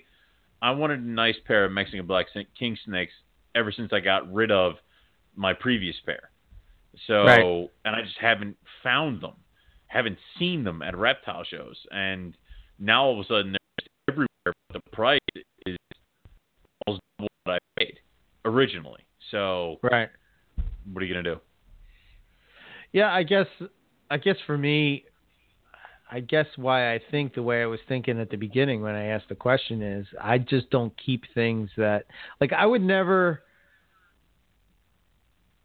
Speaker 3: I wanted a nice pair of Mexican black king snakes ever since I got rid of my previous pair. So, right. and I just haven't found them, haven't seen them at reptile shows, and now all of a sudden they're everywhere. But the price is almost double what I paid originally. So,
Speaker 2: right.
Speaker 3: What are you gonna do?
Speaker 2: Yeah, I guess. I guess for me, I guess why I think the way I was thinking at the beginning when I asked the question is I just don't keep things that like I would never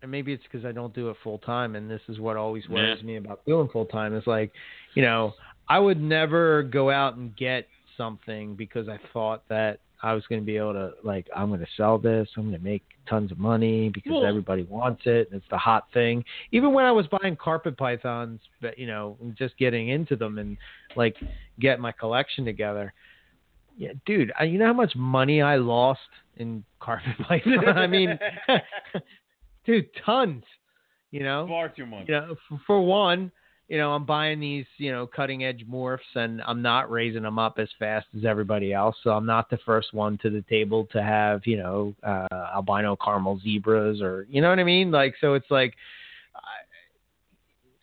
Speaker 2: and maybe it's because I don't do it full time, and this is what always worries yeah. me about doing full time. Is like, you know, I would never go out and get something because I thought that I was going to be able to like I'm going to sell this, I'm going to make tons of money because well, everybody wants it, and it's the hot thing. Even when I was buying carpet pythons, but you know, just getting into them and like get my collection together. Yeah, dude, I, you know how much money I lost in carpet (laughs) python? I mean, (laughs) dude, tons. You know,
Speaker 3: far too much.
Speaker 2: You know, for, for one, you know, I'm buying these, you know, cutting edge morphs and I'm not raising them up as fast as everybody else. So I'm not the first one to the table to have, you know, uh, albino caramel zebras or, you know what I mean? Like, so it's like,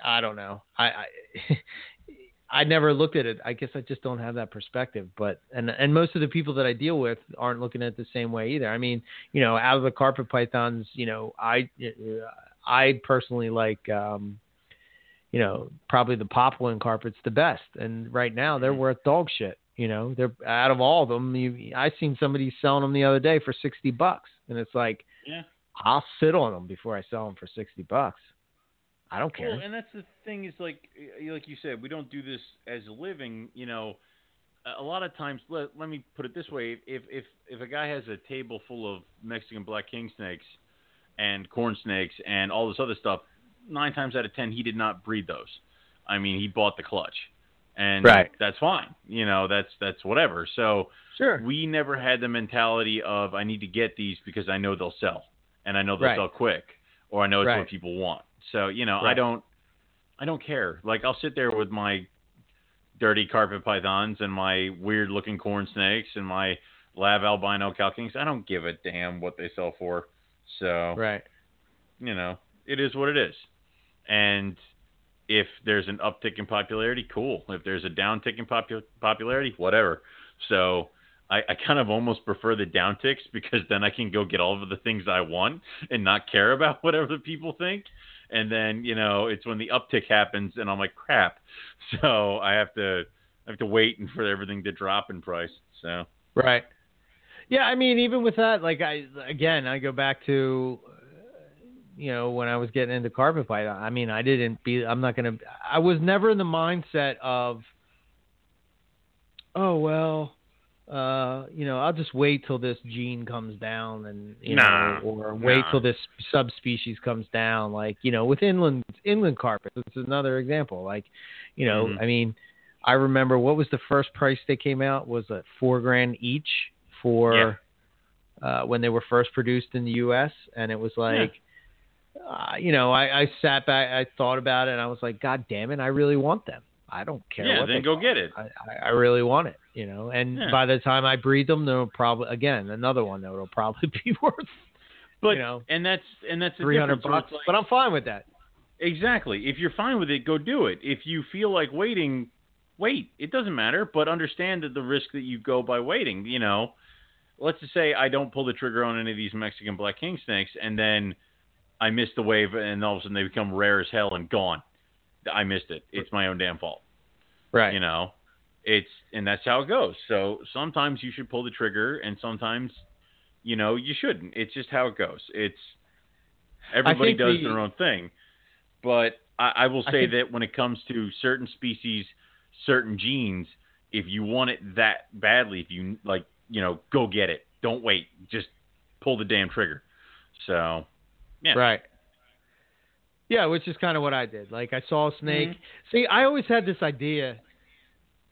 Speaker 2: I, I don't know. I, I, (laughs) I never looked at it. I guess I just don't have that perspective. But and and most of the people that I deal with aren't looking at it the same way either. I mean, you know, out of the carpet pythons, you know, I I personally like um you know, probably the Papuan carpet's the best. And right now they're mm-hmm. worth dog shit. You know, they're out of all of them. You, I seen somebody selling them the other day for sixty bucks, and it's like,
Speaker 3: yeah,
Speaker 2: I'll sit on them before I sell them for sixty bucks. I don't care.
Speaker 3: Well, and that's the thing is like like you said, we don't do this as a living. You know, a lot of times. Let, let me put it this way: if if if a guy has a table full of Mexican black king snakes and corn snakes and all this other stuff, nine times out of ten he did not breed those. I mean, he bought the clutch, and
Speaker 2: right.
Speaker 3: that's fine. You know, that's that's whatever. So
Speaker 2: sure,
Speaker 3: we never had the mentality of I need to get these because I know they'll sell and I know they'll
Speaker 2: right.
Speaker 3: sell quick or I know it's
Speaker 2: right.
Speaker 3: what people want. So you know. I don't, I don't care. Like I'll sit there with my dirty carpet pythons and my weird looking corn snakes and my lab albino kings. I don't give a damn what they sell for. So
Speaker 2: right,
Speaker 3: you know, it is what it is. And if there's an uptick in popularity, cool. If there's a downtick in popu- popularity, whatever. So I, I kind of almost prefer the downticks because then I can go get all of the things I want and not care about (laughs) what other people think and then you know it's when the uptick happens and i'm like crap (laughs) so i have to i have to wait and for everything to drop in price so
Speaker 2: right yeah i mean even with that like i again i go back to you know when i was getting into carpet fight i mean i didn't be i'm not gonna i was never in the mindset of oh well uh, you know, I'll just wait till this gene comes down and you
Speaker 3: nah,
Speaker 2: know, or wait
Speaker 3: nah.
Speaker 2: till this subspecies comes down. Like, you know, with inland inland carpet, it's another example. Like, you know,
Speaker 3: mm-hmm.
Speaker 2: I mean, I remember what was the first price they came out was it four grand each for
Speaker 3: yeah.
Speaker 2: uh, when they were first produced in the U.S. and it was like.
Speaker 3: Yeah.
Speaker 2: Uh, you know, I, I sat back, I thought about it, and I was like, God damn it, I really want them. I don't care.
Speaker 3: Yeah, then go
Speaker 2: cost.
Speaker 3: get it.
Speaker 2: I, I really want it, you know. And
Speaker 3: Yeah.
Speaker 2: by the time I breed them, they'll probably again another one that will probably (laughs) be worth
Speaker 3: But
Speaker 2: you know
Speaker 3: and that's and that's
Speaker 2: three hundred bucks.
Speaker 3: like-
Speaker 2: but I'm fine with that.
Speaker 3: Exactly. If you're fine with it, go do it. If you feel like waiting, wait. It doesn't matter, but understand that the risk that you go by waiting. You know, let's just say I don't pull the trigger on any of these Mexican black king snakes, and then I missed the wave, and all of a sudden they become rare as hell and gone. I missed it. It's my own damn fault.
Speaker 2: Right.
Speaker 3: You know, it's and that's how it goes. So sometimes you should pull the trigger, and sometimes, you know, you shouldn't. It's just how it goes. It's everybody does
Speaker 2: the-
Speaker 3: their own thing, but I, I will
Speaker 2: I
Speaker 3: say
Speaker 2: think-
Speaker 3: that when it comes to certain species, certain genes if you want it that badly. If you like, you know, go get it. Don't wait. Just pull the damn trigger. So, yeah.
Speaker 2: Right. Yeah, which is kind of what I did. Like I saw a snake.
Speaker 3: Mm-hmm.
Speaker 2: See, I always had this idea,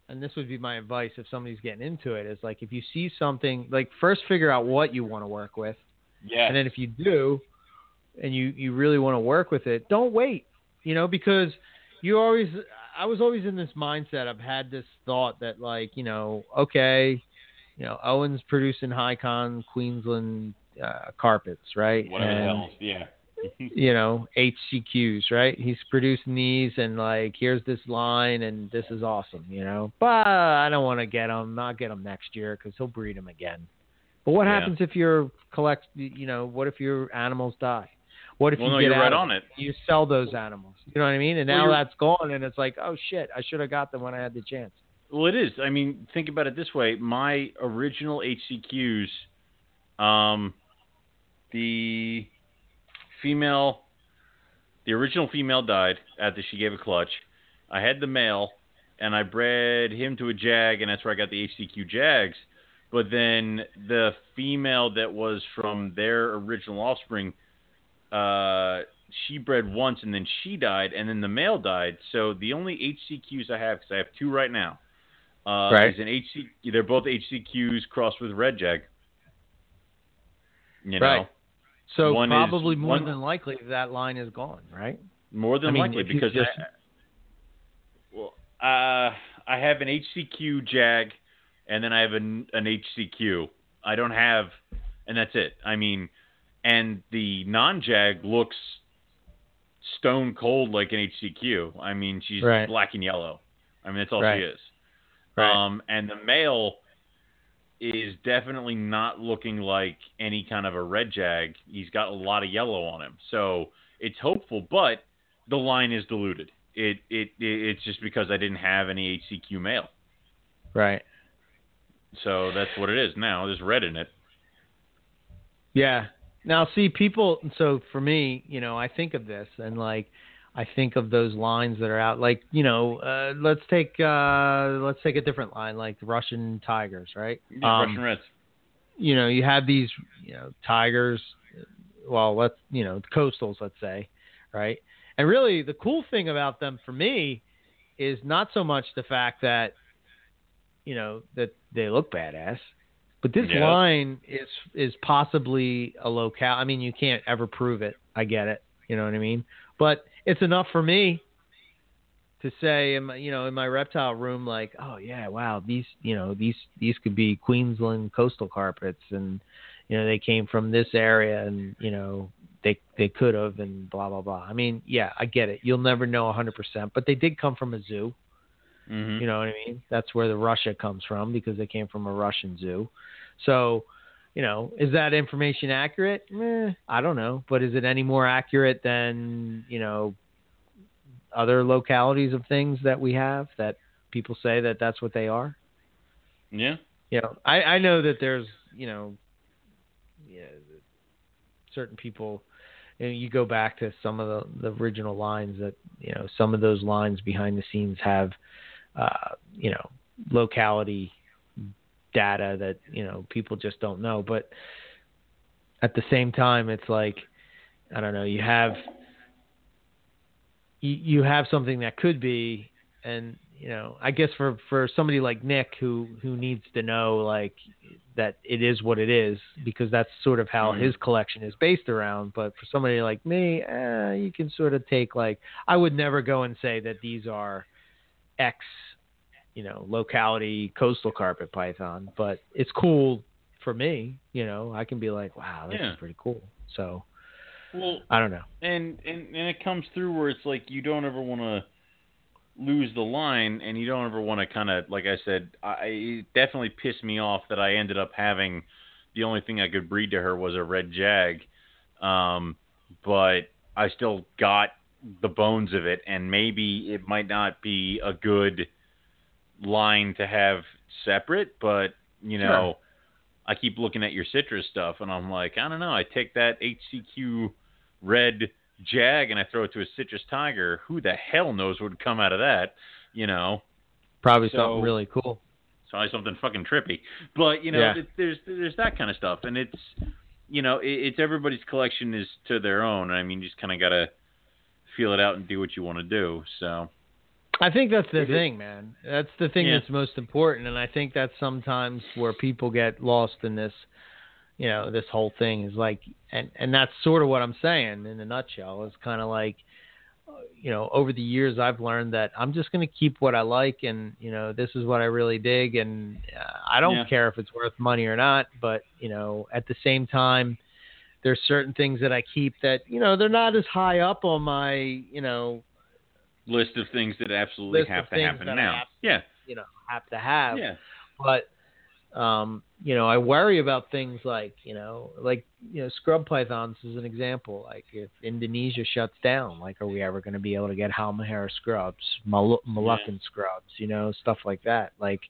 Speaker 2: and this would be my advice if somebody's getting into it. Is like if you see something, like first figure out what you want to work with,
Speaker 3: Yeah.
Speaker 2: and then if you do, and you you really want to work with it, don't wait. You know, because you always. I was always in this mindset. I've had this thought that like you know, okay, you know, Owen's producing high con Queensland uh, carpets, right?
Speaker 3: Whatever
Speaker 2: And-.
Speaker 3: Yeah. (laughs)
Speaker 2: you know, HCQs, right? He's producing these and like, here's this line and this is awesome, you know. But I don't want to get him, not get them next year because he'll breed them again. But what
Speaker 3: Yeah.
Speaker 2: happens if your collect, you know, what if your animals die? What if
Speaker 3: Well,
Speaker 2: you
Speaker 3: no,
Speaker 2: get
Speaker 3: you're right on it.
Speaker 2: You sell those animals. You know what I mean? And now
Speaker 3: you're-
Speaker 2: that's gone, and it's like, oh shit, I should have got them when I had the chance.
Speaker 3: Well, it is. I mean, think about it this way: my original HCQs, um, the female, the original female died after she gave a clutch. I had the male, and I bred him to a jag, and that's where I got the HCQ Jags. But then the female that was from their original offspring, uh, she bred once, and then she died, and then the male died. So the only HCQs I have, because I have two right now, uh,
Speaker 2: Right.
Speaker 3: is an HC. They're both HCQs crossed with red jag. You know,
Speaker 2: Right. So
Speaker 3: One is-
Speaker 2: probably more
Speaker 3: one-
Speaker 2: than likely that line is gone, right?
Speaker 3: more than
Speaker 2: I mean,
Speaker 3: likely because
Speaker 2: just-
Speaker 3: I, well, uh, I have an HCQ jag, and then I have an, an HCQ. I don't have, and that's it. I mean, and the non-jag looks stone cold like an HCQ. I mean, she's
Speaker 2: Right.
Speaker 3: black and yellow. I mean, that's all
Speaker 2: Right.
Speaker 3: she is.
Speaker 2: Right.
Speaker 3: Um, and the male is definitely not looking like any kind of a red jag. He's got a lot of yellow on him, so it's hopeful. But the line is diluted. It it, it it's just because I didn't have any HCQ male.
Speaker 2: Right.
Speaker 3: so that's what it is now. There's red in it.
Speaker 2: Yeah. Now, see, people. So for me, you know, I think of this and like, I think of those lines that are out. Like, you know, uh, let's take uh, let's take a different line, like the Russian tigers, right?
Speaker 3: Yeah,
Speaker 2: Um,
Speaker 3: Russian reds.
Speaker 2: You know, you have these, you know, tigers. Well, let's you know, coastals, let's say, right? And really, the cool thing about them for me is not so much the fact that, you know, that they look badass, but this
Speaker 3: Yeah.
Speaker 2: line is is possibly a locale. I mean, you can't ever prove it. I get it. You know what I mean? But it's enough for me to say, in my, you know, in my reptile room, like, oh yeah, wow, these, you know, these these could be Queensland coastal carpets, and you know, they came from this area, and you know, they they could have, and blah blah blah. I mean, yeah, I get it. You'll never know 100%, but they did come from a zoo.
Speaker 3: hmm
Speaker 2: You know what I mean? That's where the Russia comes from because they came from a Russian zoo. So, you know, is that information accurate? Eh, I don't know, but is it any more accurate than you know other localities of things that we have that people say that that's what they are?
Speaker 3: Yeah.
Speaker 2: You know, I I know that there's you know, yeah, certain people. You, know, you go back to some of the, the original lines that you know some of those lines behind the scenes have uh, you know locality data that you know people just don't know but at the same time it's like i don't know you have you, you have something that could be and you know i guess for for somebody like nick who who needs to know like that it is what it is because that's sort of how
Speaker 3: Mhm.
Speaker 2: his collection is based around but for somebody like me eh, you can sort of take like i would never go and say that these are x you know locality coastal carpet python but it's cool for me you know. I can be like wow this
Speaker 3: Yeah.
Speaker 2: is pretty cool. So
Speaker 3: Well,
Speaker 2: i don't know.
Speaker 3: and and and it comes through where it's like you don't ever want to lose the line, and you don't ever want to kind of like I said, I it definitely pissed me off that I ended up having the only thing I could breed to her was a red jag, um, but I still got the bones of it, and maybe it might not be a good line to have separate, but you
Speaker 2: Sure.
Speaker 3: know. I keep looking at your citrus stuff, and I'm like, I don't know. I take that HCQ red jag and I throw it to a citrus tiger. Who the hell knows what would come out of that? You know.
Speaker 2: Probably
Speaker 3: So-
Speaker 2: something really cool.
Speaker 3: Probably something fucking trippy. But you know,
Speaker 2: Yeah.
Speaker 3: it, there's there's that kind of stuff, and it's you know, it, it's everybody's collection is to their own. I mean, you just kind of gotta feel it out and do what you want to do. So
Speaker 2: I think that's the
Speaker 3: It is-
Speaker 2: thing, man. That's the thing
Speaker 3: Yeah.
Speaker 2: that's most important, and I think that's sometimes where people get lost in this. You know, this whole thing is like, and and that's sort of what I'm saying in a nutshell. It's kind of like, you know, over the years I've learned that I'm just going to keep what I like, and you know, this is what I really dig, and uh, I don't
Speaker 3: Yeah.
Speaker 2: care if it's worth money or not. But you know, at the same time, there's certain things that I keep that you know they're not as high up on my you know
Speaker 3: list of things that absolutely have to happen now.
Speaker 2: have-
Speaker 3: Yeah,
Speaker 2: you know have to have.
Speaker 3: yeah,
Speaker 2: but um, you know, I worry about things like, you know, like you know, scrub pythons is an example. Like if Indonesia shuts down, like are we ever going to be able to get Halmahera scrubs, Mal- Moluccan scrubs, you know, stuff like that. Like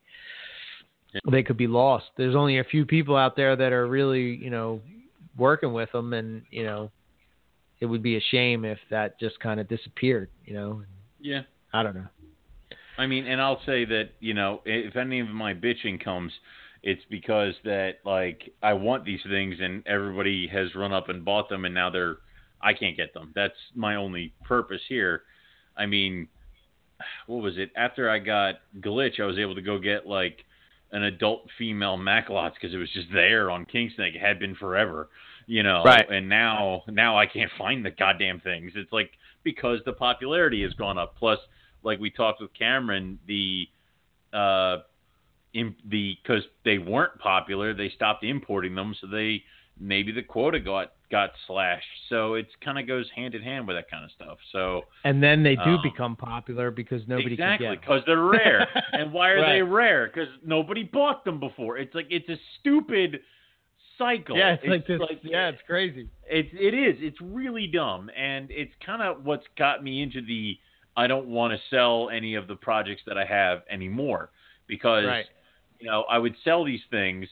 Speaker 2: they could be lost. There's only a few people out there that are really, you know, working with them, and you know, it would be a shame if that just kind of disappeared. You know,
Speaker 3: yeah.
Speaker 2: I don't know.
Speaker 3: I mean, and I'll say that you know, if any of my bitching comes, it's because that like I want these things and everybody has run up and bought them and now they're I can't get them. That's my only purpose here. I mean, what was it? After I got glitch, I was able to go get like an adult female Macklots because it was just there on Kingsnake. It had been forever, you know.
Speaker 2: Right.
Speaker 3: And now, now I can't find the goddamn things. It's like because the popularity has gone up. Plus, like we talked with Cameron, the uh, in the because they weren't popular, they stopped importing them, so they maybe the quota got got slashed. So it kind of goes hand in hand with that kind of stuff. So
Speaker 2: And then they do
Speaker 3: Um,
Speaker 2: become popular because nobody
Speaker 3: exactly
Speaker 2: can get 'em.
Speaker 3: because they're rare. (laughs) and why are they rare? Because nobody bought them before. It's like it's a stupid cycle.
Speaker 2: Yeah, it's, like this. yeah,
Speaker 3: yeah,
Speaker 2: it's crazy.
Speaker 3: It it is. It's really dumb, and it's kind of what's got me into the I don't want to sell any of the projects that I have anymore because
Speaker 2: Right.
Speaker 3: you know I would sell these things,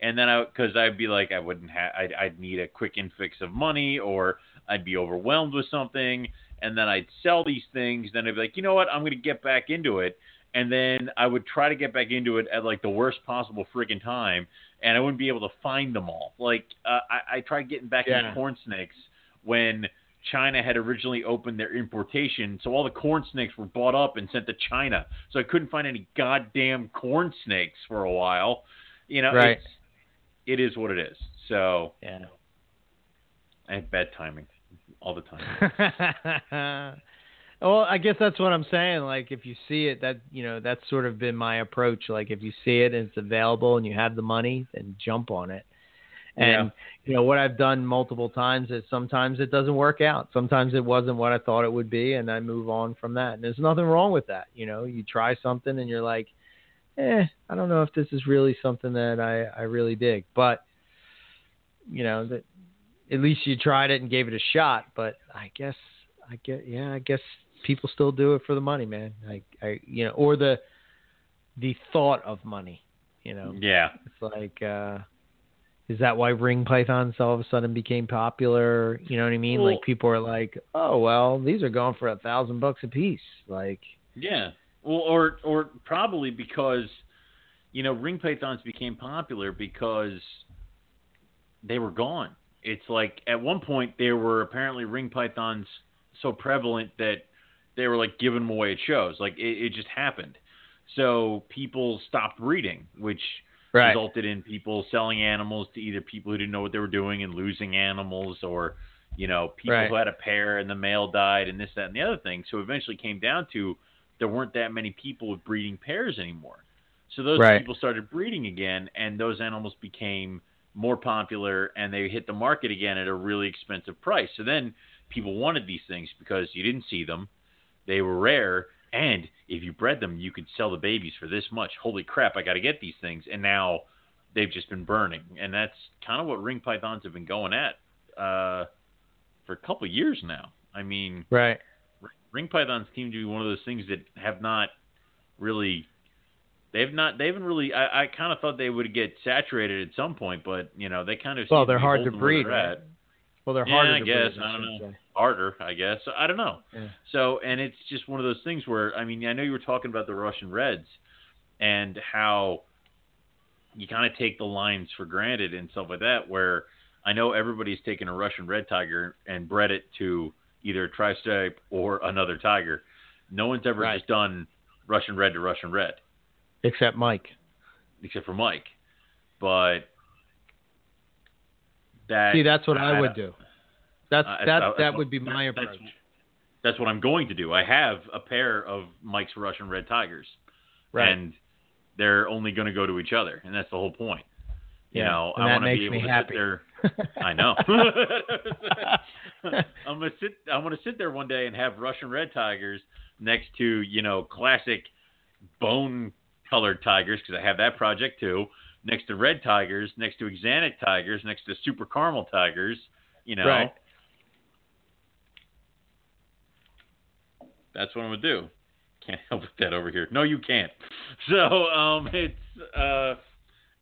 Speaker 3: and then I because I'd be like I wouldn't have I'd, I'd need a quick infix of money or I'd be overwhelmed with something, and then I'd sell these things. Then I'd be like, you know what, I'm going to get back into it. And then I would try to get back into it at like the worst possible freaking time, and I wouldn't be able to find them all. Like uh, I, I tried getting back
Speaker 2: Yeah.
Speaker 3: into corn snakes when China had originally opened their importation, so all the corn snakes were bought up and sent to China. So I couldn't find any goddamn corn snakes for a while. You know,
Speaker 2: Right.
Speaker 3: it's, it is what it is. So
Speaker 2: Yeah.
Speaker 3: I have bad timing all the time. (laughs)
Speaker 2: well, I guess that's what I'm saying. Like, if you see it, that you know, that's sort of been my approach. Like, if you see it and it's available and you have the money, then jump on it. And you know what I've done multiple times is sometimes it doesn't work out. Sometimes it wasn't what I thought it would be, and I move on from that. And there's nothing wrong with that. You know, you try something and you're like, eh, I don't know if this is really something that I I really dig, but you know that at least you tried it and gave it a shot. But I guess I get yeah, I guess people still do it for the money, man. I I you know, or the the thought of money. You know,
Speaker 3: yeah.
Speaker 2: it's like uh is that why ring pythons all of a sudden became popular? You know what I mean?
Speaker 3: Well-
Speaker 2: like people are like, oh well, these are going for a thousand bucks a piece. Like,
Speaker 3: Yeah. Well, or or probably because you know ring pythons became popular because they were gone. It's like at one point there were apparently ring pythons so prevalent that they were like giving them away at shows. Like it, it just happened. So people stopped breeding, which resulted in people selling animals to either people who didn't know what they were doing and losing animals or you know people
Speaker 2: Right.
Speaker 3: who had a pair and the male died and this that and the other thing so eventually came down to there weren't that many people with breeding pairs anymore so those
Speaker 2: Right.
Speaker 3: people started breeding again and those animals became more popular and they hit the market again at a really expensive price so then people wanted these things because you didn't see them they were rare and if you bred them you could sell the babies for this much holy crap i got to get these things and now they've just been burning and that's kind of what ring pythons have been going at uh, for a couple of years now i mean
Speaker 2: right.
Speaker 3: ring pythons seem to be one of those things that have not really they've not they haven't really i, I kind of thought they would get saturated at some point but you know they kind of
Speaker 2: Well, they're hard to breed, right? Well, they're
Speaker 3: Yeah,
Speaker 2: harder
Speaker 3: I
Speaker 2: to
Speaker 3: guess.
Speaker 2: breed,
Speaker 3: I don't know.
Speaker 2: say.
Speaker 3: Harder, I guess. I don't know.
Speaker 2: Yeah.
Speaker 3: So, and it's just one of those things where, I mean, I know you were talking about the Russian Reds and how you kind of take the lines for granted and stuff like that. Where I know everybody's taken a Russian Red Tiger and bred it to either a tri-stripe or another tiger. No one's ever
Speaker 2: Right.
Speaker 3: just done Russian Red to Russian Red,
Speaker 2: Except Mike.
Speaker 3: except for Mike. But that
Speaker 2: See, that's what I
Speaker 3: I-
Speaker 2: would do. That's
Speaker 3: Uh,
Speaker 2: that
Speaker 3: that's-
Speaker 2: that would be my approach.
Speaker 3: That's what I'm going to do. I have a pair of Mike's Russian Red Tigers,
Speaker 2: Right.
Speaker 3: and they're only going to go to each other, and that's the whole point. You
Speaker 2: Yeah,
Speaker 3: know,
Speaker 2: and
Speaker 3: I
Speaker 2: that
Speaker 3: want to be able
Speaker 2: me
Speaker 3: to
Speaker 2: happy.
Speaker 3: sit there. (laughs) I know. (laughs) (laughs) I'm gonna sit. I'm gonna sit there one day and have Russian Red Tigers next to you know classic bone colored tigers because I have that project too. Next to red tigers, next to axanthic tigers, next to super caramel tigers. You know,
Speaker 2: Right.
Speaker 3: That's what I'm gonna do. Can't (laughs) help with that over here. No, you can't. (laughs) So um, it's uh,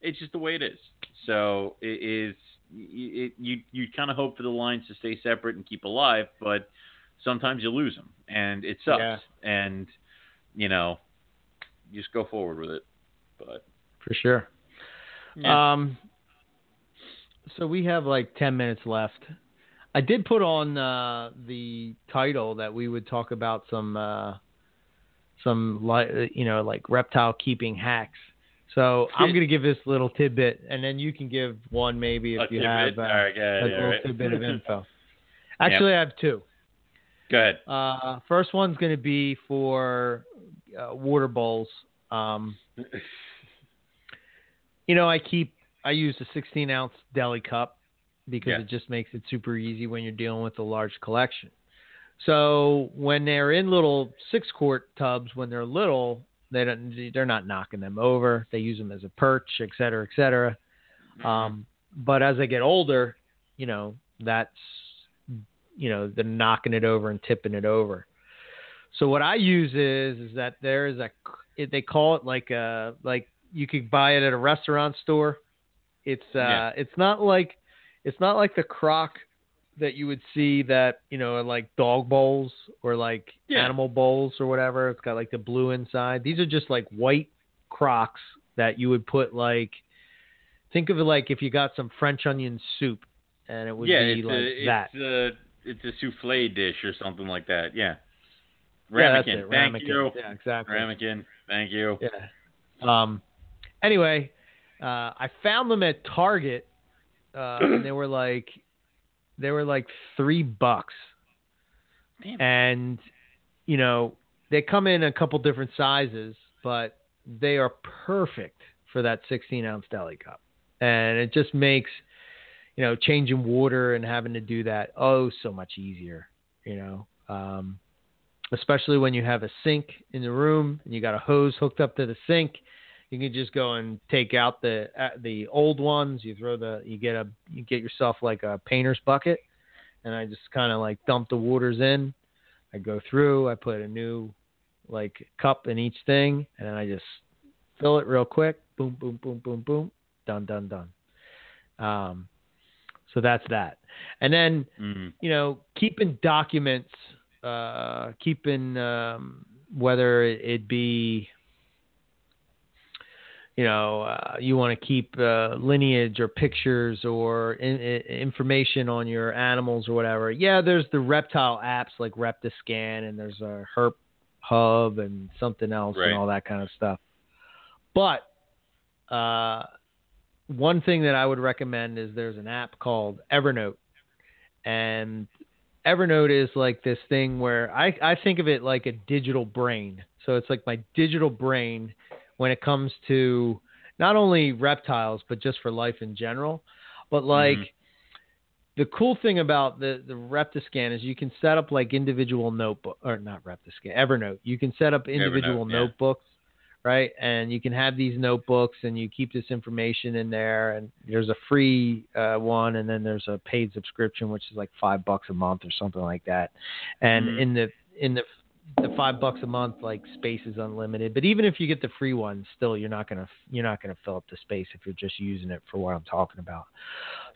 Speaker 3: it's just the way it is. So it is. It, you you kind of hope for the lines to stay separate and keep alive, but sometimes you lose them, and it sucks.
Speaker 2: Yeah.
Speaker 3: And you know, just go forward with it. But
Speaker 2: For sure.
Speaker 3: yeah.
Speaker 2: Um, so we have like 10 minutes left. I did put on uh, the title that we would talk about some, uh, some li- you know, like reptile keeping hacks. So (laughs) I'm going to give this little tidbit, and then you can give one maybe if
Speaker 3: A
Speaker 2: you
Speaker 3: tidbit?
Speaker 2: have uh,
Speaker 3: right,
Speaker 2: a little
Speaker 3: right.
Speaker 2: tidbit of (laughs) info. Actually, I have two.
Speaker 3: go ahead.
Speaker 2: Uh, first one's going to be for uh, water bowls. Um, (laughs) you know, I keep I use a 16 ounce deli cup because
Speaker 3: Yeah.
Speaker 2: it just makes it super easy when you're dealing with a large collection. So when they're in little six quart tubs, when they're little, they don't they're not knocking them over. They use them as a perch, et cetera, et cetera. Um, but as they get older, you know, that's you know, they're knocking it over and tipping it over. So what I use is is that there is a it, they call it like a like you could buy it at a restaurant store. It's uh
Speaker 3: Yeah.
Speaker 2: it's not like it's not like the crock that you would see that you know in like dog bowls or like
Speaker 3: Yeah.
Speaker 2: animal bowls or whatever. It's got like the blue inside. These are just like white crocks that you would put like think of it like if you got some French onion soup and it would
Speaker 3: yeah,
Speaker 2: be
Speaker 3: it's
Speaker 2: like
Speaker 3: a,
Speaker 2: that.
Speaker 3: It's a it's a souffle dish or something like that. Yeah.
Speaker 2: Yeah,
Speaker 3: Ramekin.
Speaker 2: it.
Speaker 3: Thank
Speaker 2: Ramekin.
Speaker 3: you.
Speaker 2: Yeah, exactly.
Speaker 3: Ramekin. Thank you.
Speaker 2: Yeah. Um. Anyway, uh, I found them at Target, uh, and they were like, they were like three bucks,
Speaker 3: Damn.
Speaker 2: and you know they come in a couple different sizes, but they are perfect for that 16 ounce deli cup, and it just makes you know changing water and having to do that oh so much easier. You know. Um, especially when you have a sink in the room and you got a hose hooked up to the sink. You can just go and take out the uh, the old ones. You throw the you get a you get yourself like a painter's bucket, and I just kind of like dump the waters in. I go through. I put a new like cup in each thing, and then I just fill it real quick. Boom, boom, boom, boom, boom. Done, done, done. Um, so that's that. And then
Speaker 3: Mm.
Speaker 2: you know, keeping documents, uh, keeping um, whether it be, you know, uh, you want to keep uh, lineage or pictures or in, i information on your animals or whatever. Yeah, there's the reptile apps like Reptiscan and there's a Herp Hub and something else
Speaker 3: Right.
Speaker 2: and all that kind of stuff. But uh, one thing that I would recommend is there's an app called Evernote and Evernote is like this thing where I, I think of it like a digital brain. So it's like my digital brain when it comes to not only reptiles but just for life in general. But like
Speaker 3: Mhm.
Speaker 2: the cool thing about the the Reptiscan is you can set up like individual notebook or not Reptiscan Evernote. You can set up individual
Speaker 3: Evernote, yeah.
Speaker 2: notebooks, right? And you can have these notebooks and you keep this information in there. And there's a free uh, one, and then there's a paid subscription, which is like five bucks a month or something like that. And
Speaker 3: Mhm.
Speaker 2: in the in the the five bucks a month, like space is unlimited. But even if you get the free one, still you're not gonna you're not gonna fill up the space if you're just using it for what I'm talking about.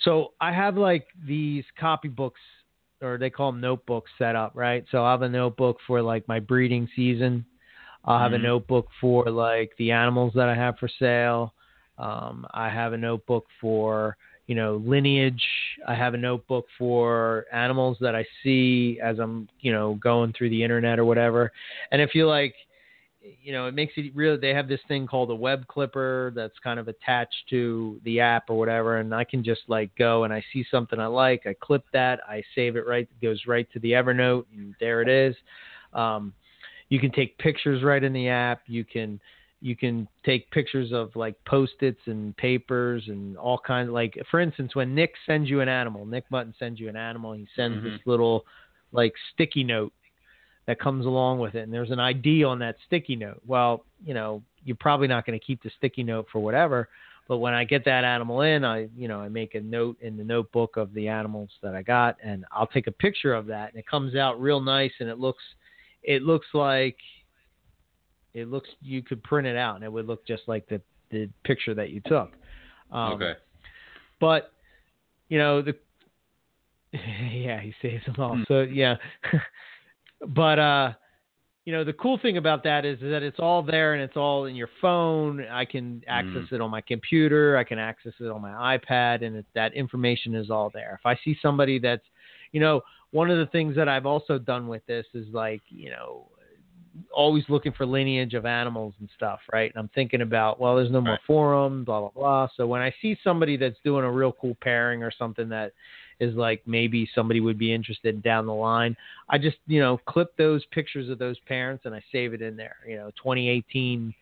Speaker 2: So I have like these copybooks or they call them notebooks set up, right? So I have a notebook for like my breeding season. I'll have
Speaker 3: Mhm.
Speaker 2: a notebook for like the animals that I have for sale. Um, I have a notebook for you know lineage. I have a notebook for animals that I see as I'm you know going through the internet or whatever. And if you like, you know, it makes it real. They have this thing called a web clipper that's kind of attached to the app or whatever, and I can just like go and I see something I like, I clip that, I save it right, it goes right to the Evernote, and there it is. Um, you can take pictures right in the app. You can you can take pictures of like post-its and papers and all kinds of, like for instance when nick sends you an animal nick mutton sends you an animal he sends this mm-hmm. little like sticky note that comes along with it and there's an id on that sticky note. Well you know you're probably not going to keep the sticky note for whatever but when i get that animal in i you know i make a note in the notebook of the animals that i got and i'll take a picture of that and it comes out real nice and it looks it looks like it looks you could print it out and it would look just like the the picture that you took. Um,
Speaker 3: okay.
Speaker 2: But you know the (laughs) yeah he saves them all.
Speaker 3: Hmm.
Speaker 2: So yeah, (laughs) but uh, you know the cool thing about that is that it's all there and it's all in your phone. I can access
Speaker 3: Hmm.
Speaker 2: it on my computer. I can access it on my iPad, and it, that information is all there. If I see somebody that's, you know, one of the things that I've also done with this is like you know always looking for lineage of animals and stuff, right? And I'm thinking about, well, there's no more
Speaker 3: Right.
Speaker 2: forum, blah blah blah. So when I see somebody that's doing a real cool pairing or something that is like maybe somebody would be interested down the line, I just you know clip those pictures of those parents and I save it in there. You know, 2018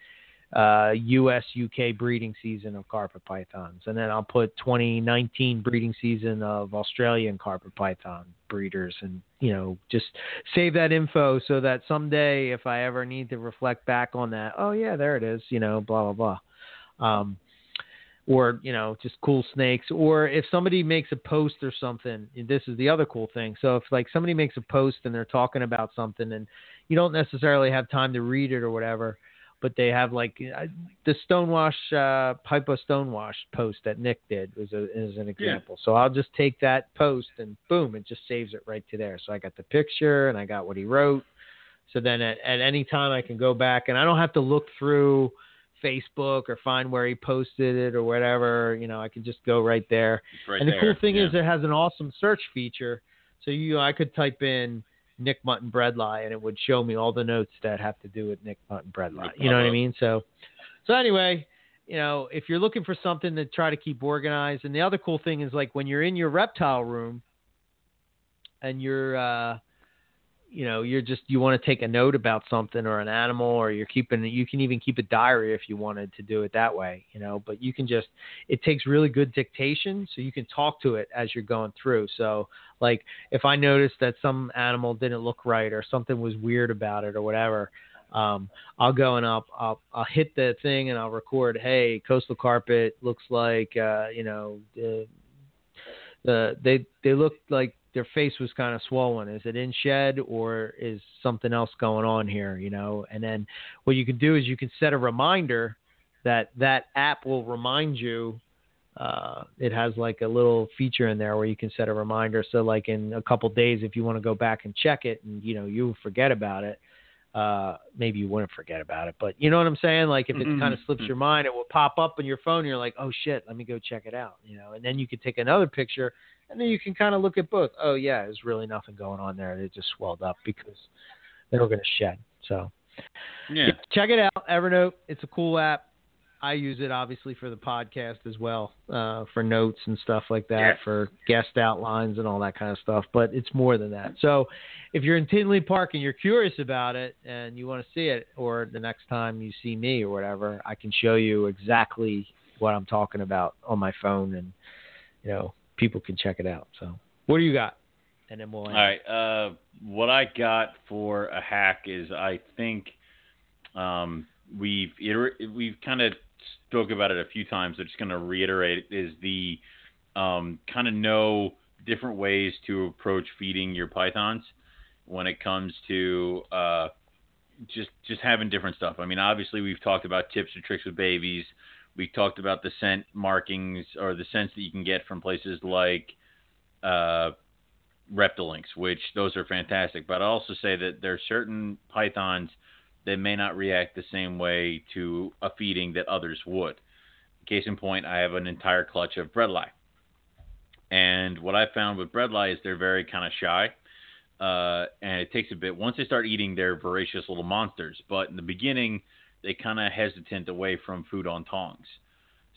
Speaker 2: uh, U.S. UK breeding season of carpet pythons, and then I'll put 2019 breeding season of Australian carpet python breeders, and you know just save that info so that someday if I ever need to reflect back on that, oh yeah, there it is, you know, blah blah blah. Um, or you know just cool snakes or if somebody makes a post or something this is the other cool thing so if like somebody makes a post and they're talking about something and you don't necessarily have time to read it or whatever but they have like the stonewash uh stonewash post that nick did was a, is an example so i'll just take that post and boom it just saves it right to there so i got the picture and i got what he wrote so then at, at any time i can go back and i don't have to look through Facebook or find where he posted it or whatever. You know, I can just go right there.
Speaker 3: Right
Speaker 2: and the
Speaker 3: there.
Speaker 2: cool thing
Speaker 3: yeah.
Speaker 2: is, it has an awesome search feature. So you, I could type in Nick Mutton Bredli, and it would show me all the notes that have to do with Nick Mutton Bredli.
Speaker 3: Would
Speaker 2: You know what I mean? So, so anyway, you know, if you're looking for something to try to keep organized, and the other cool thing is like when you're in your reptile room, and you're uh you know you're just you want to take a note about something or an animal or you're keeping you can even keep a diary if you wanted to do it that way you know but you can just it takes really good dictation so you can talk to it as you're going through so like if i noticed that some animal didn't look right or something was weird about it or whatever um, I'll go and I'll, I'll I'll hit the thing and I'll record. Hey, coastal carpet looks like uh, you know the the they they look like their face was kind of swollen. Is it in shed or is something else going on here? You know, and then what you can do is you can set a reminder that that app will remind you. Uh, it has like a little feature in there where you can set a reminder. So like in a couple days, if you want to go back and check it, and you know you forget about it, uh, maybe you wouldn't forget about it, but you know what I'm saying? Like if it
Speaker 3: Mhm.
Speaker 2: kind of slips your mind, it will pop up on your phone. And you're like, oh shit, let me go check it out. You know, and then you can take another picture, and then you can kind of look at both. Oh yeah, there's really nothing going on there. They just swelled up because they were going to shed. So
Speaker 3: yeah.
Speaker 2: check it out, Evernote. It's a cool app. I use it obviously for the podcast as well, uh, for notes and stuff like that,
Speaker 3: Yes.
Speaker 2: for guest outlines and all that kind of stuff. But it's more than that. So if you're in Tinley Park and you're curious about it and you want to see it, or the next time you see me or whatever, I can show you exactly what I'm talking about on my phone, and you know people can check it out. So what do you got? And then we'll.
Speaker 3: All right. Uh, what I got for a hack is I think um, we've we've kind of spoke about it a few times. I'm just going to reiterate is the um, kind of know different ways to approach feeding your pythons when it comes to uh, just just having different stuff. I mean, obviously we've talked about tips and tricks with babies. We talked about the scent markings or the scents that you can get from places like uh, Reptilinks, which those are fantastic. But I also say that there are certain pythons that may not react the same way to a feeding that others would. Case in point, I have an entire clutch of bredli. And what I found with bredli is they're very kind of shy. Uh, and it takes a bit. Once they start eating, they're voracious little monsters. But in the beginning, they kind of hesitant away from food on tongs.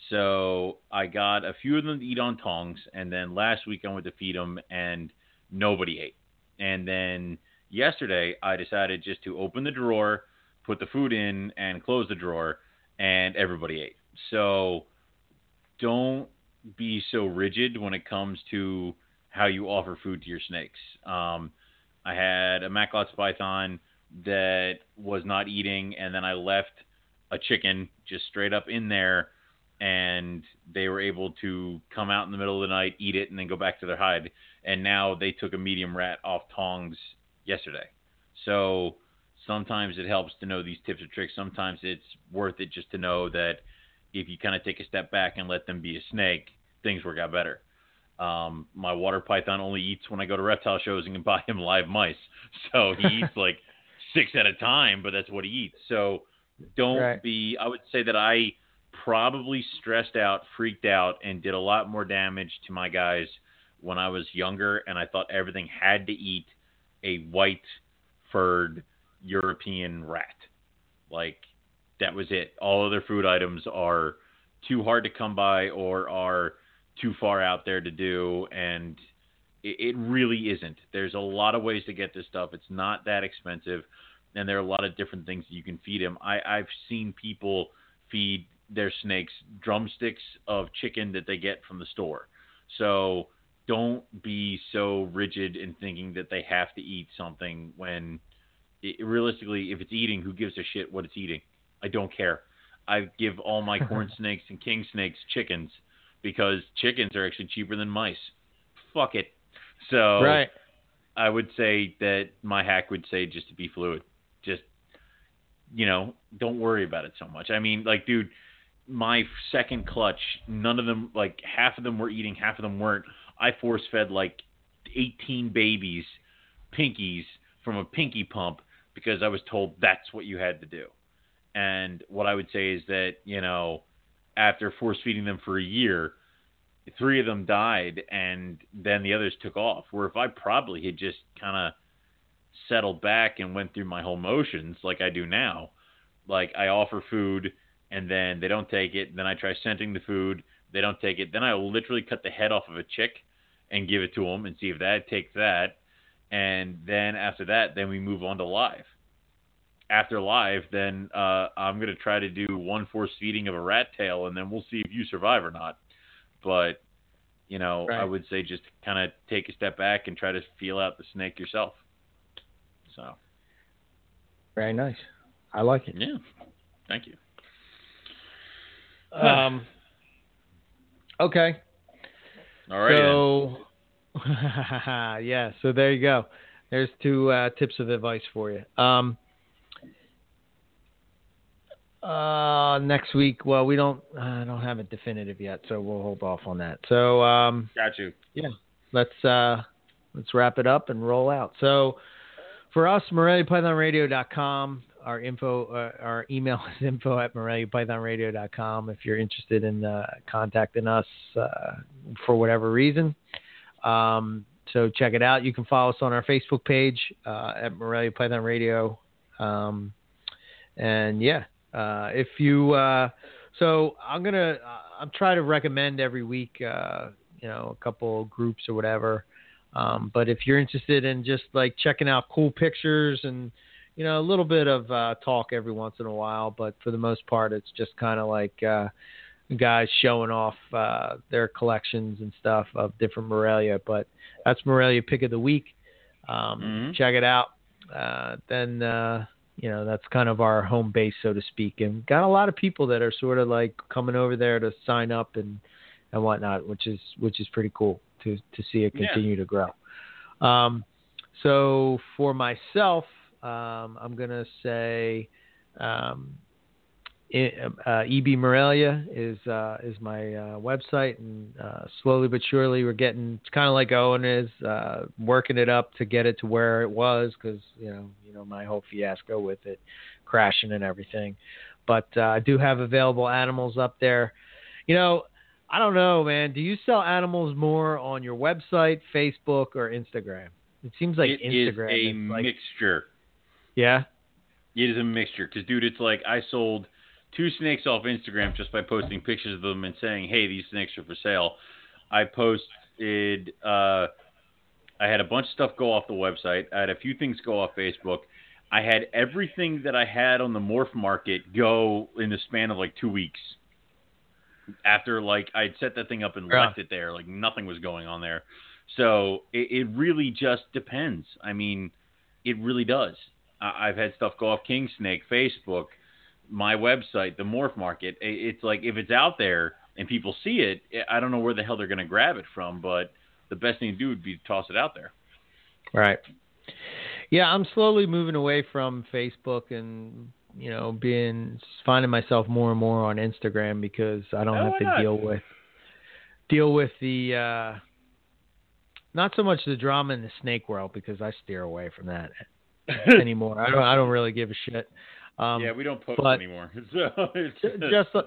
Speaker 3: So I got a few of them to eat on tongs, and then last week I went to feed them, and nobody ate. And then yesterday I decided just to open the drawer, put the food in, and close the drawer, and everybody ate. So don't be so rigid when it comes to how you offer food to your snakes. Um, I had a Macklot's python that was not eating, and then I left a chicken just straight up in there, and they were able to come out in the middle of the night, eat it, and then go back to their hide. And now they took a medium rat off tongs yesterday. So sometimes it helps to know these tips or tricks. Sometimes it's worth it just to know that if you kind of take a step back and let them be a snake, things work out better. Um, my water python only eats when I go to reptile shows and can buy him live mice. (laughs) So he (laughs) eats like six at a time, but that's what he eats. So don't
Speaker 2: Right.
Speaker 3: be, I would say that I probably stressed out, freaked out, and did a lot more damage to my guys when I was younger. And I thought everything had to eat a white furred European rat. Like that was it. All other food items are too hard to come by or are too far out there to do and it, it really isn't. There's a lot of ways to get this stuff. It's not that expensive and there are a lot of different things you can feed them. I, I've seen people feed their snakes drumsticks of chicken that they get from the store. So don't be so rigid in thinking that they have to eat something when it, realistically, if it's eating, who gives a shit what it's eating? I don't care. I give all my (laughs) corn snakes and king snakes chickens because chickens are actually cheaper than mice. Fuck it. So
Speaker 2: Right.
Speaker 3: I would say that my hack would say just to be fluid. Just you know, don't worry about it so much. I mean, like dude, my second clutch, none of them like half of them were eating, half of them weren't. I force fed like 18 babies pinkies from a pinky pump because I was told that's what you had to do. And what I would say is that, you know, after force feeding them for a year, three of them died and then the others took off. Where if I probably had just kind of settled back and went through my whole motions like I do now, like I offer food and then they don't take it, then I try scenting the food, they don't take it, then I literally cut the head off of a chick and give it to them and see if that takes that. And then after that, then we move on to live. After live, then uh, I'm gonna try to do one force feeding of a rat tail, and then we'll see if you survive or not. But you know, I would say just kind of take a step back and try to feel out the snake yourself. So
Speaker 2: Very nice. I like it.
Speaker 3: yeah, thank you.
Speaker 2: Um. Okay.
Speaker 3: All right. then. (laughs)
Speaker 2: Yeah. So there you go. There's two uh, tips of advice for you. Um, uh, next week. Well, we don't. I don't have it definitive yet, so we'll hold off on that. So, um,
Speaker 3: Got you. Yeah.
Speaker 2: Let's uh, let's wrap it up and roll out. So, for us, MoreliaPythonRadio.com. Our info, uh, our email is (laughs) info at MoreliaPythonRadio.com. If you're interested in uh, contacting us uh, for whatever reason, um, so check it out. You can follow us on our Facebook page uh, at Morelia Python Radio. Um, and yeah, uh, if you, uh, so I'm gonna, uh, I'm trying to recommend every week, uh, you know, a couple groups or whatever. Um, but if you're interested in just like checking out cool pictures and you know a little bit of uh, talk every once in a while, but for the most part, it's just kind of like guys showing off uh, their collections and stuff of different Morelia. But that's Morelia pick of the week. Um,
Speaker 3: Mhm.
Speaker 2: Check it out. Uh, then uh, you know that's kind of our home base, so to speak, and got a lot of people that are sort of like coming over there to sign up and and whatnot, which is which is pretty cool to to see it
Speaker 3: Yeah.
Speaker 2: continue to grow. Um, so for myself, um, I'm gonna say um, uh, EB Morelia is uh, is my uh, website, and uh, slowly but surely we're getting. It's kind of like Owen is uh, working it up to get it to where it was, because you know, you know my whole fiasco with it crashing and everything. But uh, I do have available animals up there. You know, I don't know, man. Do you sell animals more on your website, Facebook, or Instagram? It seems like
Speaker 3: It is
Speaker 2: Instagram
Speaker 3: a
Speaker 2: is like,
Speaker 3: mixture.
Speaker 2: yeah.
Speaker 3: It is a mixture because, dude, it's like I sold two snakes off Instagram just by posting pictures of them and saying, "Hey, these snakes are for sale." I posted. Uh, I had a bunch of stuff go off the website. I had a few things go off Facebook. I had everything that I had on the morph market go in the span of like two weeks. After like I'd set that thing up and
Speaker 2: Yeah.
Speaker 3: left it there, like nothing was going on there. So it, it really just depends. I mean, it really does. I- I've had stuff go off King Snake, Facebook, my website, the Morph Market. It's like if it's out there and people see it, I don't know where the hell they're going to grab it from, but the best thing to do would be to toss it out there.
Speaker 2: Right. Yeah, I'm slowly moving away from Facebook and you know being finding myself more and more on Instagram because I don't
Speaker 3: Oh,
Speaker 2: have to
Speaker 3: not?
Speaker 2: deal with deal with the uh not so much the drama in the snake world because I steer away from that (laughs) anymore. I don't I don't really give a shit. Um
Speaker 3: yeah, we don't post anymore. So (laughs) it's
Speaker 2: just uh,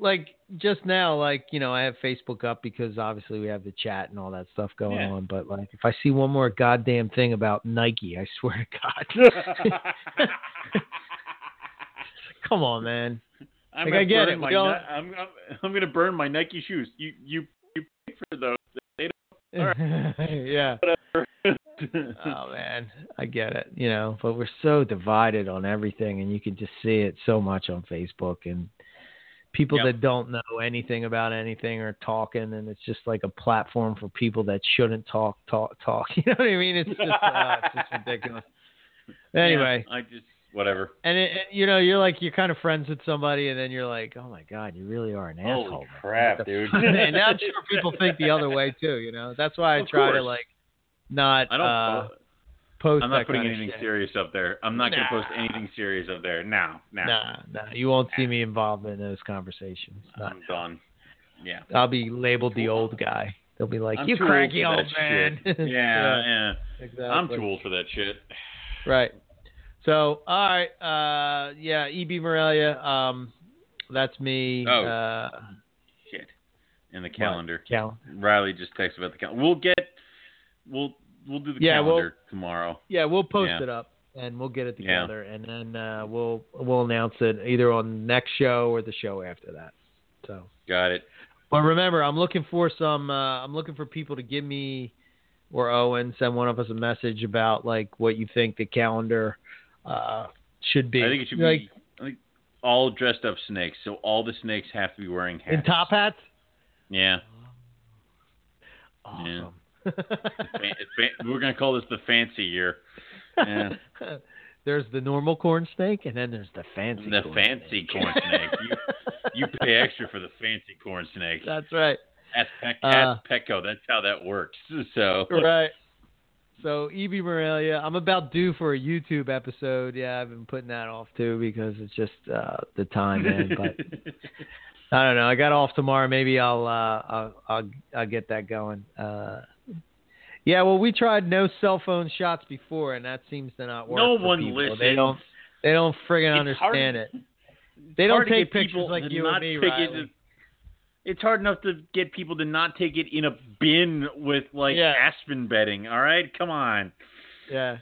Speaker 2: like just now like you know i have facebook up because obviously we have the chat and all that stuff going
Speaker 3: Yeah.
Speaker 2: on but like if i see one more goddamn thing about nike i swear to god (laughs) (laughs) come on man
Speaker 3: I'm
Speaker 2: Like,
Speaker 3: gonna
Speaker 2: I get it,
Speaker 3: My, I'm, I'm I'm gonna burn my Nike shoes. You you you pay for those. They
Speaker 2: yeah
Speaker 3: don't whatever.
Speaker 2: Oh (laughs) man. I get it you know but we're so divided on everything and you can just see it so much on facebook and people
Speaker 3: Yep.
Speaker 2: that don't know anything about anything are talking and it's just like a platform for people that shouldn't talk talk talk (laughs) you know what i mean? It's just uh, it's just ridiculous. (laughs) Anyway.
Speaker 3: Yeah, I just whatever.
Speaker 2: and it, you know you're like you're kind of friends with somebody and then you're like oh my god you really are an
Speaker 3: Holy
Speaker 2: asshole
Speaker 3: crap, dude.
Speaker 2: and i'm sure people think the other way too you know? That's why i
Speaker 3: Of
Speaker 2: try to like not
Speaker 3: I don't.
Speaker 2: uh, post
Speaker 3: I'm not putting anything
Speaker 2: shit.
Speaker 3: serious up there. I'm not gonna post anything serious up there. Now, no.
Speaker 2: Nah, nah, you won't see me involved in those conversations. Not
Speaker 3: I'm done. Yeah.
Speaker 2: I'll be labeled the old guy. They'll be like,
Speaker 3: I'm
Speaker 2: "You cranky old man." (laughs)
Speaker 3: Yeah, yeah.
Speaker 2: exactly.
Speaker 3: I'm too old for that shit.
Speaker 2: Right. So, all right, uh, yeah, EB Morelia, um, that's me.
Speaker 3: Oh.
Speaker 2: Uh,
Speaker 3: Shit. In the calendar.
Speaker 2: Cal.
Speaker 3: Riley just texted about the calendar. We'll get. We'll we'll do the
Speaker 2: Yeah, we'll-
Speaker 3: calendar tomorrow.
Speaker 2: Yeah, we'll post
Speaker 3: Yeah.
Speaker 2: it up and we'll get it
Speaker 3: Yeah.
Speaker 2: together, and then uh, we'll we'll announce it either on next show or the show after that. So.
Speaker 3: Got it.
Speaker 2: But remember, I'm looking for some. Uh, I'm looking for people to give me, or Owen send one of us a message about like what you think the calendar uh, should be.
Speaker 3: I think it should
Speaker 2: like
Speaker 3: be all dressed up snakes. So all the snakes have to be wearing hats.
Speaker 2: in top hats.
Speaker 3: Yeah.
Speaker 2: Awesome.
Speaker 3: Fan- fan- (laughs) We're gonna call this the fancy year. Yeah. (laughs)
Speaker 2: there's the normal corn snake, and then there's the fancy.
Speaker 3: The
Speaker 2: corn
Speaker 3: fancy
Speaker 2: snake.
Speaker 3: corn snake. You (laughs) you pay extra for the fancy corn snake.
Speaker 2: That's right.
Speaker 3: That's, Pec-
Speaker 2: Uh,
Speaker 3: that's Petco. That's how that works. So
Speaker 2: right. So EB Morelia, I'm about due for a YouTube episode. Yeah, I've been putting that off too because it's just uh, the time, man. But I don't know. I got off tomorrow. Maybe I'll uh, I'll, I'll I'll get that going. Uh, yeah. Well, we tried no cell phone shots before, and that seems to not work.
Speaker 3: no one
Speaker 2: people.
Speaker 3: listens.
Speaker 2: They don't. They don't friggin'
Speaker 3: It's hard-
Speaker 2: understand it. They don't take pictures like you
Speaker 3: not
Speaker 2: and me,
Speaker 3: take it
Speaker 2: Riley.
Speaker 3: It's hard enough to get people to not take it in a bin with like
Speaker 2: Yeah.
Speaker 3: aspen bedding. All right, come on.
Speaker 2: Yeah.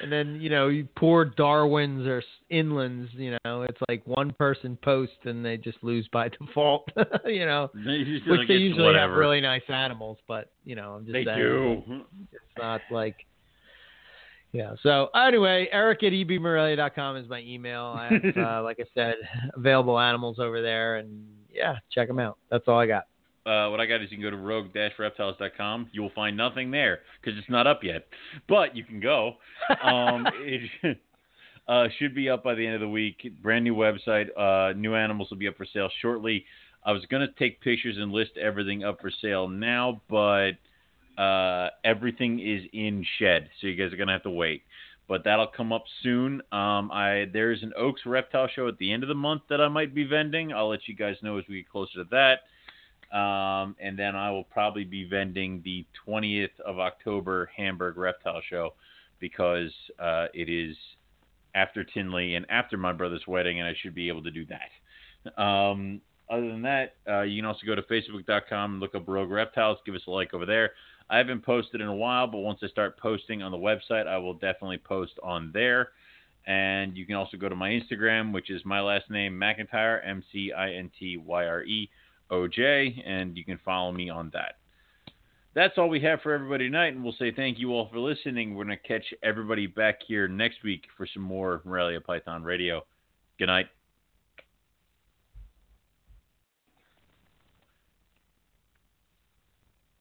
Speaker 2: And then, you know, you poor Darwins or inlands, you know, it's like one person posts and they just lose by (laughs) default, (laughs) you know,
Speaker 3: They
Speaker 2: which
Speaker 3: like,
Speaker 2: they usually
Speaker 3: whatever.
Speaker 2: have really nice animals, but, you know, I'm just
Speaker 3: They
Speaker 2: saying.
Speaker 3: do.
Speaker 2: It's not like, yeah. So anyway, Eric at ebmorelia.com is my email. I have, (laughs) uh, like I said, available animals over there and yeah, check them out. That's all I got.
Speaker 3: Uh, what I got is you can go to rogue-reptiles.com. You will find nothing there because it's not up yet, but you can go. (laughs) Um, it (laughs) uh, should be up by the end of the week. Brand new website. Uh, new animals will be up for sale shortly. I was gonna take pictures and list everything up for sale now, but uh, everything is in shed, so you guys are gonna have to wait. but that'll come up soon. Um, I there's an Oaks Reptile Show at the end of the month that I might be vending. I'll let you guys know as we get closer to that. Um, and then I will probably be vending the 20th of October Hamburg Reptile Show because uh, it is after Tinley and after my brother's wedding, and I should be able to do that. Um, other than that, uh, you can also go to facebook.com and look up Rogue Reptiles. Give us a like over there. I haven't posted in a while, but once I start posting on the website, I will definitely post on there. And you can also go to my Instagram, which is my last name, McIntyre, M C I N T Y R E O J, and you can follow me on that. That's all we have for everybody tonight, and we'll say thank you all for listening. We're going to catch everybody back here next week for some more Morelia Python Radio. Good night.